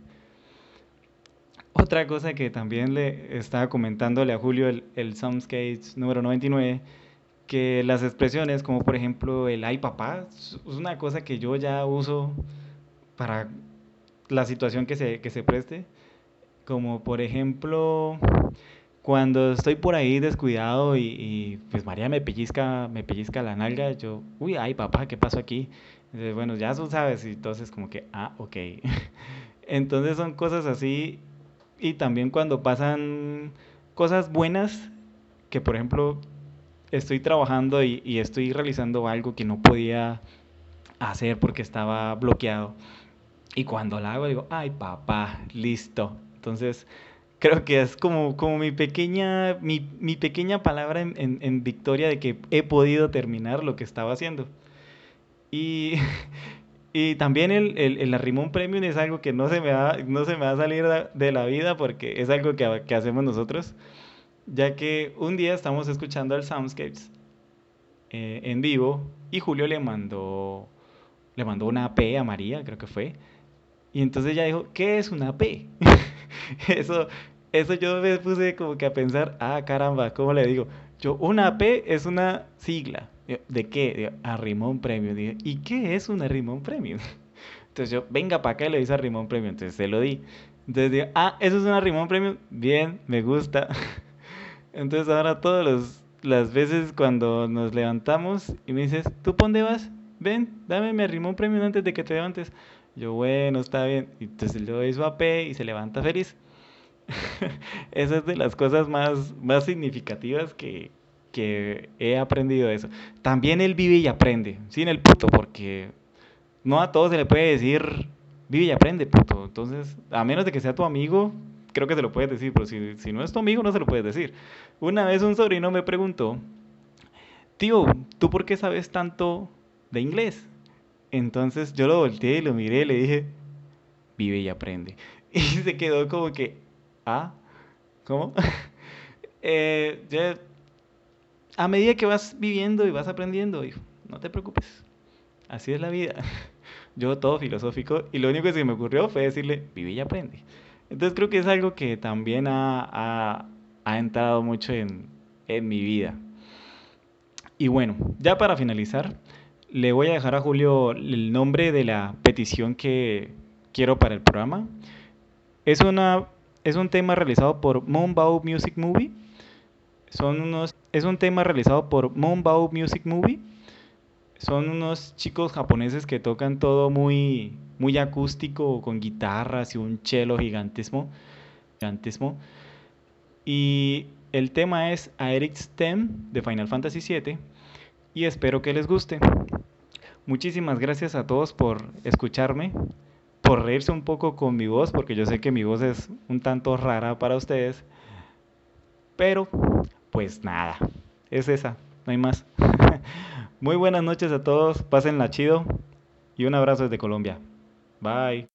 Speaker 12: Otra cosa que también le estaba comentándole a Julio, el, el Soundscapes número 99, que las expresiones como por ejemplo el ay papá es una cosa que yo ya uso para la situación que se, que se preste. Como por ejemplo cuando estoy por ahí descuidado y, y, pues María me pellizca, me pellizca la nalga, yo, uy, ay papá, ¿qué pasó aquí? Entonces, bueno, ya tú sabes, y entonces como que, ah, ok. entonces son cosas así y también cuando pasan cosas buenas, que por ejemplo estoy trabajando y, y, estoy realizando algo que no podía hacer porque estaba bloqueado. Y cuando la hago digo, ay papá, listo. Entonces creo que es como, como mi, pequeña, mi, mi pequeña palabra en, en, en, victoria de que he podido terminar lo que estaba haciendo. Y, y también el, el, el arrimón premium es algo que no se me va, no se me va a salir de la vida porque es algo que, que hacemos nosotros ya que un día estamos escuchando el Soundscapes eh, en vivo y Julio le mandó, le mandó una AP a María, creo que fue, y entonces ella dijo, ¿qué es una AP? eso, eso yo me puse como que a pensar, ah, caramba, ¿cómo le digo? Yo, una AP es una sigla. ¿De qué? Arrimón Premium. ¿y qué es un Arrimón Premium? Entonces yo, venga para acá le dice Arrimón Premium. Entonces se lo di. Entonces digo, ah, eso es un Arrimón Premium. Bien, me gusta. Entonces ahora todos los, las veces cuando nos levantamos y me dices, ¿tú dónde vas? Ven, dame mi arrimón premium antes de que te levantes. Yo, bueno, está bien. Y entonces le doy su AP y se levanta feliz. Esa es de las cosas más, más significativas que, que he aprendido eso. También él vive y aprende, sin el puto, porque no a todos se le puede decir vive y aprende, puto. Entonces, a menos de que sea tu amigo, creo que se lo puedes decir, pero si, si no es tu amigo, no se lo puedes decir. Una vez un sobrino me preguntó, tío, ¿tú por qué sabes tanto de inglés? Entonces yo lo volteé y lo miré y le dije, vive y aprende. Y se quedó como que, ¿ah? ¿Cómo? eh, ya- a medida que vas viviendo y vas aprendiendo, hijo, no te preocupes. Así es la vida. Yo todo filosófico y lo único que se me ocurrió fue decirle, vive y aprende. Entonces creo que es algo que también ha, ha- ha entrado mucho en, en mi vida. Y bueno, ya para finalizar, le voy a dejar a Julio el nombre de la petición que quiero para el programa. Es, una, es un tema realizado por Moonbow Music Movie. Son unos, es un tema realizado por Moonbow Music Movie. Son unos chicos japoneses que tocan todo muy, muy acústico, con guitarras y un cello gigantismo. gigantismo. Y el tema es Aerith's Theme de Final Fantasy VII. Y espero que les guste. Muchísimas gracias a todos por escucharme, por reírse un poco con mi voz, porque yo sé que mi voz es un tanto rara para ustedes. Pero, pues nada, es esa, no hay más. Muy buenas noches a todos, pásenla chido y un abrazo desde Colombia. Bye.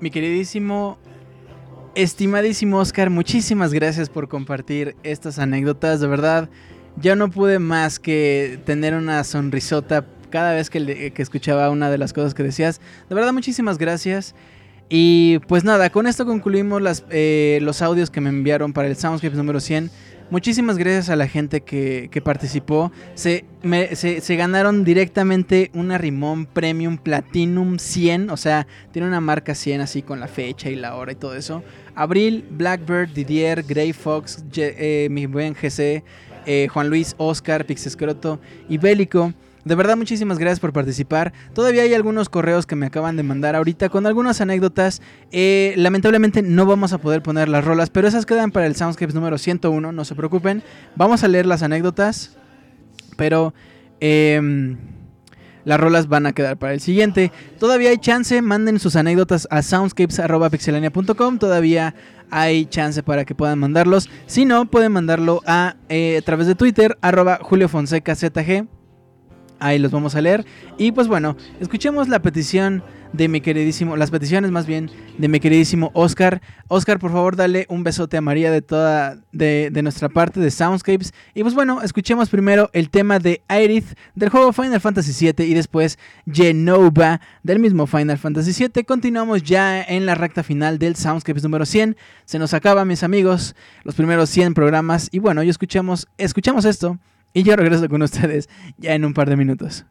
Speaker 2: Mi queridísimo, estimadísimo Oscar, muchísimas gracias por compartir estas anécdotas. De verdad, yo no pude más que tener una sonrisota cada vez que, escuchaba una de las cosas que decías. De verdad, muchísimas gracias. Y pues nada, con esto concluimos eh, los audios que me enviaron para el Soundscapes número 100. Muchísimas gracias a la gente que, participó. Se, ganaron directamente una Rimón Premium Platinum 100. O sea, tiene una marca 100 así con la fecha y la hora y todo eso. Abril, Blackbird, Didier, Grey Fox, eh, mi buen GC, eh, Juan Luis, Oscar, Pixescroto y Bélico. De verdad, muchísimas gracias por participar. Todavía hay algunos correos que me acaban de mandar ahorita con algunas anécdotas. Eh, lamentablemente no vamos a poder poner las rolas, pero esas quedan para el Soundscapes número 101, no se preocupen. Vamos a leer las anécdotas, pero em, las rolas van a quedar para el siguiente. Todavía hay chance, manden sus anécdotas a soundscapes.pixelania.com. Todavía hay chance para que puedan mandarlos. Si no, pueden mandarlo a, eh, través de Twitter, arroba Julio Fonseca ZG. Ahí los vamos a leer. Y pues bueno, escuchemos la petición de mi queridísimo, las peticiones más bien de mi queridísimo Oscar. Oscar, por favor, dale un besote a María de toda, de, nuestra parte de Soundscapes. Y pues bueno, escuchemos primero el tema de Aerith del juego Final Fantasy VII y después Genova del mismo Final Fantasy VII. Continuamos ya en la recta final del Soundscapes número 100. Se nos acaba, mis amigos, los primeros 100 programas. Y bueno, yo escuchamos, escuchamos esto y yo regreso con ustedes ya en un par de minutos.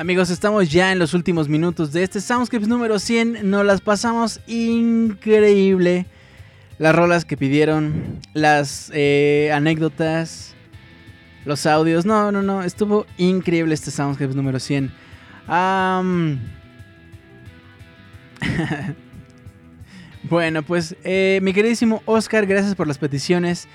Speaker 2: Amigos, estamos ya en los últimos minutos de este Soundscapes número 100. Nos las pasamos increíble. Las rolas que pidieron, las eh, anécdotas, los audios. No, no, no. Estuvo increíble este Soundscapes número 100. Am, bueno, pues eh, mi queridísimo Oscar, gracias por las peticiones.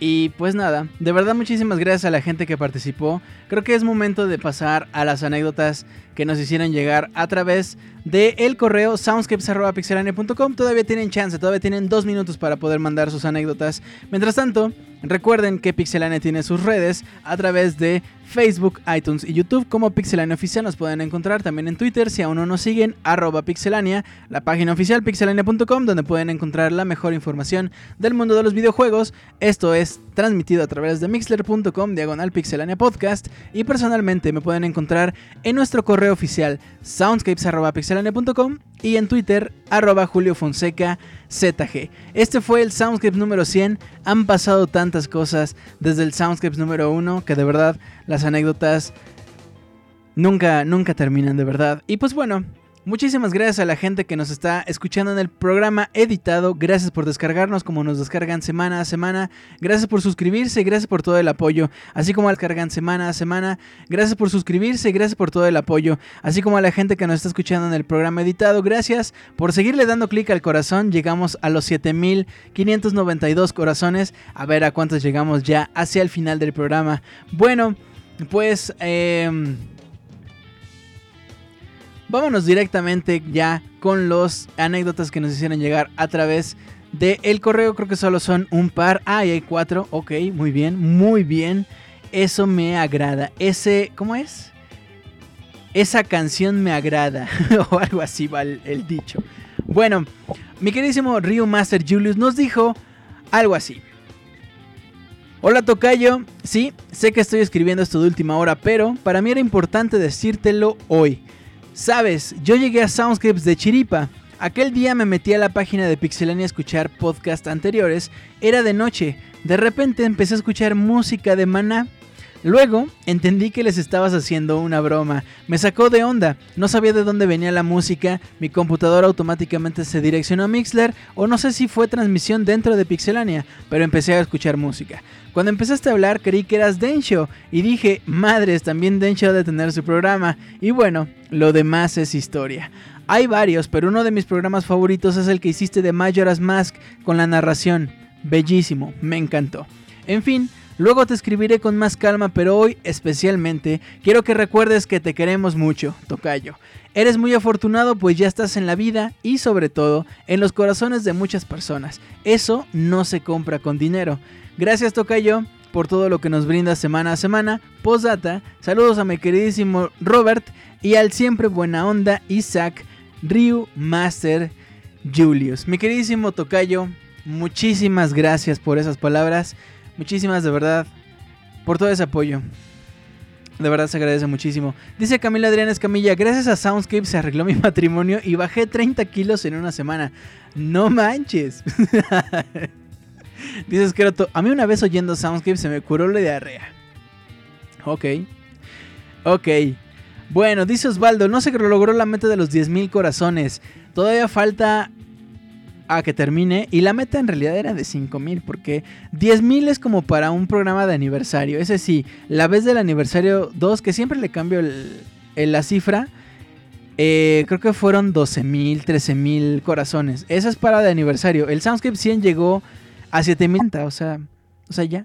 Speaker 2: Y pues nada, de verdad muchísimas gracias a la gente que participó. Creo que es momento de pasar a las anécdotas que nos hicieron llegar a través del el correo soundscapes.pixelania.com. Todavía tienen chance, todavía tienen dos minutos para poder mandar sus anécdotas. Mientras tanto, recuerden que Pixelania tiene sus redes a través de Facebook, iTunes y YouTube como Pixelania Oficial. Nos pueden encontrar también en Twitter si aún no nos siguen, arroba Pixelania, la página oficial pixelania.com donde pueden encontrar la mejor información del mundo de los videojuegos. Esto es transmitido a través de mixler.com, diagonal Pixelania Podcast. Y personalmente me pueden encontrar en nuestro correo oficial soundscapes.pixelania.com y en Twitter arroba Julio Fonseca ZG. Este fue el Soundscapes número 100. Han pasado tantas cosas desde el Soundscapes número 1 que de verdad las anécdotas nunca, nunca terminan de verdad. Y pues bueno, muchísimas gracias a la gente que nos está escuchando en el programa editado. Gracias por descargarnos como nos descargan semana a semana. Gracias por suscribirse, gracias por todo el apoyo. Así como descargan semana a semana. Gracias por suscribirse, gracias por todo el apoyo. Así como a la gente que nos está escuchando en el programa editado. Gracias por seguirle dando clic al corazón. Llegamos a los 7592 corazones. A ver a cuántos llegamos ya hacia el final del programa. Bueno, pues... em, Vámonos directamente ya con los anécdotas que nos hicieron llegar a través de el correo. Creo que solo son un par. Ah, y hay cuatro. Ok, muy bien, muy bien. Eso me agrada. Ese, ¿cómo es? Esa canción me agrada. o algo así va el, dicho. Bueno, mi queridísimo Ryu Master Julius nos dijo algo así. Hola Tocayo, sí, sé que estoy escribiendo esto de última hora, pero para mí era importante decírtelo hoy. Sabes, yo llegué a Soundscapes de Chiripa. Aquel día me metí a la página de Pixelania a escuchar podcast anteriores. Era de noche. De repente empecé a escuchar música de Maná. Luego entendí que les estabas haciendo una broma. Me sacó de onda. No sabía de dónde venía la música. Mi computadora automáticamente se direccionó a Mixler. O no sé si fue transmisión dentro de Pixelania. Pero empecé a escuchar música. Cuando empezaste a hablar creí que eras Densho. Y dije, madres, también Densho ha de tener su programa. Y bueno, lo demás es historia. Hay varios, pero uno de mis programas favoritos es el que hiciste de Majora's Mask con la narración. Bellísimo, me encantó. En fin, luego te escribiré con más calma, pero hoy especialmente quiero que recuerdes que te queremos mucho, Tocayo. Eres muy afortunado pues ya estás en la vida y sobre todo en los corazones de muchas personas. Eso no se compra con dinero. Gracias Tocayo por todo lo que nos brindas semana a semana. Postdata, saludos a mi queridísimo Robert y al siempre buena onda Isaac Ryu Master Julius. Mi queridísimo Tocayo, muchísimas gracias por esas palabras. Muchísimas de verdad por todo ese apoyo. De verdad se agradece muchísimo. Dice Camila Adriana Escamilla, gracias a Soundscape se arregló mi matrimonio y bajé 30 kilos en una semana. No manches. Dices que a mí una vez oyendo Soundscape se me curó la diarrea. Ok. Ok. Bueno, dice Osvaldo, no se logró la meta de los 10.000 corazones. Todavía falta a que termine. Y la meta en realidad era de 5.000. Porque 10.000 es como para un programa de aniversario. Ese sí, la vez del aniversario 2, que siempre le cambio el- la cifra. eh, creo que fueron 12.000, 13.000 corazones. Esa es para de aniversario. El Soundscape 100 llegó a 7000, o sea, o sea, ya.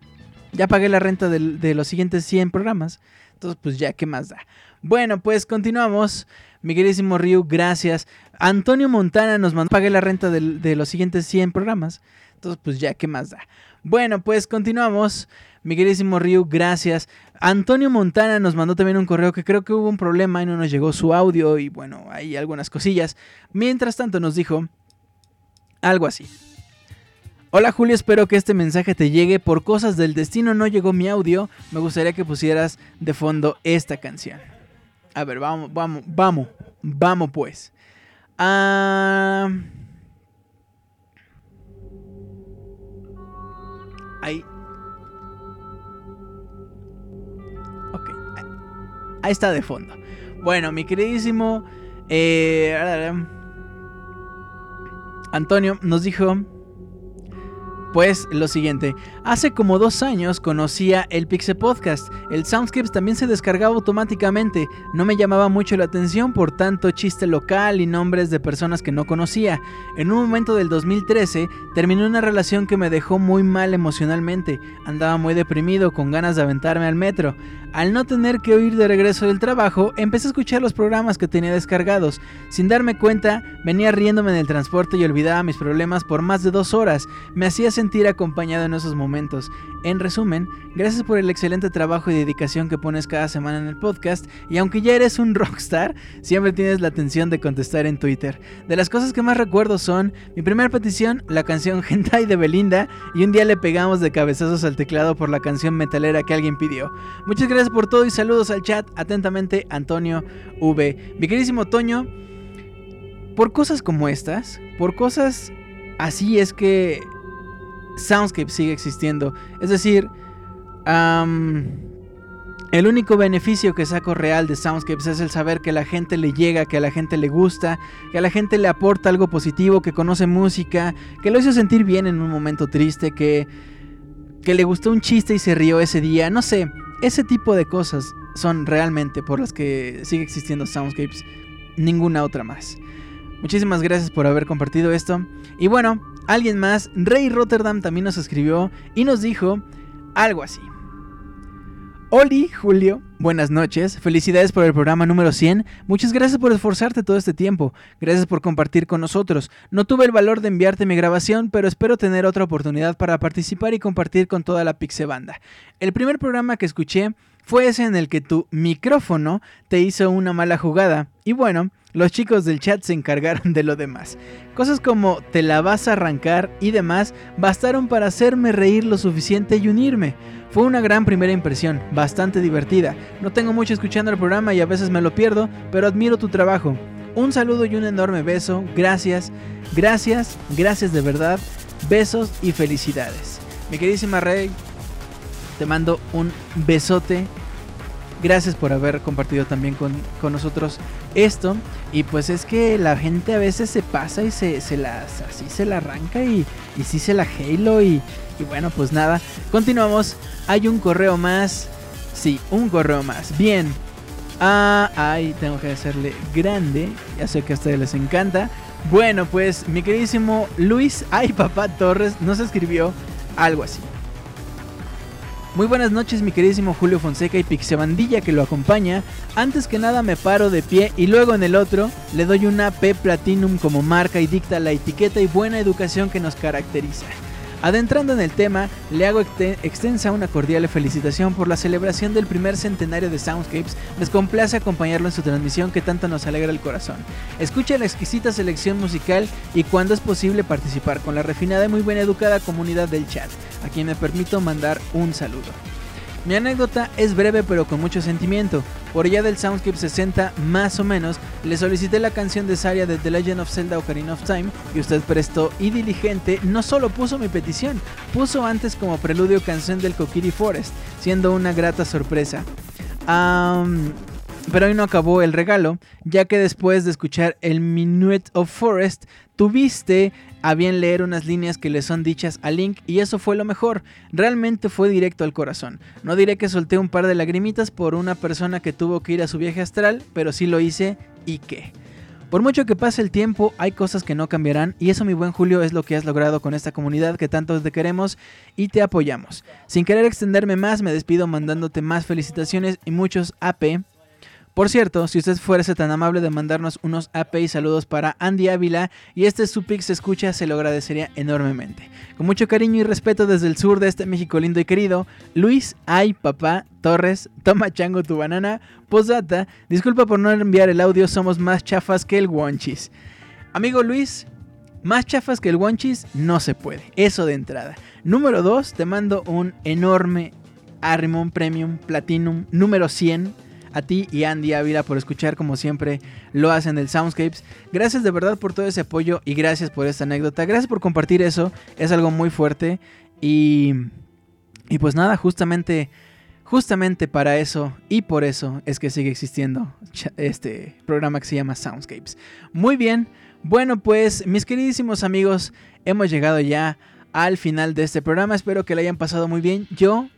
Speaker 2: Ya pagué la renta del- de, los siguientes 100 programas. Entonces, pues ya, ¿qué más da? Bueno, pues continuamos. Mi queridísimo Ryu, gracias. Antonio Montana nos mandó pagué la renta de los siguientes 100 programas. Entonces, pues ya, ¿qué más da? Bueno, pues continuamos. Mi queridísimo Ryu, gracias. Antonio Montana nos mandó también un correo que creo que hubo un problema y no nos llegó su audio y bueno, hay algunas cosillas. Mientras tanto nos dijo algo así. Hola Julio, espero que este mensaje te llegue. Por cosas del destino no llegó mi audio. Me gustaría que pusieras de fondo esta canción. A ver, vamos, vamos, vamos, vamos pues. Ah... Ahí. Ok. ahí está de fondo. Bueno, mi queridísimo eh, Antonio nos dijo pues lo siguiente, hace como dos años conocía el Pixel Podcast. El Soundscapes también se descargaba automáticamente. No me llamaba mucho la atención por tanto chiste local y nombres de personas que no conocía. En un momento del 2013 terminé una relación que me dejó muy mal emocionalmente. Andaba muy deprimido, con ganas de aventarme al metro. Al no tener que oír de regreso del trabajo, empecé a escuchar los programas que tenía descargados. Sin darme cuenta, venía riéndome en el transporte y olvidaba mis problemas por más de dos horas. Me hacía sentir acompañado en esos momentos. En resumen, gracias por el excelente trabajo y dedicación que pones cada semana en el podcast y aunque ya eres un rockstar, siempre tienes la atención de contestar en Twitter. De las cosas que más recuerdo son mi primera petición, la canción Hentai de Belinda y un día le pegamos de cabezazos al teclado por la canción metalera que alguien pidió. Muchas gracias por todo y saludos al chat. Atentamente, Antonio V. Mi queridísimo Toño, por cosas como estas, por cosas así es que Soundscape sigue existiendo. Es decir, el único beneficio que saco real de Soundscapes es el saber que a la gente le llega, que a la gente le gusta, que a la gente le aporta algo positivo, que conoce música, que lo hizo sentir bien en un momento triste, que, que le gustó un chiste y se rió ese día. No sé, ese tipo de cosas son realmente por las que sigue existiendo Soundscapes, ninguna otra más. Muchísimas gracias por haber compartido esto. Y bueno, alguien más, Rey Rotterdam también nos escribió y nos dijo algo así. Oli, Julio, buenas noches, felicidades por el programa número 100, muchas gracias por esforzarte todo este tiempo, gracias por compartir con nosotros. No tuve el valor de enviarte mi grabación, pero espero tener otra oportunidad para participar y compartir con toda la Pixebanda. El primer programa que escuché fue ese en el que tu micrófono te hizo una mala jugada, y bueno, los chicos del chat se encargaron de lo demás. Cosas como te la vas a arrancar y demás bastaron para hacerme reír lo suficiente y unirme. Fue una gran primera impresión, bastante divertida. No tengo mucho escuchando el programa y a veces me lo pierdo, pero admiro tu trabajo. Un saludo y un enorme beso. Gracias, gracias, gracias de verdad. Besos y felicidades. Mi queridísima Rey, te mando un besote Gracias por haber compartido también con, nosotros esto. Y pues es que la gente a veces se pasa y se, se las, así se la arranca y, y sí se la halo. Y, y bueno, pues nada, continuamos. Hay un correo más. Sí, un correo más. Bien. Ah, ahí tengo que hacerle grande. Ya sé que a ustedes les encanta. Bueno, pues mi queridísimo Luis Ay Papá Torres nos escribió algo así. Muy buenas noches mi queridísimo Julio Fonseca y Pixebandilla que lo acompaña. Antes que nada me paro de pie y luego en el otro le doy una P Platinum como marca y dicta la etiqueta y buena educación que nos caracteriza. Adentrando en el tema, le hago extensa una cordial felicitación por la celebración del primer centenario de Soundscapes. Les complace acompañarlo en su transmisión que tanto nos alegra el corazón. Escucha la exquisita selección musical y cuando es posible participar con la refinada y muy buena educada comunidad del chat, a quien me permito mandar un saludo. Mi anécdota es breve pero con mucho sentimiento. Por allá del Soundscape 60 más o menos, le solicité la canción de Saria de The Legend of Zelda Ocarina of Time y usted prestó y diligente no solo puso mi petición, puso antes como preludio canción del Kokiri Forest, siendo una grata sorpresa. pero hoy no acabó el regalo, ya que después de escuchar el Minuet of Forest, tuviste a bien leer unas líneas que le son dichas a Link y eso fue lo mejor, realmente fue directo al corazón. No diré que solté un par de lagrimitas por una persona que tuvo que ir a su viaje astral, pero sí lo hice y qué. Por mucho que pase el tiempo, hay cosas que no cambiarán y eso mi buen Julio es lo que has logrado con esta comunidad que tanto te queremos y te apoyamos. Sin querer extenderme más, me despido mandándote más felicitaciones y muchos AP por cierto, si usted fuese tan amable de mandarnos unos AP y saludos para Andy Ávila y este Supix se escucha, se lo agradecería enormemente. Con mucho cariño y respeto desde el sur de este México lindo y querido, Luis Ay Papá Torres, toma chango tu banana, posdata, disculpa por no enviar el audio, somos más chafas que el Wonchis. Amigo Luis, más chafas que el Wonchis no se puede, eso de entrada. Número 2, te mando un enorme Arrimon Premium Platinum número 100 a ti y Andy Ávila por escuchar como siempre lo hacen el Soundscapes. Gracias de verdad por todo ese apoyo y gracias por esta anécdota. Gracias por compartir eso. Es algo muy fuerte. Y, y pues nada, justamente justamente para eso y por eso es que sigue existiendo este programa que se llama Soundscapes. Muy bien, bueno pues mis queridísimos amigos, hemos llegado ya al final de este programa, espero que lo hayan pasado muy bien. Yo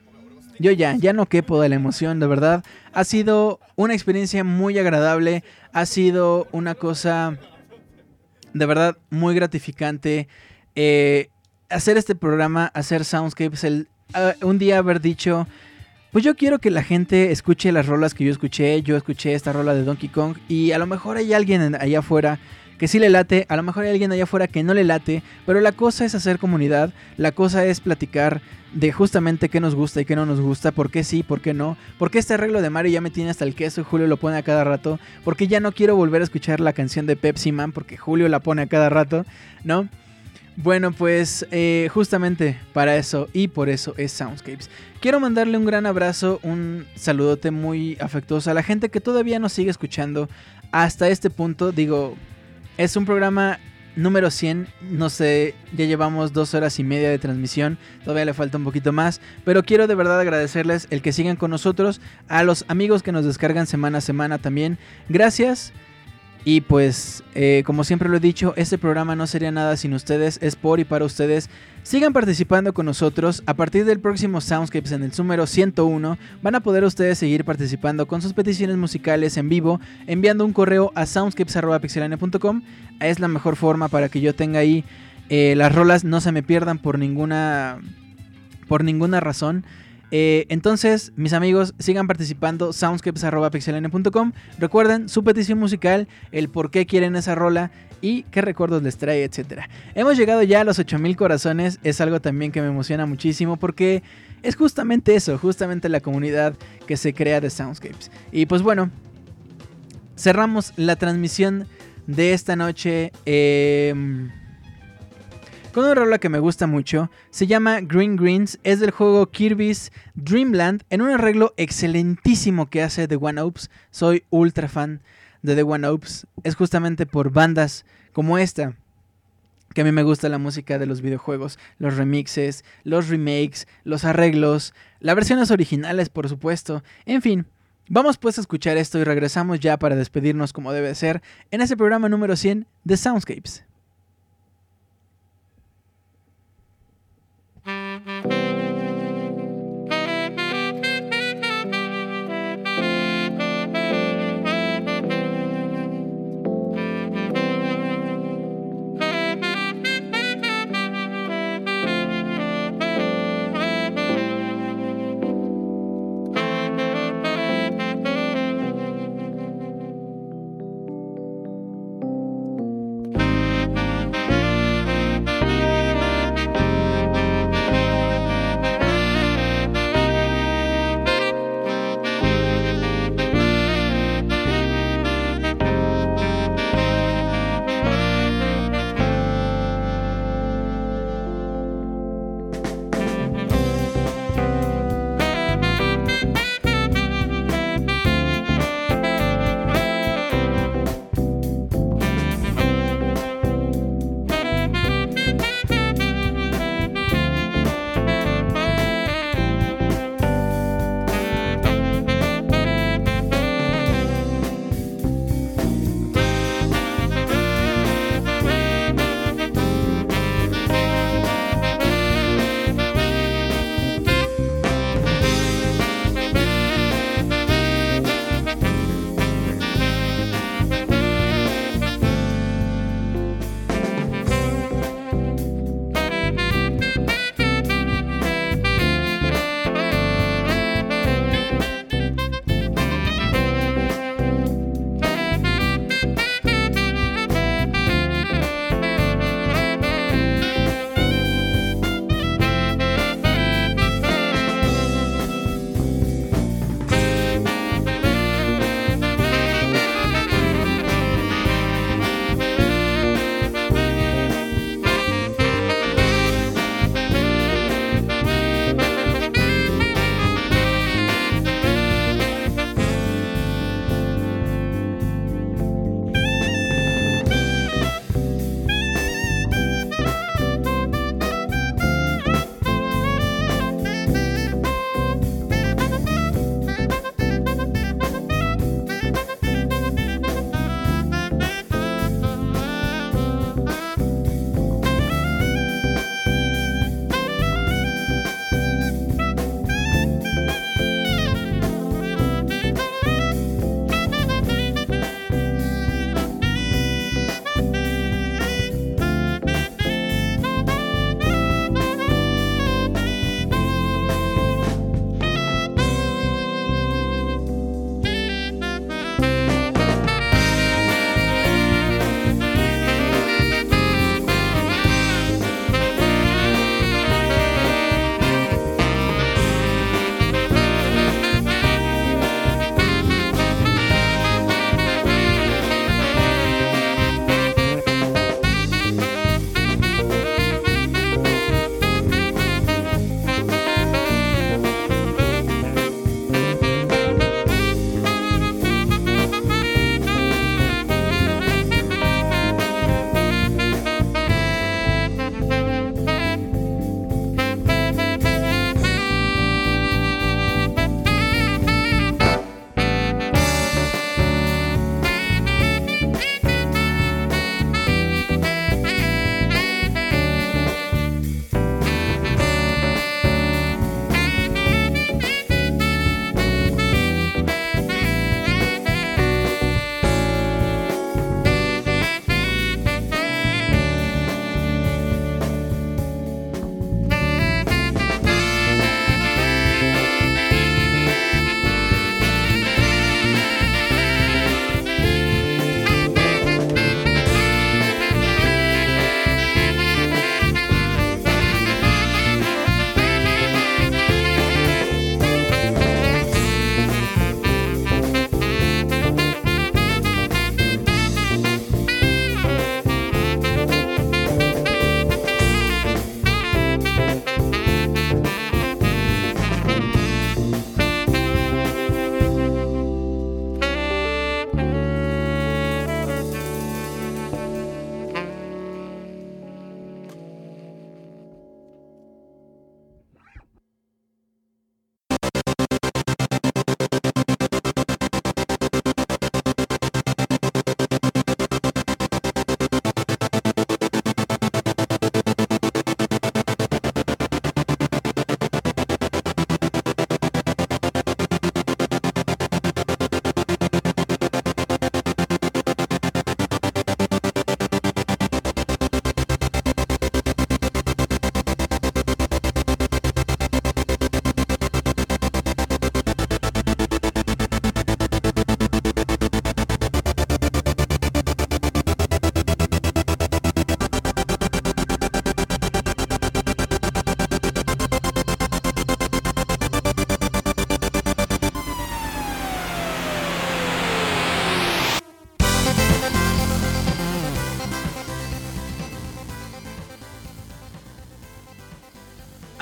Speaker 2: yo ya, ya no quepo de la emoción, de verdad. Ha sido una experiencia muy agradable. Ha sido una cosa de verdad muy gratificante. eh, hacer este programa, hacer Soundscapes, el, ah, un día haber dicho, pues yo quiero que la gente escuche las rolas que yo escuché. Yo escuché esta rola de Donkey Kong y a lo mejor hay alguien en- allá afuera que sí le late, a lo mejor hay alguien allá afuera que no le late, pero la cosa es hacer comunidad, la cosa es platicar de justamente qué nos gusta y qué no nos gusta, por qué sí, por qué no, por qué este arreglo de Mario ya me tiene hasta el queso y Julio lo pone a cada rato, porque ya no quiero volver a escuchar la canción de Pepsi Man porque Julio la pone a cada rato, ¿no? Bueno, pues eh, justamente para eso y por eso es Soundscapes. Quiero mandarle un gran abrazo, un saludote muy afectuoso a la gente que todavía nos sigue escuchando hasta este punto. Digo, es un programa número 100, no sé, ya llevamos dos horas y media de transmisión, todavía le falta un poquito más, pero quiero de verdad agradecerles el que sigan con nosotros, a los amigos que nos descargan semana a semana también, gracias. Y pues, eh, como siempre lo he dicho, este programa no sería nada sin ustedes, es por y para ustedes. Sigan participando con nosotros. A partir del próximo Soundscapes en el número 101, van a poder ustedes seguir participando con sus peticiones musicales en vivo, enviando un correo a soundscapes.pixelania.com. Es la mejor forma para que yo tenga ahí eh, las rolas, no se me pierdan por ninguna, por ninguna razón. Eh, entonces, mis amigos, sigan participando. Soundscapes.pixelania.com. Recuerden su petición musical, el por qué quieren esa rola y qué recuerdos les trae, etcétera. Hemos llegado ya a los 8000 corazones. Es algo también que me emociona muchísimo porque es justamente eso, justamente la comunidad que se crea de Soundscapes. Y pues bueno, cerramos la transmisión de esta noche. em, con una rola que me gusta mucho. Se llama Green Greens. Es del juego Kirby's Dream Land. En un arreglo excelentísimo que hace The One Ups. Soy ultra fan de The One Ups. Es justamente por bandas como esta. Que a mí me gusta la música de los videojuegos. Los remixes, los remakes, los arreglos. Las versiones originales, por supuesto. En fin. Vamos pues a escuchar esto y regresamos ya para despedirnos como debe ser en ese programa número 100 de Soundscapes.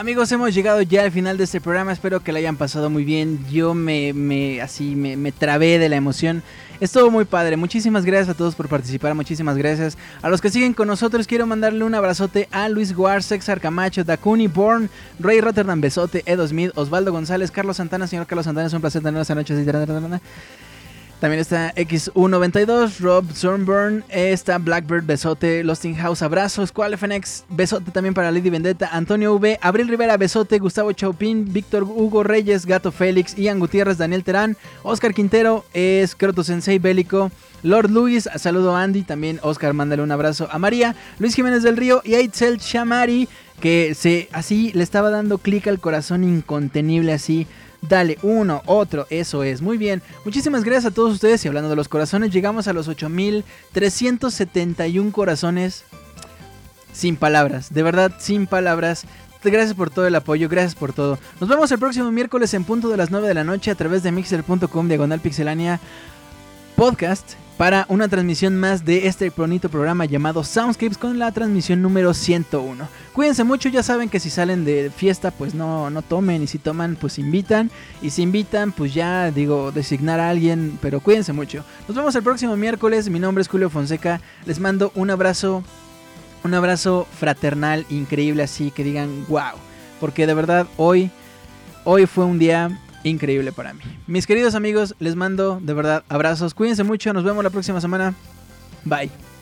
Speaker 2: Amigos, hemos llegado ya al final de este programa. Espero que lo hayan pasado muy bien. Yo me, me así me, me trabé de la emoción. Estuvo muy padre. Muchísimas gracias a todos por participar. Muchísimas gracias a los que siguen con nosotros. Quiero mandarle un abrazote a Luis Guar, Sexar Camacho, Dakuni Born, Rey Rotterdam Besote, Edo Smith, Osvaldo González, Carlos Santana. Señor Carlos Santana, es un placer tenerlo esta noche. También está X192, Rob Zornburn, está Blackbird, besote, Losting House, abrazo, Squall FNX, besote también para Lady Vendetta, Antonio V, Abril Rivera, besote, Gustavo Chaupin, Víctor Hugo Reyes, Gato Félix, Ian Gutiérrez, Daniel Terán, Oscar Quintero, es Croto Sensei Bélico, Lord Luis, saludo a Andy, también Oscar, mándale un abrazo a María, Luis Jiménez del Río y Aitzel Chamari, que se así le estaba dando clic al corazón incontenible así. Dale, uno, otro, eso es. Muy bien. Muchísimas gracias a todos ustedes. Y hablando de los corazones, llegamos a los 8371 corazones. Sin palabras, de verdad, sin palabras. Gracias por todo el apoyo, gracias por todo. Nos vemos el próximo miércoles en punto de las 9 de la noche a través de mixer.com diagonal pixelania podcast para una transmisión más de este bonito programa llamado Soundscapes con la transmisión número 101. Cuídense mucho, ya saben que si salen de fiesta pues no, no tomen y si toman pues invitan y si invitan pues ya digo designar a alguien, pero cuídense mucho. Nos vemos el próximo miércoles, mi nombre es Julio Fonseca, les mando un abrazo, un abrazo fraternal increíble así que digan wow, porque de verdad hoy, hoy fue un día increíble para mí. Mis queridos amigos, les mando de verdad abrazos. Cuídense mucho. Nos vemos la próxima semana. Bye.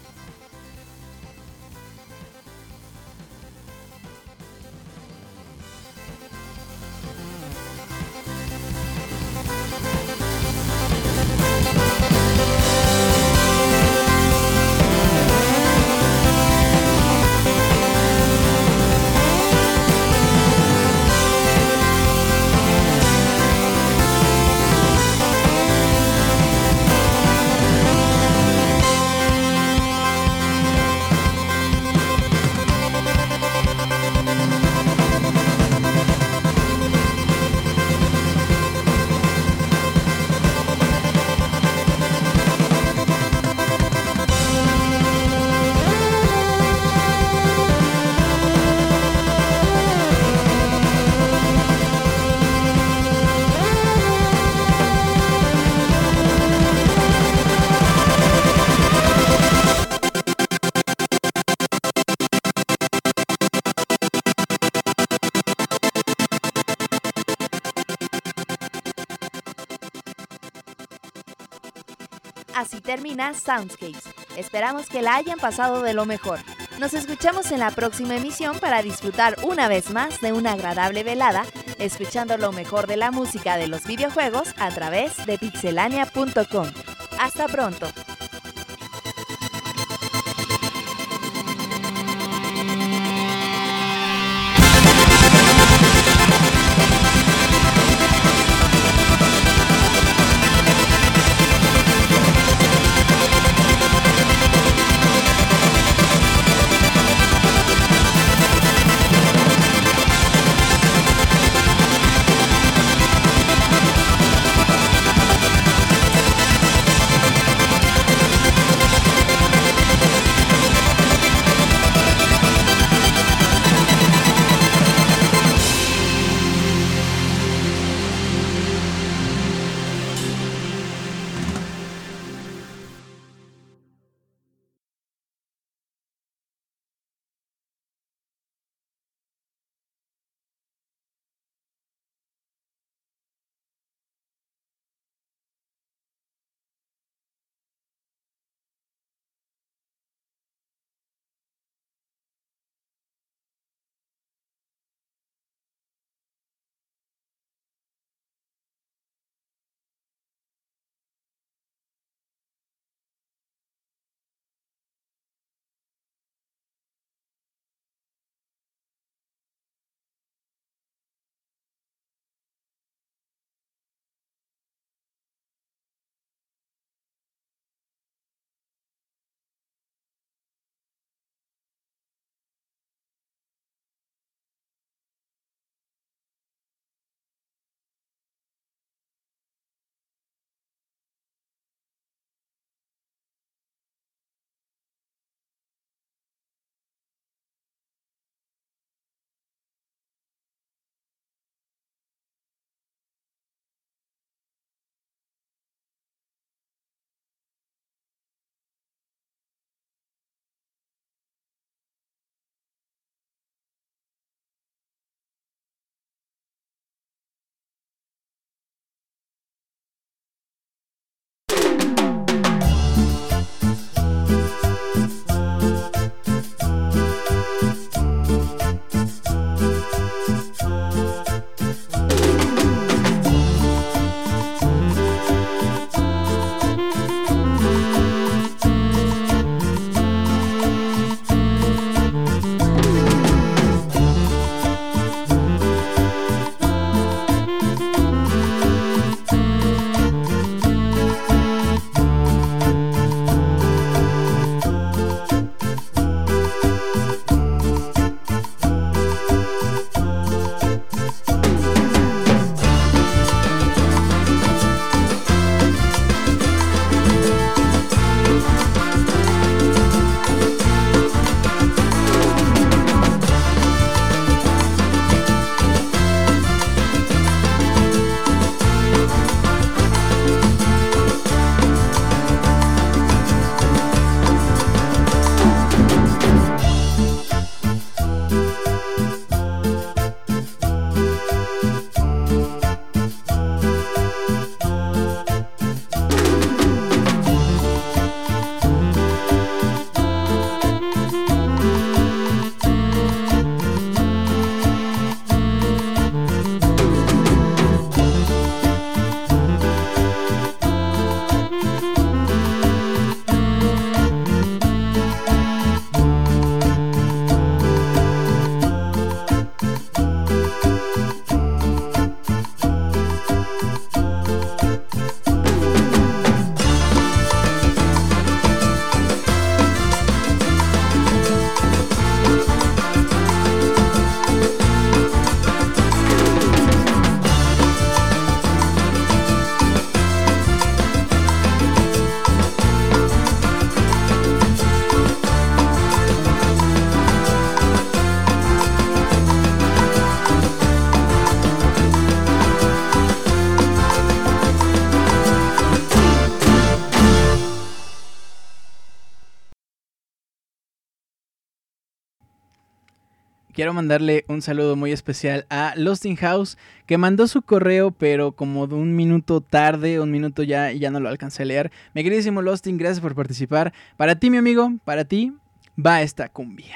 Speaker 1: Termina Soundscapes. Esperamos que la hayan pasado de lo mejor. Nos escuchamos en la próxima emisión para disfrutar una vez más de una agradable velada, escuchando lo mejor de la música de los videojuegos a través de pixelania.com. Hasta pronto.
Speaker 2: Quiero mandarle un saludo muy especial a Lost in House, que mandó su correo, pero como de un minuto tarde, un minuto ya, ya no lo alcancé a leer. Mi queridísimo Lostin, gracias por participar. Para ti, mi amigo, para ti, va esta cumbia.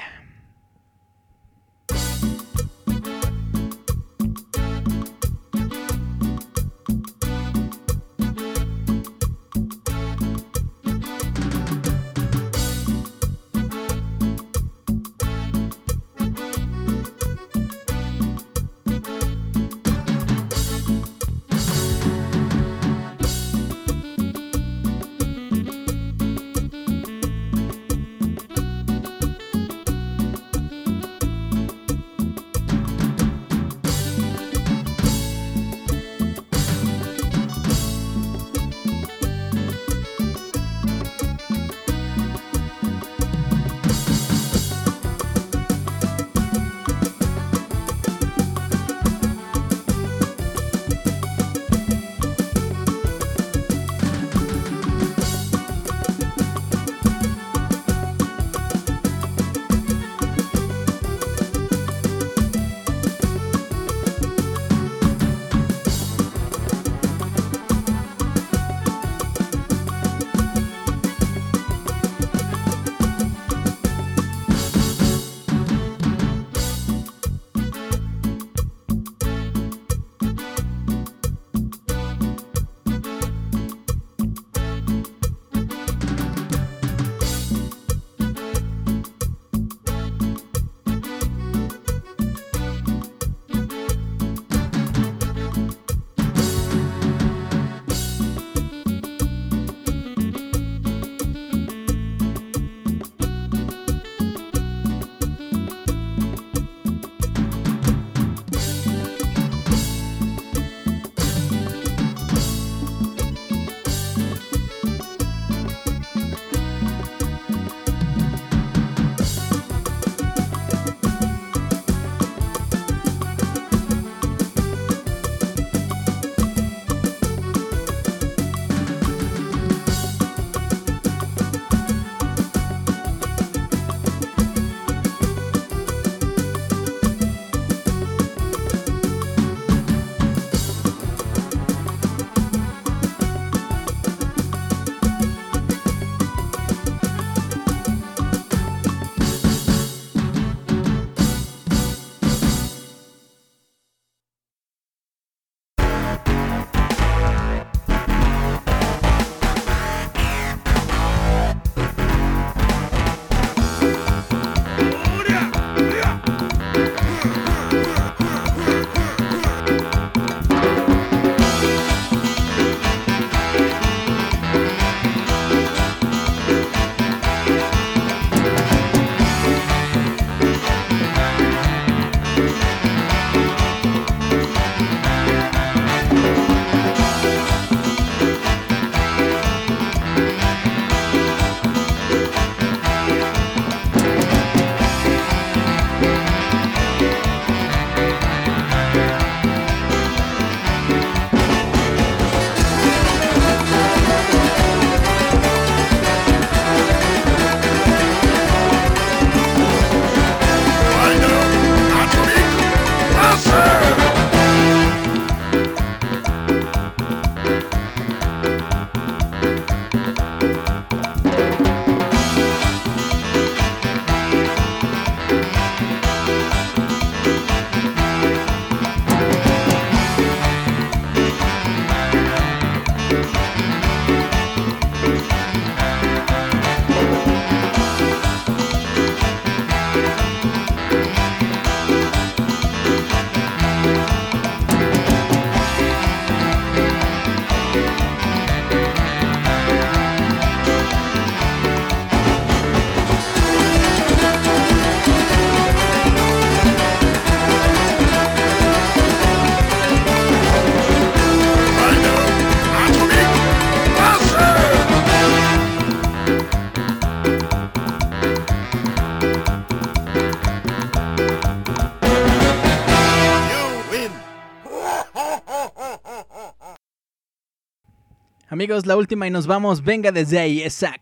Speaker 2: Amigos, la última y nos vamos. Venga desde ahí esa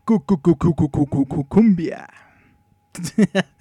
Speaker 2: cumbia.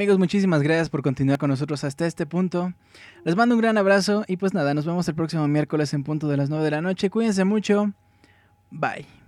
Speaker 2: Amigos, muchísimas gracias por continuar con nosotros hasta este punto. Les mando un gran abrazo y pues nada, nos vemos el próximo miércoles en punto de las 9 de la noche. Cuídense mucho. Bye.